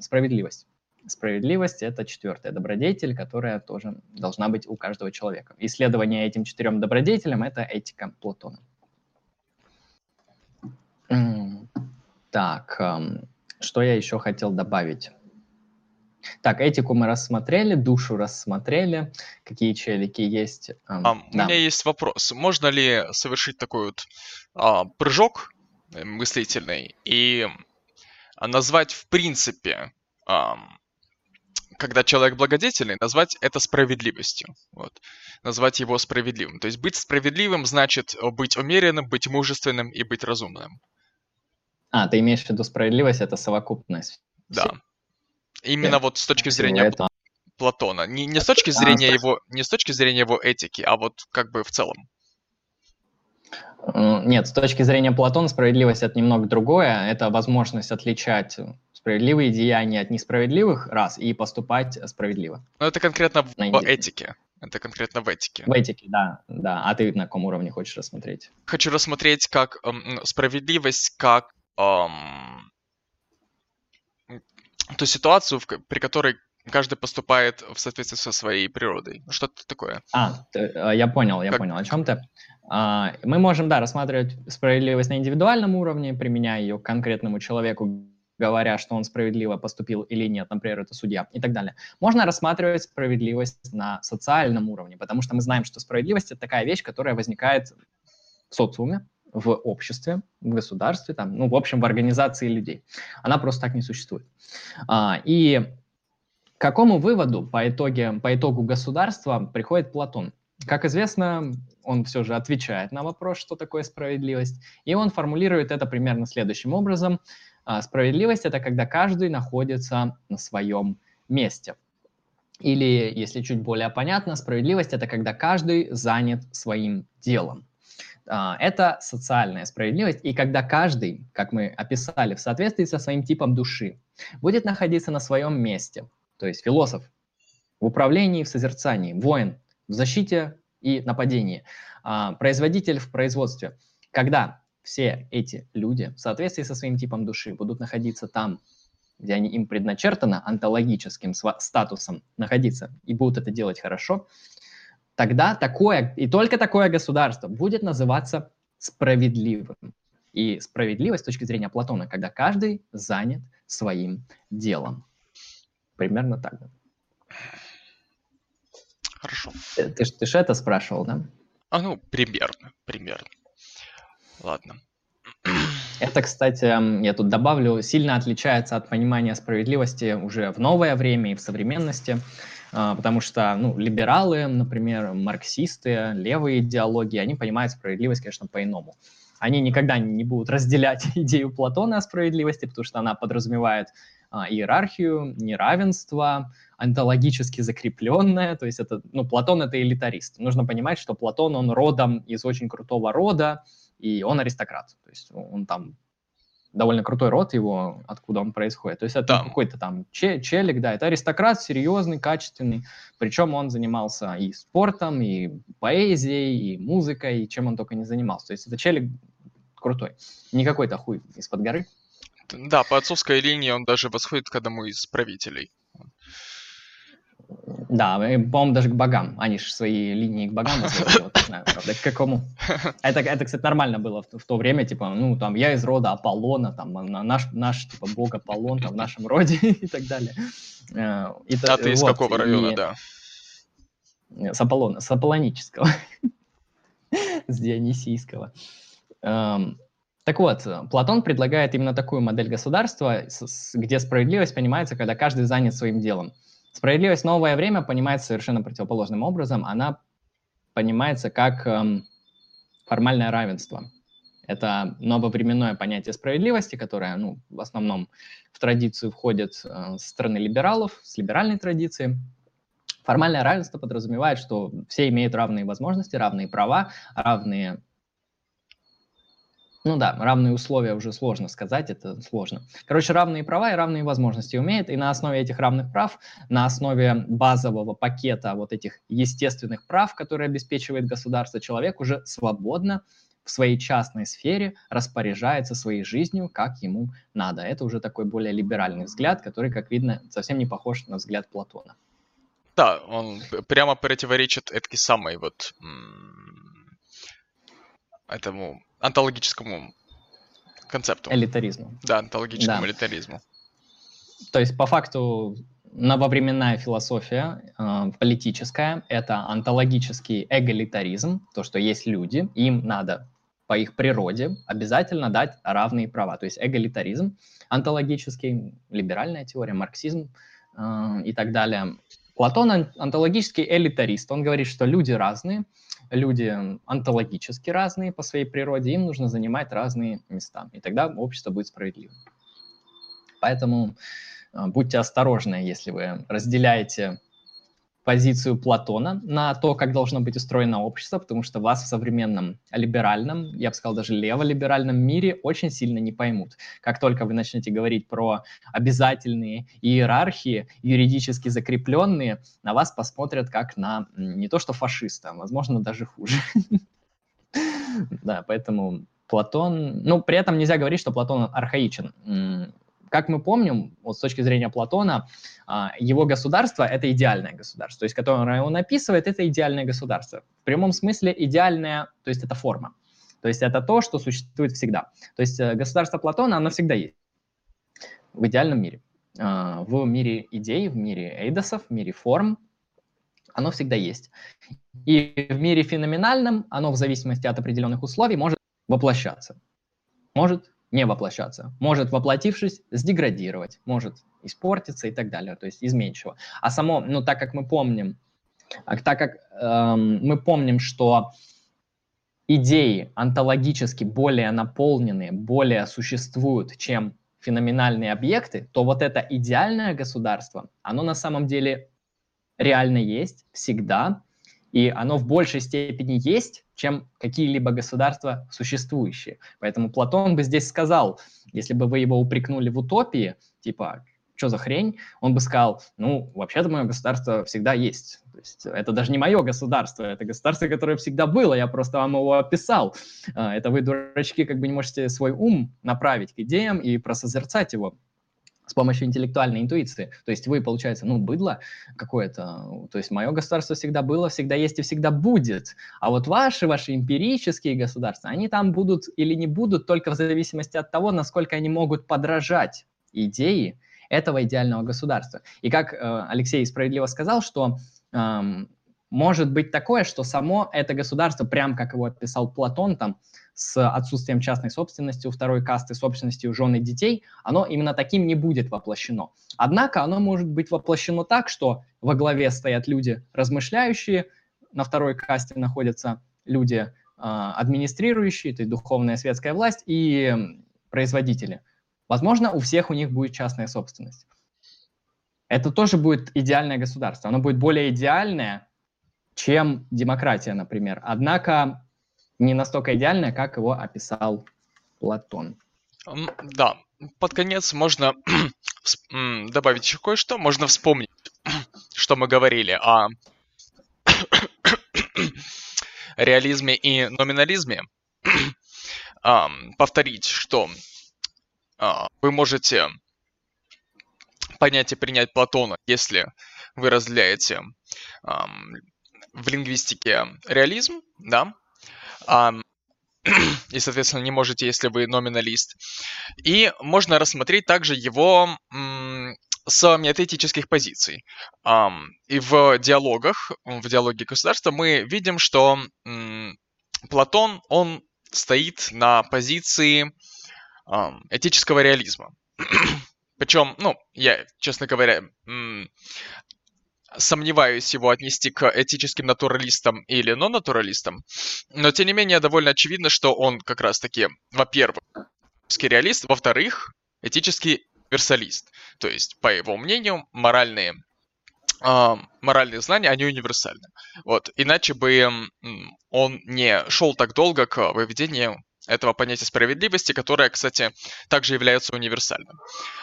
справедливость. Справедливость – это четвертая добродетель, которая тоже должна быть у каждого человека. Исследование этим четырем добродетелям – это этика Платона. Так, что я еще хотел добавить? Так, этику мы рассмотрели, душу рассмотрели, какие челики есть. А, да. У меня есть вопрос. Можно ли совершить такой вот а, прыжок э, мыслительный и назвать в принципе, а, когда человек благодетельный, назвать это справедливостью. Вот. Назвать его справедливым. То есть быть справедливым значит быть умеренным, быть мужественным и быть разумным. А, ты имеешь в виду справедливость, это совокупность. Да. Именно вот с точки зрения этого. Платона. Не, не с точки а, зрения а, его, не с точки зрения его этики, а вот как бы в целом. Нет, с точки зрения Платона справедливость это немного другое. Это возможность отличать справедливые деяния от несправедливых, раз, и поступать справедливо. Ну, это конкретно в на этике. Это конкретно в этике. В этике, да, да. А ты на каком уровне хочешь рассмотреть? Хочу рассмотреть как эм, справедливость, как эм, ту ситуацию, в, при которой каждый поступает в соответствии со своей природой. Ну, что-то такое. А, э, я понял, я как... понял, о чем ты. А, мы можем, да, рассматривать справедливость на индивидуальном уровне, применяя ее к конкретному человеку, говоря, что он справедливо поступил или нет, например, это судья и так далее. Можно рассматривать справедливость на социальном уровне, потому что мы знаем, что справедливость – это такая вещь, которая возникает в социуме, в обществе, в государстве, там, ну, в общем, в организации людей. Она просто так не существует. А, и к какому выводу по, итоге, по итогу государства приходит Платон? Как известно, он все же отвечает на вопрос, что такое справедливость, и он формулирует это примерно следующим образом. А, справедливость – это когда каждый находится на своем месте. Или, если чуть более понятно, справедливость – это когда каждый занят своим делом. А, это социальная справедливость, и когда каждый, как мы описали, в соответствии со своим типом души, будет находиться на своем месте, то есть философ в управлении, в созерцании, воин в защите и нападении, а, производитель в производстве, когда все эти люди в соответствии со своим типом души будут находиться там, где они им предначертано онтологическим статусом находиться, и будут это делать хорошо, тогда такое, и только такое государство будет называться справедливым. И справедливость с точки зрения Платона, когда каждый занят своим делом. Примерно так. Хорошо. Ты, ты, ты же это спрашивал, да? А ну, примерно, примерно. Ладно. Это, кстати, я тут добавлю, сильно отличается от понимания справедливости уже в новое время и в современности. А, потому что ну, либералы, например, марксисты, левые идеологии, они понимают справедливость, конечно, по-иному. Они никогда не будут разделять идею Платона о справедливости, потому что она подразумевает а, иерархию, неравенство, онтологически закрепленное, то есть это, ну, Платон это элитарист. Нужно понимать, что Платон, он родом из очень крутого рода, и он аристократ, то есть он там довольно крутой род его, откуда он происходит. То есть это да. какой-то там челик, да, это аристократ серьезный, качественный, причем он занимался и спортом, и поэзией, и музыкой, и чем он только не занимался. То есть это челик крутой, не какой-то хуй из-под горы. Да, по отцовской линии он даже восходит к одному из правителей. Да, по-моему, даже к богам. Они же свои линии к богам вот, не знаю, правда, к какому. Это, это, кстати, нормально было в, в то время, типа, ну, там, я из рода Аполлона, там, наш, наш типа, бог Аполлон, там, в нашем роде и так далее. Э, и, а ты вот, из какого района, и... да? С Аполлона, с Аполлонического, с Дионисийского. Эм, так вот, Платон предлагает именно такую модель государства, где справедливость понимается, когда каждый занят своим делом. Справедливость новое время понимается совершенно противоположным образом. Она понимается как эм, формальное равенство. Это нововременное понятие справедливости, которое ну, в основном в традицию входит э, со стороны либералов, с либеральной традиции. Формальное равенство подразумевает, что все имеют равные возможности, равные права, равные Ну да, равные условия уже сложно сказать, это сложно. Короче, равные права и равные возможности умеет, и на основе этих равных прав, на основе базового пакета вот этих естественных прав, которые обеспечивает государство, человек уже свободно в своей частной сфере распоряжается своей жизнью, как ему надо. Это уже такой более либеральный взгляд, который, как видно, совсем не похож на взгляд Платона. Да, он прямо противоречит этой самой вот этому онтологическому концепту. Элитаризму. Да, онтологическому да. элитаризму. То есть, по факту, нововременная философия э, политическая — это онтологический эгалитаризм, то, что есть люди, им надо по их природе обязательно дать равные права. То есть эгалитаризм онтологический, либеральная теория, марксизм э, и так далее. Платон онтологический элитарист. Он говорит, что люди разные, люди онтологически разные по своей природе, им нужно занимать разные места, и тогда общество будет справедливым. Поэтому э, будьте осторожны, если вы разделяете позицию Платона на то, как должно быть устроено общество, потому что вас в современном либеральном, я бы сказал даже леволиберальном мире очень сильно не поймут. Как только вы начнете говорить про обязательные иерархии, юридически закрепленные, на вас посмотрят как на не то что фашиста, а, возможно, даже хуже. Да, поэтому Платон... Ну, при этом нельзя говорить, что Платон архаичен как мы помним, вот с точки зрения Платона, а, его государство — это идеальное государство, то есть которое он описывает, это идеальное государство. В прямом смысле идеальное, то есть это форма. То есть это то, что существует всегда. То есть э, государство Платона, оно всегда есть в идеальном мире. А, в мире идей, в мире эйдосов, в мире форм, оно всегда есть. И в мире феноменальном оно в зависимости от определенных условий может воплощаться. Может не воплощаться. Может, воплотившись, сдеградировать, может испортиться и так далее, то есть изменчиво. А само, ну, так как мы помним, а так как эм, мы помним, что идеи онтологически более наполненные, более существуют, чем феноменальные объекты, то вот это идеальное государство, оно на самом деле реально есть всегда, и оно в большей степени есть, чем какие-либо государства существующие. Поэтому Платон бы здесь сказал, если бы вы его упрекнули в утопии, типа, что за хрень, он бы сказал, ну, вообще-то мое государство всегда есть. То есть это даже не мое государство, это государство, которое всегда было, я просто вам его описал. А, это вы, дурачки, как бы не можете свой ум направить к идеям и просозерцать его с помощью интеллектуальной интуиции. То есть вы, получается, ну, быдло какое-то. То есть мое государство всегда было, всегда есть и всегда будет. А вот ваши, ваши эмпирические государства, они там будут или не будут только в зависимости от того, насколько они могут подражать идеи этого идеального государства. И как э, Алексей справедливо сказал, что э, может быть такое, что само это государство, прям как его описал Платон, там, с отсутствием частной собственности у второй касты, собственности у жены детей, оно именно таким не будет воплощено. Однако оно может быть воплощено так, что во главе стоят люди размышляющие, на второй касте находятся люди э, администрирующие, то есть духовная светская власть и производители. Возможно, у всех у них будет частная собственность. Это тоже будет идеальное государство. Оно будет более идеальное, чем демократия, например. Однако не настолько идеальное, как его описал Платон. Да, под конец можно добавить еще кое-что. Можно вспомнить, что мы говорили о реализме и номинализме. Повторить, что а, вы можете понять и принять Платона, если вы разделяете в лингвистике реализм, да, и, соответственно, не можете, если вы номиналист. И можно рассмотреть также его с метаэтических позиций. И в диалогах, в диалоге государства мы видим, что Платон, он стоит на позиции этического реализма. Причем, ну, я, честно говоря, сомневаюсь его отнести к этическим натуралистам или нон-натуралистам, но тем не менее довольно очевидно, что он как раз-таки, во-первых, этический реалист, во-вторых, этический версалист. То есть, по его мнению, моральные э, моральные знания, они универсальны. Вот. Иначе бы он не шел так долго к выведению этого понятия справедливости, которое, кстати, также является универсальным.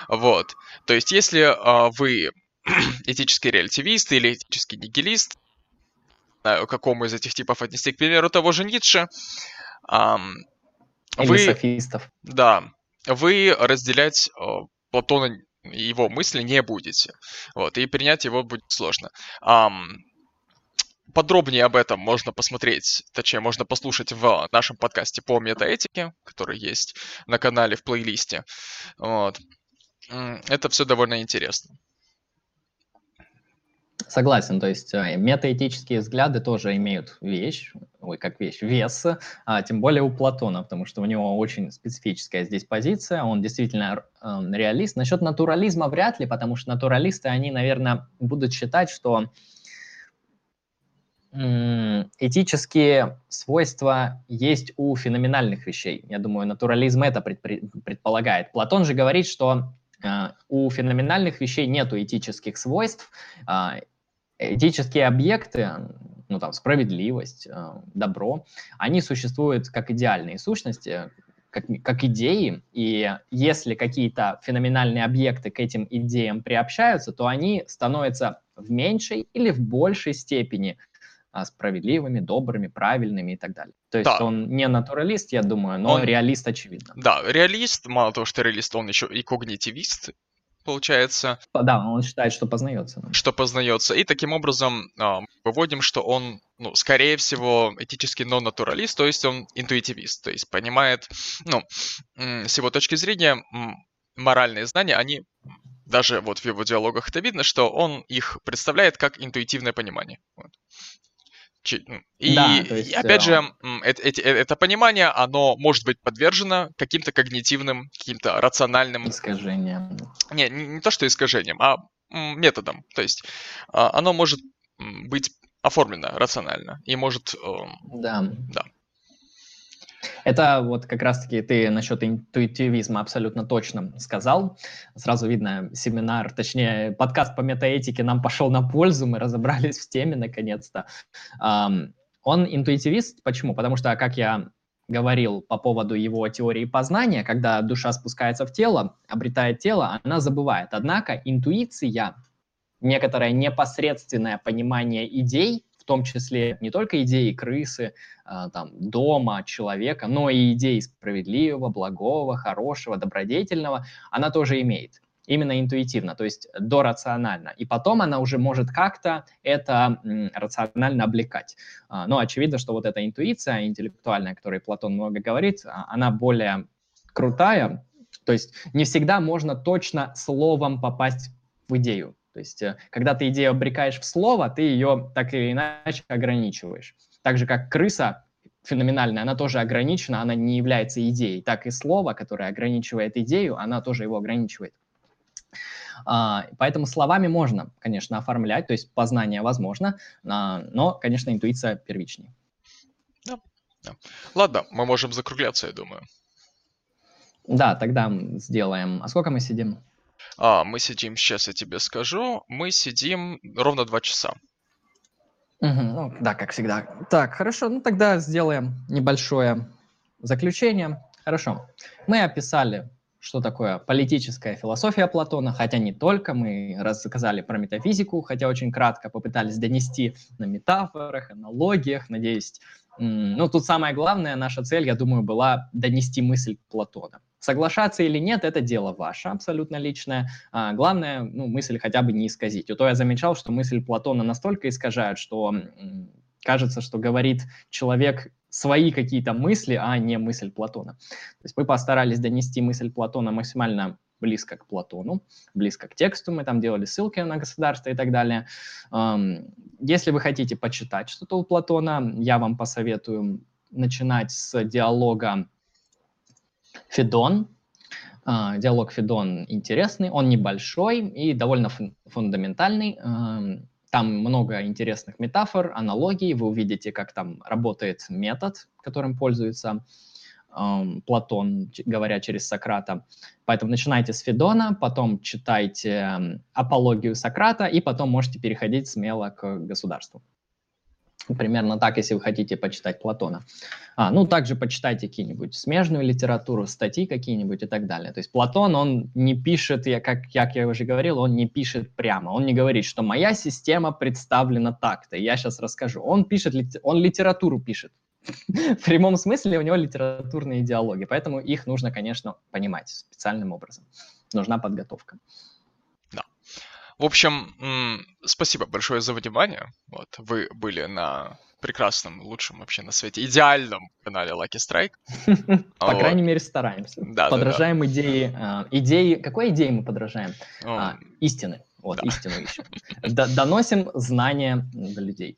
Вот. То есть, если э, вы этический релятивист или этический нигилист, знаю, какому из этих типов отнести, к примеру, того же Ницше, эм, или вы, софистов. Да, вы разделять э, Платона его мысли не будете. Вот, и принять его будет сложно. Um, подробнее об этом можно посмотреть, точнее, можно послушать в нашем подкасте по метаэтике, который есть на канале в плейлисте. Вот. Это все довольно интересно. Согласен, то есть э, метаэтические взгляды тоже имеют вещь, ой, как вещь, вес, а, тем более у Платона, потому что у него очень специфическая здесь позиция, он действительно э, реалист. Насчет натурализма вряд ли, потому что натуралисты, они, наверное, будут считать, что этические свойства есть у феноменальных вещей. Я думаю, натурализм это предполагает. Платон же говорит, что э, у феноменальных вещей нет этических свойств. Этические объекты, ну там справедливость, э, добро, они существуют как идеальные сущности, как, как идеи, и если какие-то феноменальные объекты к этим идеям приобщаются, то они становятся в меньшей или в большей степени а, справедливыми, добрыми, правильными и так далее. То есть да. он не натуралист, я думаю, но он... реалист очевидно. Да, реалист, мало того, что реалист, он еще и когнитивист, получается. Да, он считает, что познается. Что познается. И таким образом э, выводим, что он, ну, скорее всего, этически non-натуралист, то есть он интуитивист, то есть понимает, ну, с его точки зрения, моральные знания, они даже вот в его диалогах это видно, что он их представляет как интуитивное понимание. Вот. И, да, есть, опять же, это, это, это понимание, оно может быть подвержено каким-то когнитивным, каким-то рациональным... Искажениям. Не, не, не то, что искажением, а методом. То есть а, оно может быть оформлено рационально и может... Эм, да. Да. Это вот как раз-таки ты насчет интуитивизма абсолютно точно сказал. Сразу видно, семинар, точнее, подкаст по метаэтике нам пошел на пользу, мы разобрались в теме наконец-то. Он интуитивист, почему? Потому что, как я говорил по поводу его теории познания, когда душа спускается в тело, обретает тело, она забывает. Однако интуиция, некоторое непосредственное понимание идей, том числе не только идеи крысы, а, там, дома, человека, но и идеи справедливого, благого, хорошего, добродетельного, она тоже имеет именно интуитивно, то есть дорационально. И потом она уже может как-то это рационально облекать. А, но очевидно, что вот эта интуиция интеллектуальная, о которой Платон много говорит, а, она более крутая. То есть не всегда можно точно словом попасть в идею. То есть, э, когда ты идею обрекаешь в слово, ты ее так или иначе ограничиваешь. Так же, как крыса феноменальная, она тоже ограничена, она не является идеей. Так и слово, которое ограничивает идею, она тоже его ограничивает. А, поэтому словами можно, конечно, оформлять, то есть познание возможно, а, но, конечно, интуиция первичнее. Да, да. Ладно, мы можем закругляться, я думаю. Да, тогда сделаем. А сколько мы сидим? А, мы сидим, сейчас я тебе скажу, мы сидим ровно два часа. Угу, ну, да, как всегда. Так, хорошо, ну тогда сделаем небольшое заключение. Хорошо. Мы описали, что такое политическая философия Платона, хотя не только, мы рассказали про метафизику, хотя очень кратко попытались донести на метафорах, аналогиях, надеюсь. Ну, тут самое главное, наша цель, я думаю, была донести мысль Платона. Соглашаться или нет, это дело ваше, абсолютно личное. А, главное, ну, мысль хотя бы не исказить. А то я замечал, что мысль Платона настолько искажает, что кажется, что говорит человек свои какие-то мысли, а не мысль Платона. То есть мы постарались донести мысль Платона максимально близко к Платону, близко к тексту, мы там делали ссылки на государство и так далее. Если вы хотите почитать что-то у Платона, я вам посоветую начинать с диалога Федон. А, диалог Федон интересный, он небольшой и довольно фундаментальный. Там много интересных метафор, аналогий. Вы увидите, как там работает метод, которым пользуется Платон, говоря через Сократа. Поэтому начинайте с Федона, потом читайте апологию Сократа, и потом можете переходить смело к государству. Примерно так, если вы хотите почитать Платона. А, ну, также почитайте какие-нибудь смежную литературу, статьи какие-нибудь и так далее. То есть Платон, он не пишет, я, как, как я уже говорил, он не пишет прямо. Он не говорит, что моя система представлена так-то, я сейчас расскажу. Он пишет, он литературу пишет. В прямом смысле у него литературные идеологии, поэтому их нужно, конечно, понимать специальным образом. Нужна подготовка. В общем, спасибо большое за внимание. Вот, вы были на прекрасном, лучшем вообще на свете, идеальном канале Lucky Strike. По крайней мере, стараемся. Подражаем идеи. А, идеи. Какой идеи мы подражаем? А, истины. Вот, истину ищем. Доносим знания до людей.